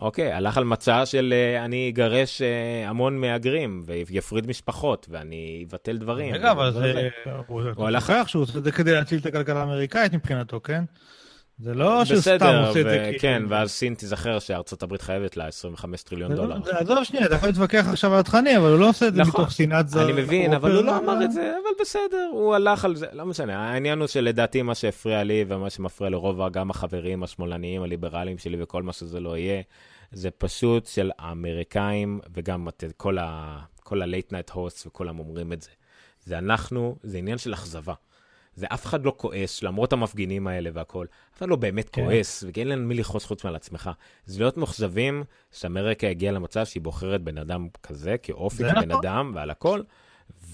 אוקיי, הלך על מצע של uh, אני אגרש uh, המון מהגרים ויפריד משפחות ואני אבטל דברים. רגע, אבל זה... הוא הלך... שהוא עושה את זה כדי להציל את הכלכלה האמריקאית מבחינתו, כן? זה לא שסתם עושה את זה כאילו. כן, ואז סין תיזכר שארצות הברית חייבת לה 25 טריליון דולר. עזוב שנייה, אתה יכול להתווכח עכשיו על התכנים, אבל הוא לא עושה את זה נכון. מתוך שנאת זר. אני מבין, אבל הוא לא אמר את זה, אבל בסדר, הוא הלך על זה, לא משנה. העניין הוא שלדעתי מה שהפריע לי ומה שמפריע לרוב גם החברים השמאלניים, הליברליים שלי וכל מה שזה לא יהיה, זה פשוט של האמריקאים וגם כל ה-late night hosts וכולם אומרים את זה. זה אנחנו, זה עניין של אכזבה. זה אף אחד לא כועס, למרות המפגינים האלה והכול. אף אחד לא באמת כן. כועס, ואין לנו מי לכעוס חוץ מעל עצמך. זה להיות מאוכזבים שאמריקה הגיעה למצב שהיא בוחרת בן אדם כזה, כאופי כבן נכון. אדם ועל הכל,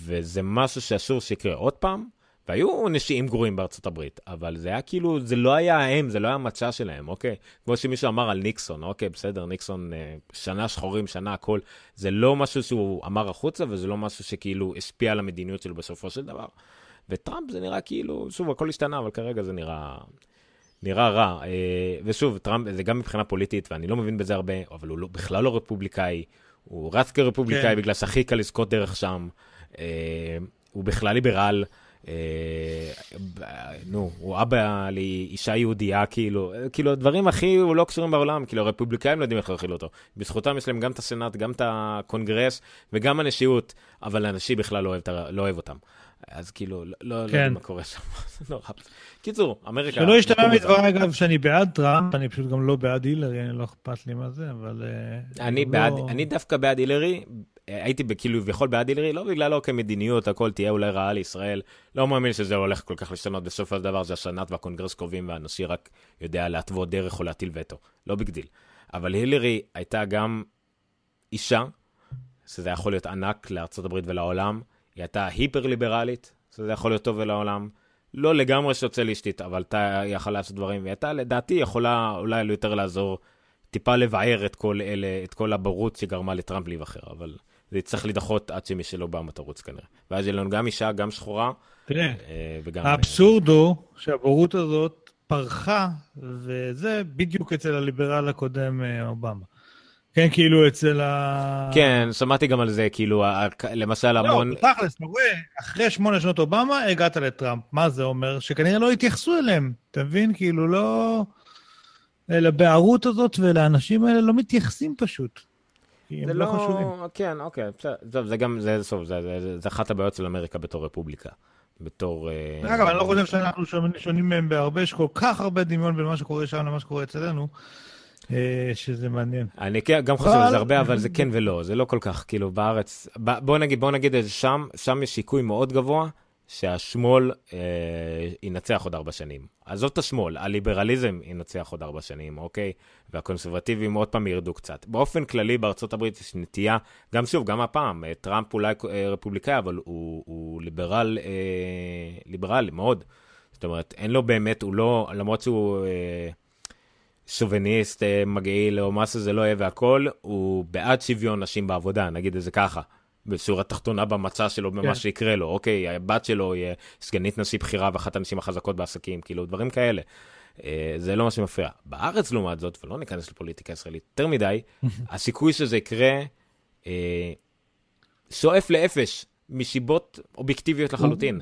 וזה משהו שאסור שיקרה עוד פעם. והיו נשיאים גרועים בארצות הברית, אבל זה היה כאילו, זה לא היה הם, זה לא היה המצע שלהם, אוקיי? כמו שמישהו אמר על ניקסון, אוקיי, בסדר, ניקסון, אה, שנה שחורים, שנה הכל, זה לא משהו שהוא אמר החוצה, וזה לא משהו שכאילו השפיע על המדיניות שלו בסופו של דבר. וטראמפ זה נראה כאילו, שוב, הכל השתנה, אבל כרגע זה נראה... נראה רע, אה, ושוב, טראמפ זה גם מבחינה פוליטית, ואני לא מבין בזה הרבה, אבל הוא לא, בכלל לא רפובליקאי, הוא רץ כרפובליקאי כן. בגלל שהכי קל לזכות דרך שם, אה, הוא בכלל ליברל, אה, נו, הוא אבא לאישה יהודייה, כאילו, כאילו, הדברים הכי לא קשורים בעולם, כאילו, הרפובליקאים לא יודעים איך להכיל אותו. בזכותם יש להם גם את הסנאט, גם את הקונגרס וגם הנשיאות, אבל הנשיא בכלל לא אוהב, לא אוהב אותם. אז כאילו, לא, לא, לא כן. יודע מה קורה שם. [laughs] נורא. קיצור, אמריקה... שלא ישתמע מדבריי, אגב, שאני בעד טראמפ, אני פשוט גם לא בעד הילרי, לא אכפת לי מה זה, אבל... אה, אני, לא... אני דווקא בעד הילרי, הייתי כאילו כביכול בעד הילרי, לא בגלל לא כמדיניות, הכל תהיה אולי רעה לישראל. לא מאמין שזה הולך כל כך להשתנות, בסופו של דבר זה השנ"ת והקונגרס קובעים, והנשיא רק יודע להתוות דרך או להטיל וטו. לא בגדיל. אבל הילרי הייתה גם אישה, שזה יכול להיות ענק לארה"ב ולעולם. היא הייתה היפר-ליברלית, שזה יכול להיות טוב לעולם. לא לגמרי סוציאליסטית, אבל הייתה יכולה לעשות דברים, והיא הייתה לדעתי יכולה אולי יותר לעזור, טיפה לבער את כל אלה, את כל הבורות שגרמה לטראמפ להיבחר, אבל זה יצטרך להידחות עד שמי שלא בא תרוץ כנראה. ואז יהיה לנו גם אישה, גם שחורה, תראה, אה, וגם... האבסורד הוא שהבורות הזאת פרחה, וזה בדיוק אצל הליברל הקודם אה, אובמה. כן, כאילו אצל ה... כן, שמעתי גם על זה, כאילו, למשל לא, המון... לא, תכלס, אתה רואה, אחרי שמונה שנות אובמה הגעת לטראמפ. מה זה אומר? שכנראה לא התייחסו אליהם, אתה מבין? כאילו, לא... לבערות הזאת ולאנשים האלה לא מתייחסים פשוט. זה לא, לא חשובים. כן, אוקיי, בסדר, זה גם, זה סוף, זה, זה, זה, זה אחת הבעיות של אמריקה בתור רפובליקה. בתור... אה, אגב, אני לא חושב שאנחנו שונים מהם בהרבה, יש כל כך הרבה דמיון בין מה שקורה שם למה שקורה אצלנו. אה, שזה מעניין. אני כן- גם חושב על זה הרבה, אבל זה כן ולא, זה לא כל כך, כאילו, בארץ, בוא נגיד, בוא נגיד שם, שם יש סיכוי מאוד גבוה שהשמאל אה, ינצח עוד ארבע שנים. עזוב את השמאל, הליברליזם ינצח עוד ארבע שנים, אוקיי? והקונסרבטיבים עוד פעם ירדו קצת. באופן כללי בארצות הברית יש נטייה, גם שוב, גם הפעם, אה, טראמפ אולי אה, רפובליקאי, אבל הוא, הוא ליברל, אה, ליברלי מאוד. זאת אומרת, אין לו באמת, הוא לא, למרות שהוא אה, שוביניסט, אה, מגעיל, או מה שזה לא יהיה והכול, הוא בעד שוויון נשים בעבודה, נגיד את זה ככה. בשורה התחתונה במצע שלו, במה כן. שיקרה לו, אוקיי, הבת שלו היא סגנית נשיא בכירה ואחת הנשים החזקות בעסקים, כאילו, דברים כאלה. אה, זה לא מה שמפריע. בארץ, לעומת זאת, ולא ניכנס לפוליטיקה ישראלית יותר מדי, [laughs] הסיכוי שזה יקרה אה, שואף לאפס, מסיבות אובייקטיביות לחלוטין.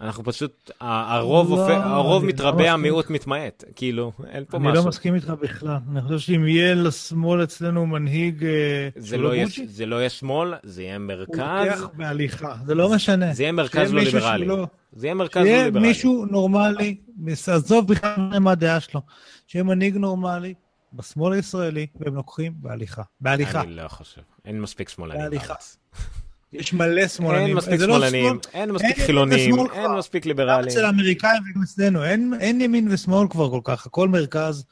אנחנו פשוט, הרוב, לא, הופך, הרוב אני לא מתרבה, מסכים. המיעוט מתמעט. כאילו, אין פה אני משהו. לא מסכים איתך בכלל. אני חושב שאם יהיה לשמאל אצלנו מנהיג אה, זה לא, יהיה, בוז'י, זה לא יהיה שמאל, זה יהיה הוא מרכז, לוקח בהליכה. זה לא משנה. זה יהיה מרכז שיהיה לא ליברלי. שלא- זה יהיה מרכז לא שיהיה ליברלי. מישהו נורמלי, עזוב בכלל מה הדעה שלו, שיהיה מנהיג נורמלי בשמאל הישראלי, והם לוקחים בהליכה. בהליכה. אני לא חושב. אין מספיק שמאלנים. בארץ. יש מלא שמאלנים. אין מספיק לא שמאלנים, שמאל- אין מספיק אין חילונים, אין כבר. מספיק גם ליברלים. אצל האמריקאים וגם אצלנו, אין, אין ימין ושמאל כבר כל כך, הכל מרכז,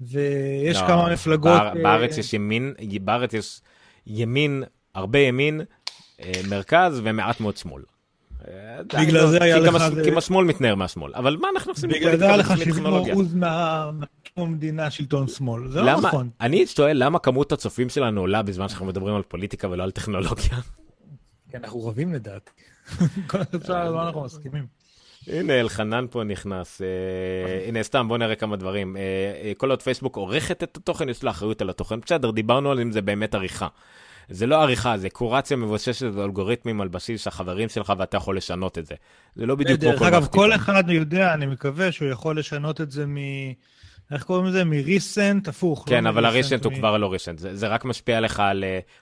ויש לא, כמה מפלגות. באר- אה, בארץ יש ימין, בארץ יש ימין, הרבה ימין, אה, מרכז ומעט מאוד שמאל. אה, בגלל לא, זה היה כי גם לך כי השמאל מתנער מהשמאל. אבל מה אנחנו עושים בגלל זה היה לך בתוכנית 70 טכנולוגיה? אחוז מהמדינה שלטון שמאל, זה לא נכון. אני שואל למה כמות הצופים שלנו עולה בזמן שאנחנו מדברים על פוליטיקה ולא על טכנולוגיה. כי אנחנו רבים לדעתי. [laughs] כל מה אנחנו מסכימים. הנה, אלחנן פה נכנס. אה, הנה, סתם, בוא נראה כמה דברים. אה, אה, כל עוד פייסבוק עורכת את התוכן, יש לה אחריות על התוכן. בסדר, דיברנו על אם זה באמת עריכה. זה לא עריכה, זה קורציה מבוששת אלגוריתמים על בסיס החברים שלך, ואתה יכול לשנות את זה. זה לא בדיוק כמו דרך כל אגב, מערכת כל. אחד יודע, אני מקווה שהוא יכול לשנות את זה מ... איך קוראים לזה? מ recent, הפוך. כן, לא אבל מ recent, ה recent הוא כבר לא recent. זה רק משפיע לך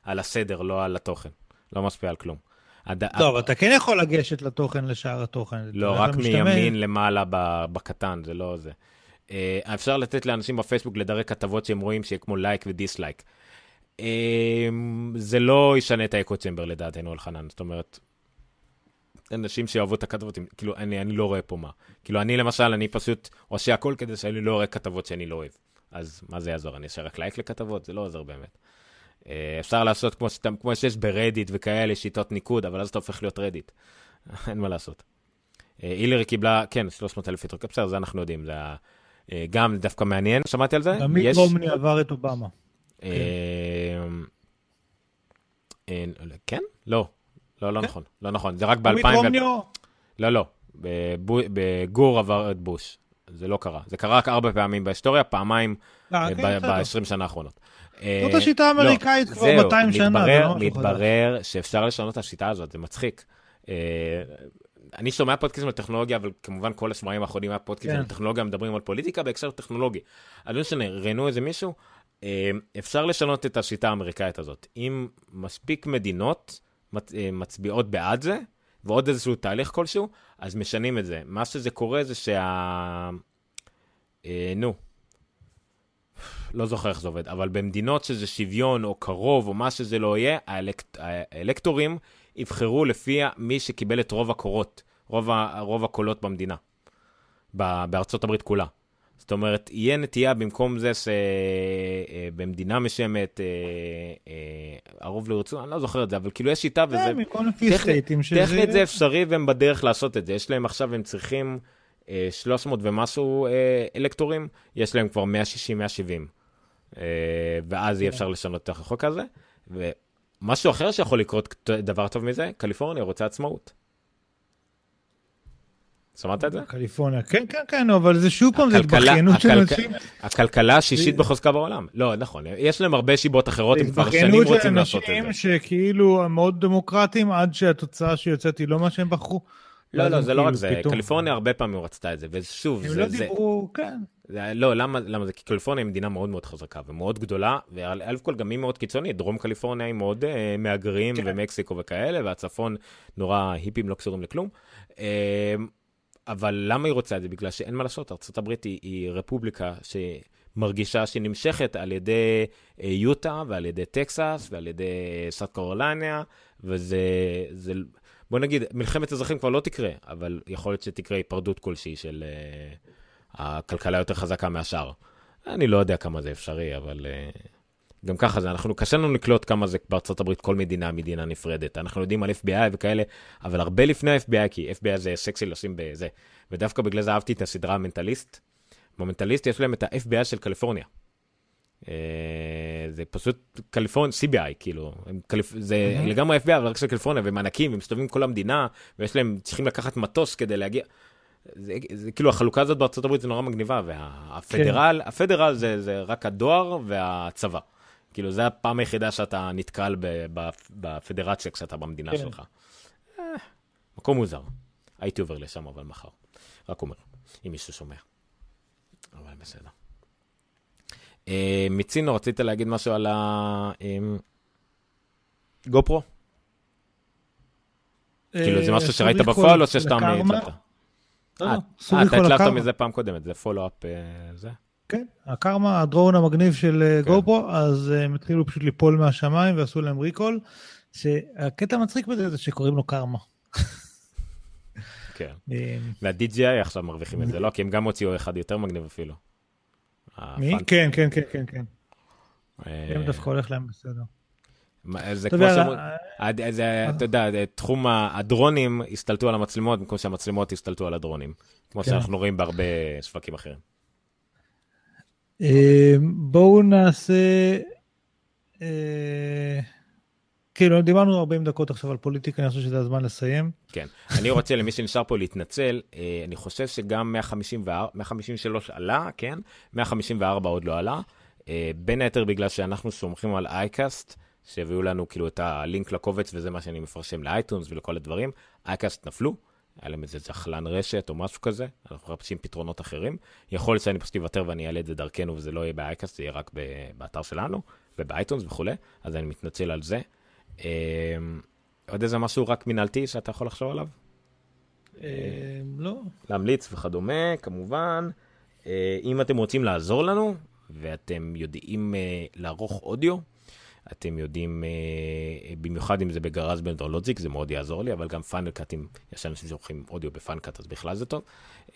על הסדר, לא על התוכן. לא משפיע על כלום. הד- טוב, אתה כן יכול לגשת לתוכן, לשאר התוכן. לא, רק מימין למעלה בקטן, זה לא זה. אה, אפשר לתת לאנשים בפייסבוק לדרג כתבות שהם רואים שיהיה כמו like ו dislike. אה, זה לא ישנה את ה echo chamber לדעתנו, אלחנן. זאת אומרת, אנשים שאוהבו את הכתבות, כאילו, אני, אני לא רואה פה מה. כאילו, אני למשל, אני פשוט עושה הכל כדי שאני לא אראה כתבות שאני לא אוהב. אז מה זה יעזור? אני אעשה רק לייק לכתבות? זה לא עוזר באמת. אה, אפשר לעשות כמו, שאתה, כמו שיש ברדיט וכאלה, שיטות ניקוד, אבל אז אתה הופך להיות רדיט. [laughs] אין מה לעשות. אה, הילרי קיבלה, כן, 300 אלף יתרוק, בסדר, זה אנחנו יודעים, זה אה, גם דווקא מעניין, שמעתי על זה? גם מיט רומני עבר את אובמה. אה, כן? לא, לא, לא נכון, לא נכון, זה רק מיט ב-2000, רומני או... לא, לא, בגור עבר את בוש, זה לא קרה, זה קרה רק ארבע פעמים בהיסטוריה, פעמיים כן, בסדר. ב-20 שנה האחרונות. זאת השיטה האמריקאית לא, כבר זהו, 200 שנה, זה לא משהו חדש. מתברר שאפשר לשנות את השיטה הזאת, זה מצחיק. אה, אני שומע פודקאסטים על טכנולוגיה, אבל כמובן כל השבועיים האחרונים היה פודקאסטים כן. על טכנולוגיה, מדברים על פוליטיקה בהקשר טכנולוגי. אז לא משנה, ראיינו איזה מישהו, אה, אפשר לשנות את השיטה האמריקאית הזאת. אם מספיק מדינות מצ- אה, מצביעות בעד זה, ועוד איזשהו תהליך כלשהו, אז משנים את זה. מה שזה קורה זה שה... אה, נו, לא זוכר איך זה עובד, אבל במדינות שזה שוויון או קרוב או מה שזה לא יהיה, האלקט... האלקטורים יבחרו לפי מי שקיבל את רוב הקולות, רוב, ה... רוב הקולות במדינה. בארצות הברית כולה. זאת אומרת, יהיה נטייה במקום זה שבמדינה מסוימת אה, אה, הרוב לא ירצו, אני לא זוכר את זה, אבל כאילו יש שיטה וזה... כן, טכנית- זה אפשרי והם בדרך לעשות את זה. יש להם עכשיו, הם צריכים אה, 300 ומשהו אה, אלקטורים, יש להם כבר 160-170. אה, ואז כן. אי אפשר לשנות את החוק הזה. ומשהו אחר שיכול לקרות דבר טוב מזה, קליפורניה רוצה עצמאות. שמעת את זה? קליפורניה, כן, כן, כן, אבל זה שוב פעם, זה התבכיינות של אנשים. הכלכלה השישית זה- בחוזקה בעולם. לא, נכון, יש להם הרבה שיבות אחרות, הם כבר שנים התבכיינות של רוצים לעשות את זה. אנשים שכאילו הם מאוד דמוקרטיים עד שהתוצאה שיוצאת היא לא מה שהם בחרו. לא, לא, זה לא רק כאילו זה, קליפורניה הרבה פעמים רצתה את זה, ושוב, הם זה... לא דיברו, כן. לא, למה, למה זה? כי קליפורניה היא מדינה מאוד מאוד חזקה ומאוד גדולה, ואלף כל גם היא מאוד קיצונית. דרום קליפורניה היא מאוד אה, מהגרים, כן. ומקסיקו וכאלה, והצפון נורא היפים לא קשורים לכלום. אה, אבל למה היא רוצה את זה? בגלל שאין מה לעשות, ארה"ב היא, היא רפובליקה מרגישה שהיא נמשכת על ידי אה, יוטה ועל ידי טקסס ועל ידי סאט קורולניה, וזה, זה, בוא נגיד, מלחמת אזרחים כבר לא תקרה, אבל יכול להיות שתקרה היפרדות כלשהי של uh, הכלכלה יותר חזקה מהשאר. אני לא יודע כמה זה אפשרי, אבל uh, גם ככה זה, אנחנו, קשה לנו לקלוט כמה זה בארצות הברית כל מדינה מדינה נפרדת. אנחנו יודעים על FBI וכאלה, אבל הרבה לפני ה-FBI, כי FBI זה סקסי לשים בזה. ודווקא בגלל זה אהבתי את הסדרה המנטליסט. במנטליסט יש להם את ה-FBI של קליפורניה. אה, זה פשוט קליפורניה, CBI, כאילו, קליפ... זה mm-hmm. לגמרי FBI, אבל רק של קליפורניה, ומענקים, הם מסתובבים כל המדינה, ויש להם, צריכים לקחת מטוס כדי להגיע. זה, זה כאילו החלוקה הזאת בארצות הברית זה נורא מגניבה, והפדרל, כן. הפדרל זה, זה רק הדואר והצבא. כאילו, זה הפעם היחידה שאתה נתקל בפדרציה כשאתה במדינה כן. שלך. אה, מקום מוזר. הייתי עובר לשם, אבל מחר. רק אומר, אם מישהו שומע. אבל בסדר. אה, מיצינו, רצית להגיד משהו על הגופרו? אה, כאילו, זה משהו שראית בפועל או שסתם הקלטת? לא, לא, אה, אתה הקלטת מזה פעם קודמת, זה פולו-אפ זה? כן, הקרמה, הדרון המגניב של כן. גופרו, אז הם התחילו פשוט ליפול מהשמיים ועשו להם ריקול, שהקטע המצחיק בזה זה שקוראים לו קרמה. כן. וה-DJI עכשיו מרוויחים את זה, לא? כי הם גם הוציאו אחד יותר מגניב אפילו. מי? כן, כן, כן, כן, כן. הם דווקא הולך להם בסדר. זה כמו ש... אתה יודע, תחום הדרונים השתלטו על המצלמות במקום שהמצלמות השתלטו על הדרונים. כמו כן. שאנחנו רואים בהרבה שווקים אחרים. אה, בואו נעשה... כאילו, דיברנו 40 דקות עכשיו על פוליטיקה, אני חושב שזה הזמן לסיים. כן. אני רוצה למי שנשאר פה להתנצל, אה, אני חושב שגם 154, 153 עלה, כן? 154 עוד לא עלה. אה, בין היתר בגלל שאנחנו סומכים על אייקאסט, שהביאו לנו כאילו את הלינק לקובץ, וזה מה שאני מפרשם לאייטונס ולכל הדברים. אייקאסט נפלו, היה להם איזה זחלן רשת או משהו כזה, אנחנו מחפשים פתרונות אחרים. יכול להיות שאני פשוט אוותר ואני אעלה את זה דרכנו וזה לא יהיה באייקאסט, זה יהיה רק באתר שלנו וב iTunes וכולי, אז אני מתנצל על זה. אמ, עוד איזה משהו רק מנהלתי שאתה יכול לחשוב עליו? אמ, לא. להמליץ וכדומה, כמובן. אה, אם אתם רוצים לעזור לנו, ואתם יודעים אה, לערוך אודיו, אתם יודעים, אה, במיוחד אם זה ב GarageBand או Logic, זה מאוד יעזור לי, אבל גם Final Cut-ים, יש אנשים שעורכים אודיו ב Final Cut, אז בכלל זה טוב.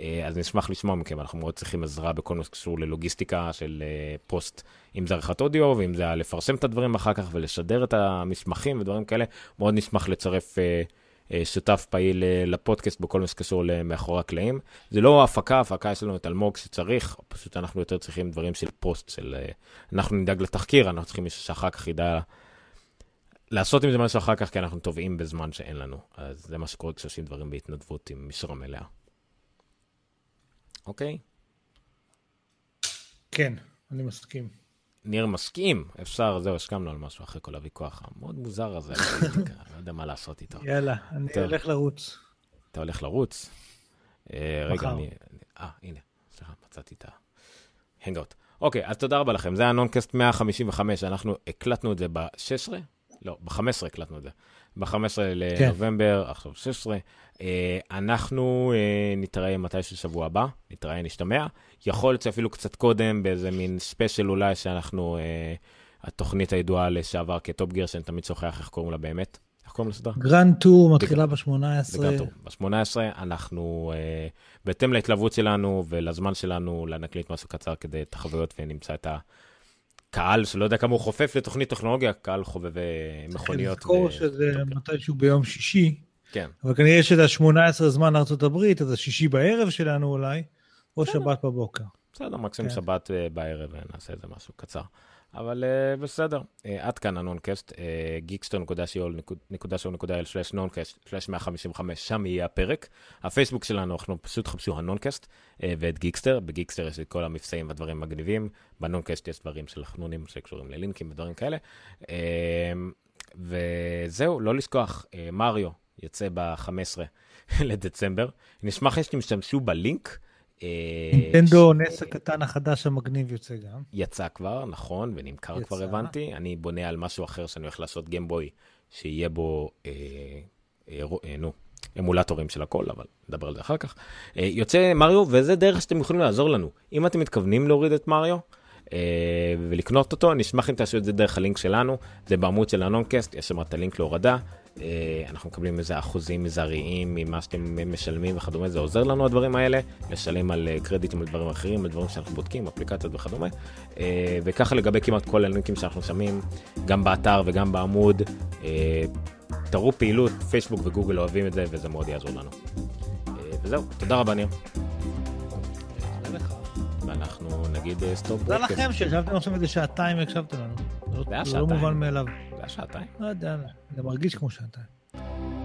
אה, אז נשמח לשמוע מכם, אנחנו מאוד צריכים עזרה בכל מה שקשור ללוגיסטיקה של אה, פוסט, אם זה עריכת אודיו, ואם זה לפרסם את הדברים אחר כך ולשדר את המסמכים ודברים כאלה, מאוד נשמח לצרף שותף פעיל לפודקאסט בכל מה שקשור למאחורי הקלעים. זה לא הפקה, הפקה יש לנו את אלמוג שצריך, פשוט אנחנו יותר צריכים דברים של פוסט, של אנחנו נדאג לתחקיר, אנחנו צריכים מישהו שאחר כך ידע לעשות עם זה משהו אחר כך, כי אנחנו טובעים בזמן שאין לנו. אז זה מה שקורה כשעושים דברים בהתנדבות עם משרה מלאה. אוקיי? כן, אני מסכים. ניר מסכים, אפשר, זהו, הסכמנו על משהו אחרי כל הוויכוח המאוד מוזר הזה, [laughs] לא יודע מה לעשות איתו. יאללה, אני הולך לרוץ. אתה הולך לרוץ? אה, רגע, אני... אה, הנה, סליחה, מצאתי את ההנגאוט. אוקיי, אז תודה רבה לכם, זה היה נונקאסט 155, אנחנו הקלטנו את זה ב-16? לא, ב-15 הקלטנו את זה. ב-15 כן. לנובמבר, כן. עכשיו 16. אה, אנחנו אה, נתראה מתישהו שבוע הבא, נתראה, נשתמע. יכול להיות שאפילו קצת קודם, באיזה מין special אולי, שאנחנו, אה, התוכנית הידועה לשעבר כ Top Gear, שאני תמיד שוכח איך קוראים לה באמת. איך קוראים לסדרה? Grand Tour מתחילה ב-18. ב-18 אנחנו, בהתאם להתלהבות שלנו ולזמן שלנו, להקליט משהו קצר כדי את החוויות ונמצא את ה... קהל שלא יודע כמה הוא חופף לתוכנית טכנולוגיה, קהל חובבי מכוניות. צריך לזכור שזה מתישהו ביום שישי. כן. אבל כנראה שזה ה-18 זמן ארה"ב, אז השישי בערב שלנו אולי, או שבת בבוקר. בסדר, מקסימום כן. שבת אה, בערב נעשה איזה משהו קצר. אבל uh, בסדר, uh, עד כאן הנונקאסט, uh, geekster.co.il/נונקאסט/155, שם יהיה הפרק. הפייסבוק שלנו, אנחנו פשוט חפשו הנונקאסט uh, ואת גיקסטר, בגיקסטר יש את כל המבצעים והדברים המגניבים, בנונקאסט יש דברים של חנונים שקשורים ללינקים ודברים כאלה. Uh, וזהו, לא לשכוח, uh, יוצא ב-15 לדצמבר. נשמח שתשתמשו בלינק. נינטנדו נס הקטן החדש המגניב יוצא גם. יצא כבר, נכון, ונמכר כבר הבנתי. אני בונה על משהו אחר שאני הולך לעשות גיימבוי, שיהיה בו, אה, אה, אה, נו, אמולטורים של הכל, אבל נדבר על זה אחר כך. אה, יוצא מריו, וזה דרך שאתם יכולים לעזור לנו. אם אתם מתכוונים להוריד את מריו, ולקנות אותו, נשמח אם תעשו את זה דרך הלינק שלנו, זה בעמוד של הנונקאסט, יש שם את הלינק להורדה. אנחנו מקבלים איזה אחוזים מזעריים ממה שאתם משלמים וכדומה, זה עוזר לנו הדברים האלה, לשלם על קרדיטים על דברים אחרים, על דברים שאנחנו בודקים, אפליקציות וכדומה. וככה לגבי כמעט כל הלינקים שאנחנו שמים, גם באתר וגם בעמוד. תראו פעילות, פייסבוק וגוגל אוהבים את זה וזה מאוד יעזור לנו. וזהו, תודה רבה ניר. ואנחנו נגיד סטופ תודה לכם שישבתם עכשיו איזה שעתיים והקשבתם לנו. זה לא מובן מאליו. היה שעתיים? לא יודע, זה מרגיש כמו שעתיים.